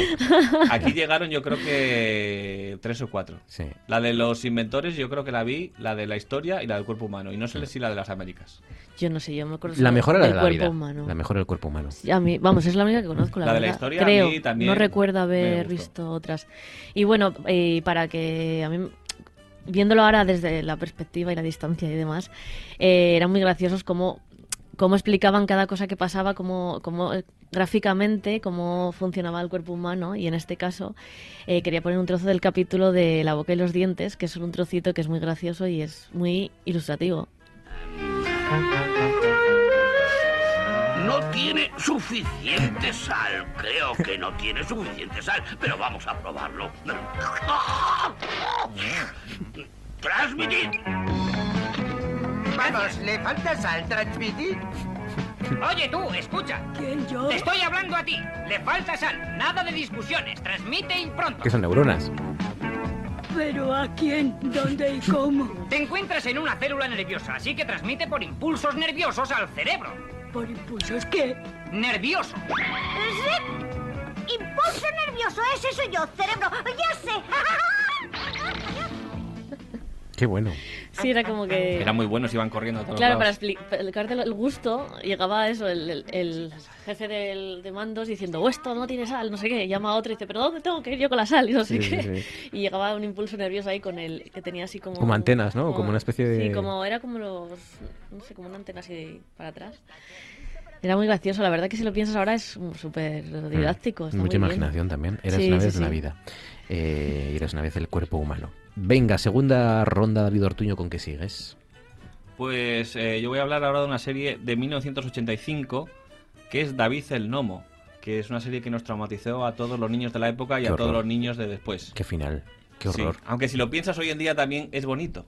Aquí llegaron yo creo que tres o cuatro. Sí. La de los inventores yo creo que la vi, la de la historia y la del cuerpo humano. Y no sé si la de las Américas. Yo no sé, yo me acuerdo La mejor era del la cuerpo vida. humano. La mejor era el cuerpo humano. Sí, a mí, vamos, es la única que conozco, la, La de la historia a Creo, mí también no recuerdo haber visto otras. Y bueno, eh, para que a mí, viéndolo ahora desde la perspectiva y la distancia y demás, eh, eran muy graciosos como cómo explicaban cada cosa que pasaba, cómo, cómo eh, gráficamente, cómo funcionaba el cuerpo humano. Y en este caso, eh, quería poner un trozo del capítulo de La boca y los dientes, que es un trocito que es muy gracioso y es muy ilustrativo. No tiene suficiente sal. Creo que no tiene suficiente sal, pero vamos a probarlo. (laughs) Transmitir. Vamos, ¿le falta sal transmitir? Oye tú, escucha. ¿Quién yo? Te estoy hablando a ti. Le falta sal. Nada de discusiones. Transmite y pronto. Que son neuronas. ¿Pero a quién? ¿Dónde y cómo? Te encuentras en una célula nerviosa, así que transmite por impulsos nerviosos al cerebro. ¿Por impulsos qué? Nervioso. ¡Sí! Impulso nervioso, ese soy yo, cerebro. Ya sé. (laughs) Qué bueno. Sí, era como que... Era muy buenos, iban corriendo a todos Claro, para lados. expli- para explicarte el gusto, llegaba eso, el, el- el jefe del, de mandos diciendo, "Oh, esto no tiene sal, no sé qué. Llama a otro y dice, ¿pero dónde tengo que ir yo con la sal? Y no sé Sí, qué. sí, Y llegaba un impulso nervioso ahí con el que tenía así como... Como antenas, ¿no? Como una especie de- Sí, como era como los... No sé, como una antena así de- para atrás. Era muy gracioso, la verdad que si lo piensas ahora es súper didáctico. está Mm. Mucha muy bien. imaginación también. Eras Sí, una sí, vez la vida. Eh, y eras una vez el cuerpo humano. Venga, segunda ronda, David Ortuño, ¿con qué sigues? Pues eh, yo voy a hablar ahora de una serie de 1985 que es David el Nomo, que es una serie que nos traumatizó a todos los niños de la época y Qué a todos los niños de después. Qué final. Qué Sí, horror. Aunque si lo piensas hoy en día también es bonito.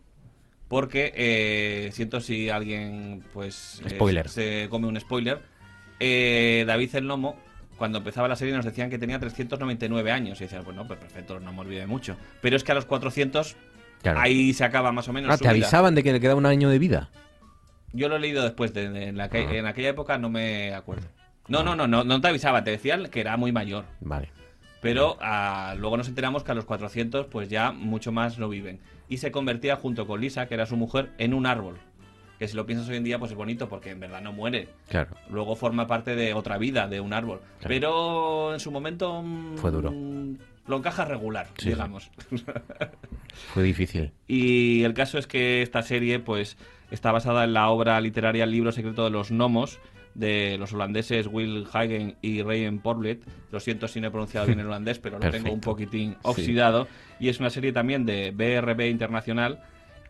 Porque eh, siento si alguien pues eh, Spoiler. se come un spoiler. eh, David el Nomo, cuando empezaba la serie nos decían que tenía 399 años. Y decían, pues no, pues perfecto, no me olvide mucho. Pero es que a los 400 Claro. ahí se acaba más o menos. Ah, su ¿te vida. avisaban de que le quedaba un año de vida? Yo lo he leído después, de, de- en, la que- Ah. en aquella época no me acuerdo. No, no, no, no, no te avisaba, te decían que era muy mayor. Vale. Pero ah, luego nos enteramos que a los 400 pues ya mucho más no viven. Y se convertía junto con Lisa, que era su mujer, en un árbol. Que si lo piensas hoy en día pues es bonito porque en verdad no muere. Claro. Luego forma parte de otra vida, de un árbol. Claro. Pero en su momento... mm, Fue duro. Lo encaja regular, Sí, sí. digamos. (laughs) Fue difícil. Y el caso es que esta serie, pues, está basada en la obra literaria El libro secreto de los gnomos de los holandeses Will Hagen y Rayen Porblet. Lo siento si no he pronunciado bien el (laughs) holandés, pero lo tengo un poquitín Sí. oxidado. Y es una serie también de BRB Internacional.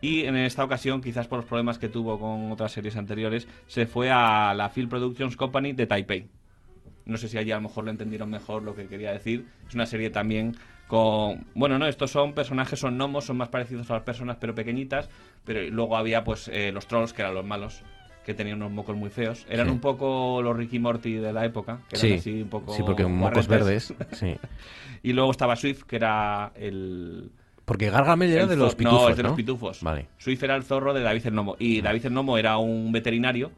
Y en esta ocasión, quizás por los problemas que tuvo con otras series anteriores, se fue a la Film Productions Company de Taipei. No sé si allí a lo mejor lo entendieron mejor lo que quería decir. Es una serie también con... Bueno, no, estos son personajes, son gnomos, son más parecidos a las personas, pero pequeñitas. Pero luego había pues eh, los trolls, que eran los malos, que tenían unos mocos muy feos. Eran Sí. un poco los Ricky Morty de la época, que eran Sí, así un poco... sí, porque mocos verdes, sí. (laughs) y luego estaba Swift, que era el... Porque Gargamel era el de los pitufos, No, es de ¿no? los pitufos. Vale. Swift era el zorro de David el Gnomo. Y David el Gnomo era un veterinario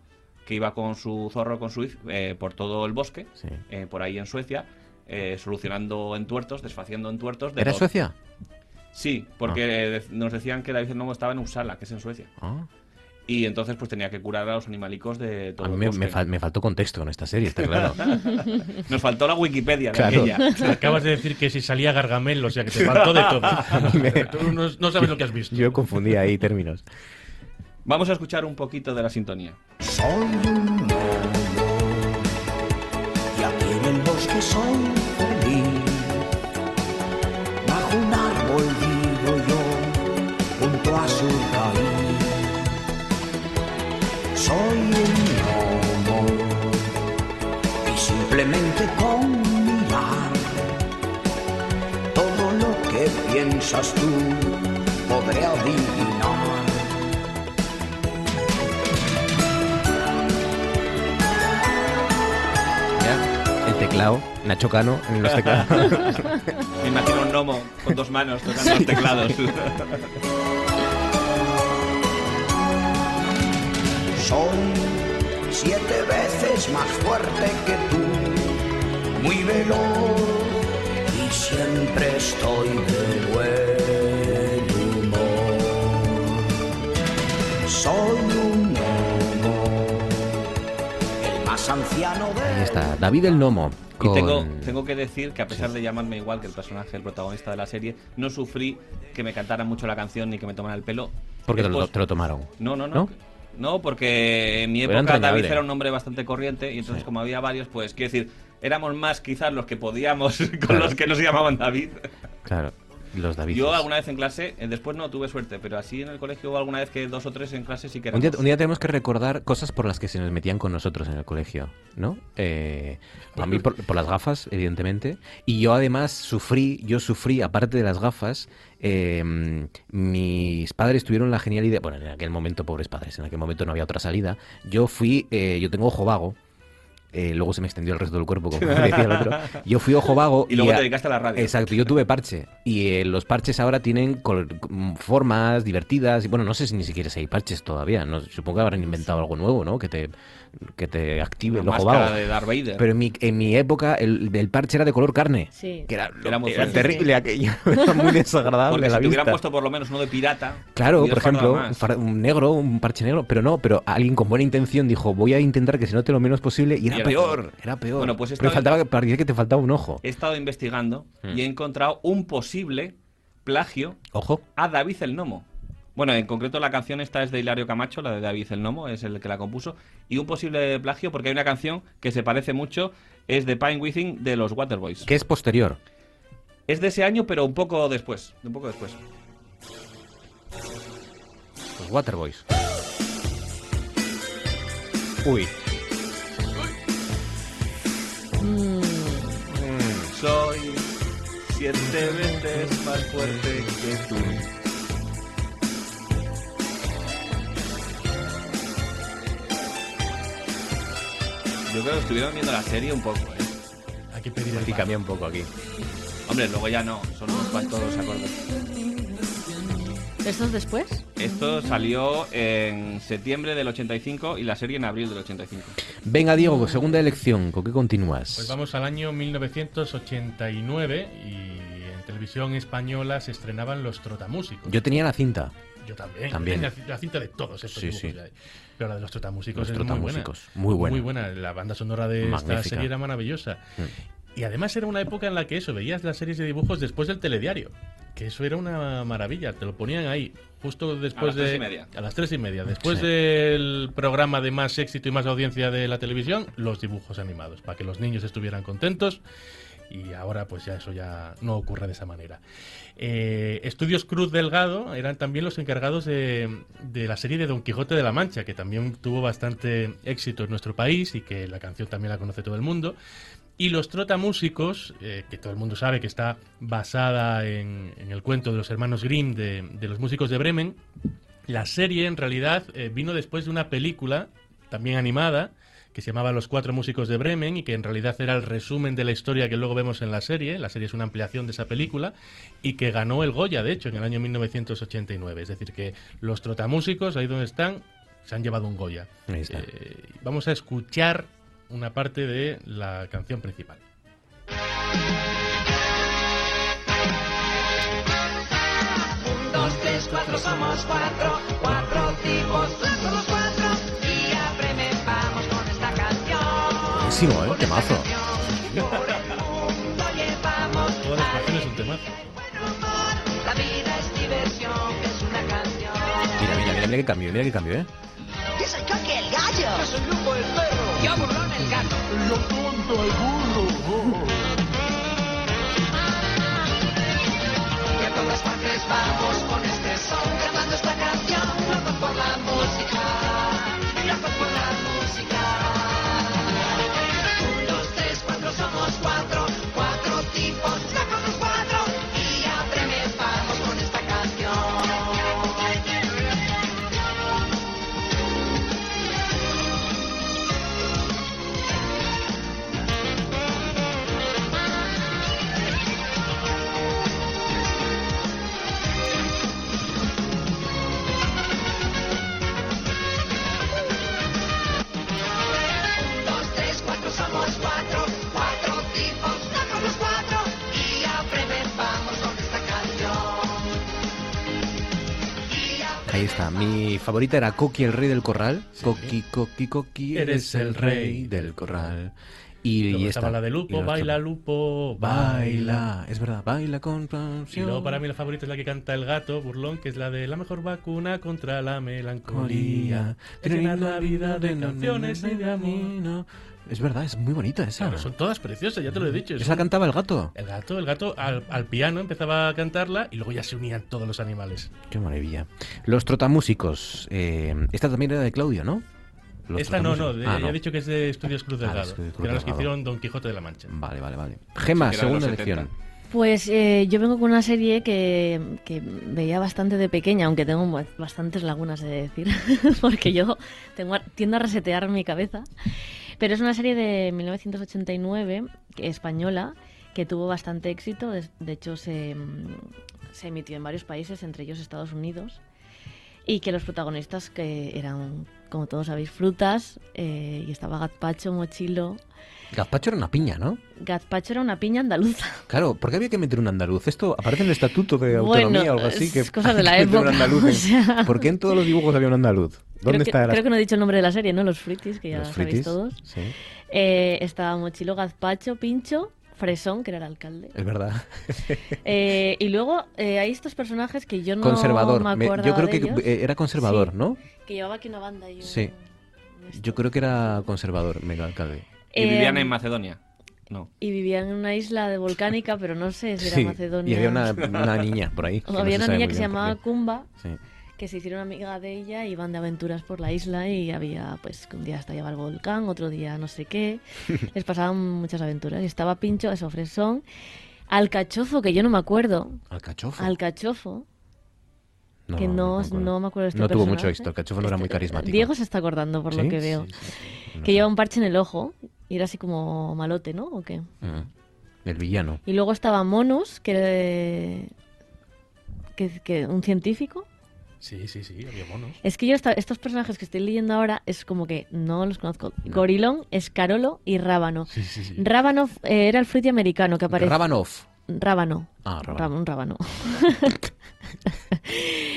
que iba con su zorro, con Swift, eh, por todo el bosque, eh, por ahí en Suecia, eh, solucionando entuertos, desfaciendo entuertos. de ¿Era todo. Suecia? Sí, porque de- nos decían que David el Gnomo estaba en Uppsala, que es en Suecia. Ah. Y entonces pues tenía que curar a los animalicos de todo A mí el me, me fal- me faltó contexto con esta serie, está claro. (laughs) Nos faltó la Wikipedia de Claro. aquella. Acabas de decir que si salía Gargamel, o sea que te faltó de todo. (laughs) Tú no, no sabes lo que has visto. Yo confundí ahí términos. Vamos a escuchar un poquito de la sintonía. Soy un gnomo y aquí en el bosque soy piensas tú podré adivinar. Ya, el teclado, Nacho Cano en los teclados. (laughs) Me imagino un gnomo con dos manos tocando los teclados. (laughs) Soy siete veces más fuerte que tú, muy veloz siempre estoy de buen humor. Soy un gnomo, el más anciano de Ahí está, David el Nomo. Y Con... tengo, tengo que decir que a pesar de llamarme igual que el personaje, el protagonista de la serie, no sufrí que me cantaran mucho la canción ni que me tomaran el pelo. Porque te lo, Después- te lo tomaron. No, no, no. ¿No? No, porque en mi época. David era un nombre bastante corriente y entonces como había varios, pues quiero decir, éramos más quizás los que podíamos (laughs) con Claro. los que nos llamaban David. Claro. Los David. Yo alguna vez en clase, eh, después no tuve suerte, pero así en el colegio alguna vez que dos o tres en clase sí que Un día, un día tenemos que recordar cosas por las que se nos metían con nosotros en el colegio, ¿no? Eh, a mí por, por las gafas, evidentemente. Y yo además sufrí, yo sufrí, aparte de las gafas, eh, mis padres tuvieron la genial idea, bueno, en aquel momento, pobres padres, en aquel momento no había otra salida. Yo fui, eh, yo tengo ojo vago. Eh, luego se me extendió el resto del cuerpo, como (laughs) (laughs) decía el otro. Yo fui ojo vago. Y luego te dedicaste a la radio. Exacto, yo tuve parche. Y eh, los parches ahora tienen col- mm, formas divertidas. Y bueno, no sé si ni siquiera si hay parches todavía. No, supongo que habrán inventado algo nuevo, ¿no? Que te, que te active Una el ojo vago. de Darth Vader. Pero en mi, en mi época el, el parche era de color carne. Sí. Que era, Era muy era fuerte. terrible aquello. (laughs) Era muy desagradable Porque la si te hubieran puesto por lo menos uno de pirata. Claro, por ejemplo, un, negro, un parche negro, pero no, pero alguien con buena intención dijo, voy a intentar que se note lo menos posible y era, Y era peor, peor. era peor. Bueno, pues pero faltaba, parecía que te faltaba un ojo. He estado investigando Hmm. y he encontrado un posible plagio Ojo. a David el Nomo. Bueno, en concreto la canción esta es de Hilario Camacho, la de David el Nomo, es el que la compuso. Y un posible plagio, porque hay una canción que se parece mucho, es de Pine Within de los Waterboys. Que es posterior. Es de ese año, pero un poco después. Un poco después. Los Waterboys. Uy. Siete veces más fuerte que tú. Yo creo que estuvieron viendo la serie un poco, ¿eh? Hay que pedir el cambia un poco aquí. Hombre, luego ya no, son unos cuantos acordes. ¿Estos después? Esto salió en septiembre del 85 y la serie en abril del 85. Venga, Diego, segunda elección, ¿con qué continúas? Pues vamos al año 1989 y televisión española se estrenaban los trotamúsicos. Yo tenía la cinta. Yo también. También. Tenía la cinta de todos estos Sí, dibujos sí. Pero la de los trotamúsicos Los es Trotamúsicos, muy buena. muy buena. La banda sonora de esta Magnífica. serie era maravillosa. Mm. Y además era una época en la que eso, veías las series de dibujos después del telediario. Que eso era una maravilla. Te lo ponían ahí, justo después las tres de. y media. A las tres y media. Después Sí. del programa de más éxito y más audiencia de la televisión, los dibujos animados. Para que los niños estuvieran contentos. Y ahora, pues ya eso ya no ocurre de esa manera. Eh, Estudios Cruz Delgado eran también los encargados de, de la serie de Don Quijote de la Mancha, que también tuvo bastante éxito en nuestro país y que la canción también la conoce todo el mundo. Y los Trotamúsicos, eh, que todo el mundo sabe que está basada en, el cuento de los hermanos Grimm de, de los músicos de Bremen, la serie en realidad eh, vino después de una película también animada que se llamaba Los Cuatro Músicos de Bremen y que en realidad era el resumen de la historia que luego vemos en la serie. La serie es una ampliación de esa película y que ganó el Goya, de hecho, en el año 1989. Es decir, que los trotamúsicos, ahí donde están, se han llevado un Goya. Ahí está. Eh, vamos a escuchar una parte de la canción principal. Un, dos, tres, cuatro, somos cuatro, cuatro tipos, Buenísimo, ¿eh? Temazo. Todas las canciones una canción. Mira, mira, mira, mira que cambio, mira que cambio, ¿eh? Yo soy Coqui el gallo. Yo soy Lupo el perro. Yo Burlón el gato. Yo tonto el burro. Y a todas partes vamos con este son grabando esta canción. Locos por la música. Ahí está. Mi favorita era Coqui, el rey del corral. Coqui, Coqui, Coqui, eres el rey del corral. Y, y esta. la de Lupo, la baila. Lupo, Baila, es verdad, baila con Y luego para mí la favorita es la que canta el gato, Burlón, que es la de la mejor vacuna contra la melancolía. Llenar la vida de canciones y de amor. Es verdad, es muy bonita esa. Claro, son todas preciosas, ya te lo he dicho. ¿Esa cantaba el gato? El gato, el gato al, al piano empezaba a cantarla y luego ya se unían todos los animales. Qué maravilla. Los trotamúsicos. eh, esta también era de Claudio, ¿no? Los Esta no, no, de- Ah, ya he dicho que es de Estudios Cruz Ah, de Delgado, Estudios Cruz que eran los que hicieron Don Quijote de la Mancha. Vale, vale, vale. Gema, segunda 70. elección. Pues eh, yo vengo con una serie que, que veía bastante de pequeña, aunque tengo ba- bastantes lagunas de decir, (laughs) porque yo tengo, a- tiendo a resetear mi cabeza. Pero es una serie de 1989, que- española, que tuvo bastante éxito. De, hecho, se, mm, se emitió en varios países, entre ellos Estados Unidos. Y que los protagonistas que eran, como todos sabéis, frutas. eh, y estaba Gazpacho, Mochilo. Gazpacho era una piña, ¿no? Gazpacho era una piña andaluza. Claro, ¿por qué había que meter un andaluz? Esto aparece en el estatuto de autonomía Bueno, o algo así. es Que cosas de (laughs) la época, (laughs) o sea. ¿Por qué en todos los dibujos había un andaluz? ¿Dónde creo que, creo no he dicho el nombre de la serie, ¿no? Los fritis, que ya Los sabéis fritis, todos. sí. Eh, estaba Mochilo, Gazpacho, Pincho, Fresón, que era el alcalde. Es verdad. (laughs) Eh, y luego eh, hay estos personajes que yo no conservador. me acordaba yo creo de que ellos, era conservador, Sí, ¿no? Que llevaba aquí una banda y un- Sí. Yo creo que era conservador, mega alcalde. ¿Y Eh, vivían en Macedonia? No. Y vivían en una isla de volcánica, pero no sé si era Sí, Macedonia. y había una, (laughs) una niña por ahí. O había no una niña que se llamaba qué. Kumba, Sí. Que se hicieron amiga de ella y iban de aventuras por la isla y había, pues, que un día estallaba el volcán, otro día no sé qué. (laughs) Les pasaban muchas aventuras. Y estaba Pincho, eso, Fresón. Alcachofo, que yo no me acuerdo. Alcachofo. Alcachofo. No, que no, me acuerdo. no me acuerdo de este No tuvo mucho éxito, el cachofo no era muy carismático. Diego se está acordando por ¿Sí? lo que veo. Sí, sí, Que lleva un parche en el ojo y era así como malote, ¿no? ¿O qué? Mm. El villano. Y luego estaba Monos, que que, que un científico. Sí, sí, sí, había monos. Es que yo esta- estos personajes que estoy leyendo ahora es como que no los conozco. Gorilón, Escarolo y Rábano. Sí, sí, sí. Rábano eh, era el fruity americano que aparece. Rabanov. Rábano. Ah, Rábano. Un rábano. (laughs)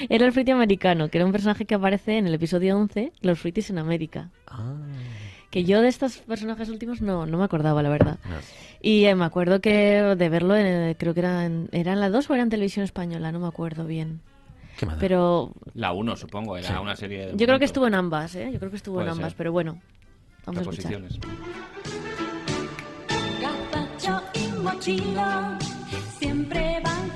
era el fruity americano, que era un personaje que aparece en el episodio 11, Los Fruities en América. Ah. Que yo de estos personajes últimos no, no me acordaba, la verdad. Y eh, me acuerdo que de verlo, en- creo que era en, era en la 2 o era en televisión española, no me acuerdo bien. Pero La 1, supongo, era una serie de. yo creo que estuvo en ambas, ¿eh? Yo creo que estuvo en ambas, ser. pero bueno, vamos a escuchar. Reposiciones. Gazpacho y mochilo siempre van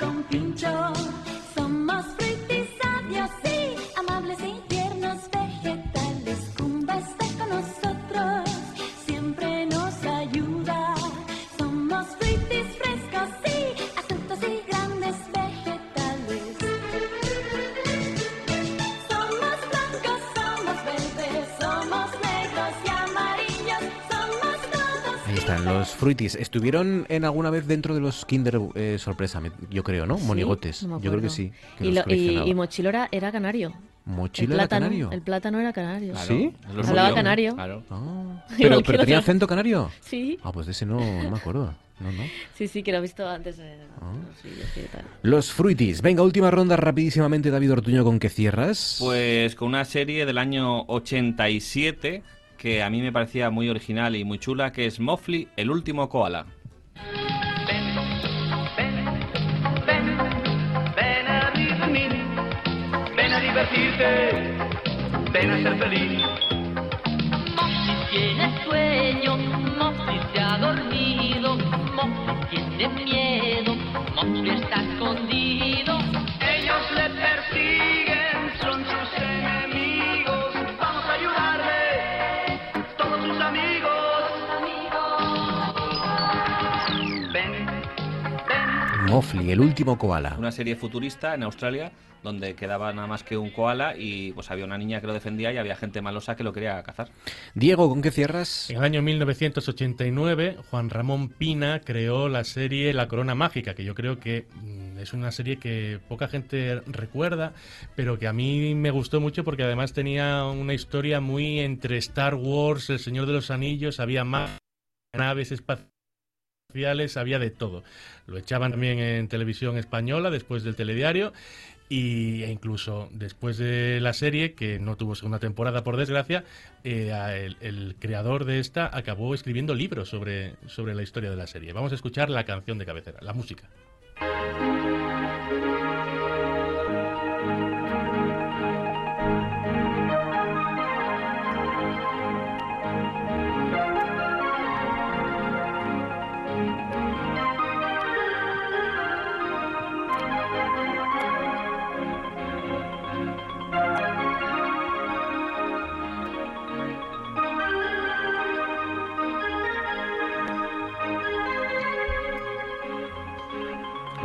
están, los fruitis. ¿Estuvieron en alguna vez dentro de los Kinder eh, Sorpresa? Yo creo, ¿no? Sí, Monigotes. no me Yo creo que sí. que y, lo- y- y Mochilo era, era canario. ¿Mochilo el era plátano, canario? El plátano era canario. ¿Sí? Los Hablaba Murió. canario. Claro. Ah. (laughs) Pero, pero tenía acento canario. Sí. Ah, pues de ese no, no me acuerdo. No, no. Sí, sí, que lo he visto antes. en Ah. los vídeos y tal. Los fruitis. Venga, última ronda rapidísimamente, David Ortuño, ¿con qué cierras? Pues con una serie del año 87 que a mí me parecía muy original y muy chula, que es Mofli, el último koala. Divertirte, ven a ser feliz. Mopsi tiene sueño, Mopsi se ha dormido, Mopsi tiene miedo, Mopsi está escondido. Mofli, el último koala. Una serie futurista en Australia donde quedaba nada más que un koala y pues había una niña que lo defendía y había gente malosa que lo quería cazar. Diego, ¿con qué cierras? En el año 1989, Juan Ramón Pina creó la serie La Corona Mágica, que yo creo que mm, es una serie que poca gente recuerda, pero que a mí me gustó mucho porque además tenía una historia muy entre Star Wars, El Señor de los Anillos, había más naves espaciales había de todo. Lo echaban también en televisión española después del telediario y, e incluso después de la serie, que no tuvo segunda temporada por desgracia, eh, el, el creador de esta acabó escribiendo libros sobre, sobre la historia de la serie. Vamos a escuchar la canción de cabecera, la música.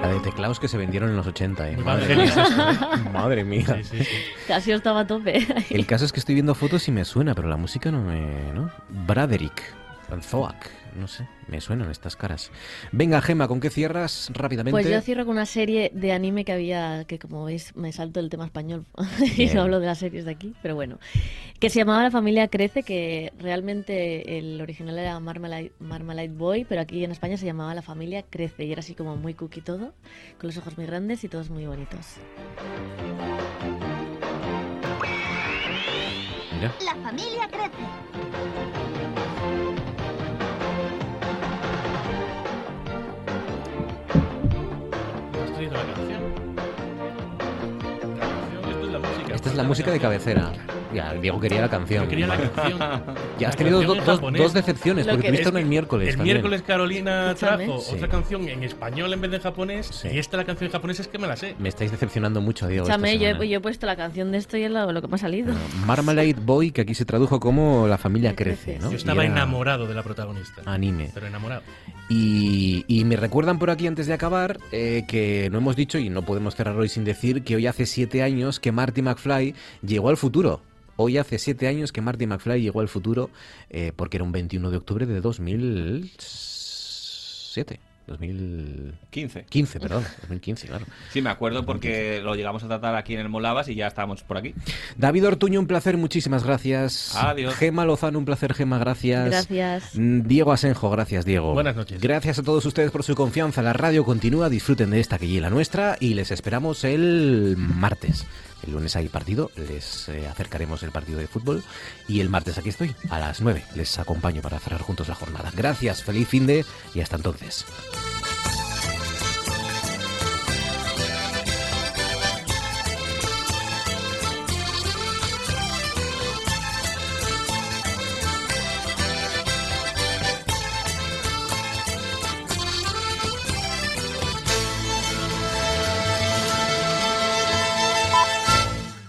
La de teclados que se vendieron en los 80, ¿eh? Madre, mía. (laughs) Madre mía. Sí, sí, sí. Casi estaba a tope. El caso es que estoy viendo fotos y me suena, pero la música no me... ¿no? Braderick, Zoak, no sé, me suenan estas caras. Venga, Gema, ¿con qué cierras rápidamente? Pues yo cierro con una serie de anime que había, que como veis me salto el tema español (laughs) y no hablo de las series de aquí, pero bueno, que se llamaba La familia crece, que realmente el original era Marmalade, Marmalade Boy, pero aquí en España se llamaba La familia crece y era así como muy cookie todo, con los ojos muy grandes y todos muy bonitos. Mira. La familia crece. ¿Has traído la canción? La canción, esto es la música. Esta es la música de cabecera. Ya, Diego quería la canción. Yo quería la canción. Ya has La tenido do- dos, decepciones, Lo porque que- tuviste una el miércoles El también. miércoles Carolina trajo Sí. otra canción en español en vez de en japonés y esta la canción en japonés es que me la sé. Me estáis decepcionando mucho, Diego. Escúchame, yo, he- yo he puesto la canción de esto y es lo, lo que me ha salido. Marmalade Boy, que aquí se tradujo como La familia crece, ¿no? Yo estaba era enamorado de la protagonista. Anime. Pero enamorado. Y, y me recuerdan por aquí antes de acabar eh, que no hemos dicho y no podemos cerrar hoy sin decir que hoy hace siete años que Marty McFly llegó al futuro. Hoy hace siete años que Marty McFly llegó al futuro eh, porque era un 21 de octubre de 2007. 2015. 15, perdón. (laughs) 2015, claro. Sí, me acuerdo porque lo llegamos a tratar aquí en el Molabas y ya estábamos por aquí. David Ortuño, un placer, muchísimas gracias. Adiós. Gema Lozano, un placer, Gema, gracias. Gracias. Mm, Diego Asenjo, gracias, Diego. Buenas noches. Gracias a todos ustedes por su confianza. La radio continúa, disfruten de esta que y la nuestra y les esperamos el martes. El lunes hay partido, les eh, acercaremos el partido de fútbol y el martes aquí estoy, a las 9. Les acompaño para cerrar juntos la jornada. Gracias, feliz fin de y hasta entonces.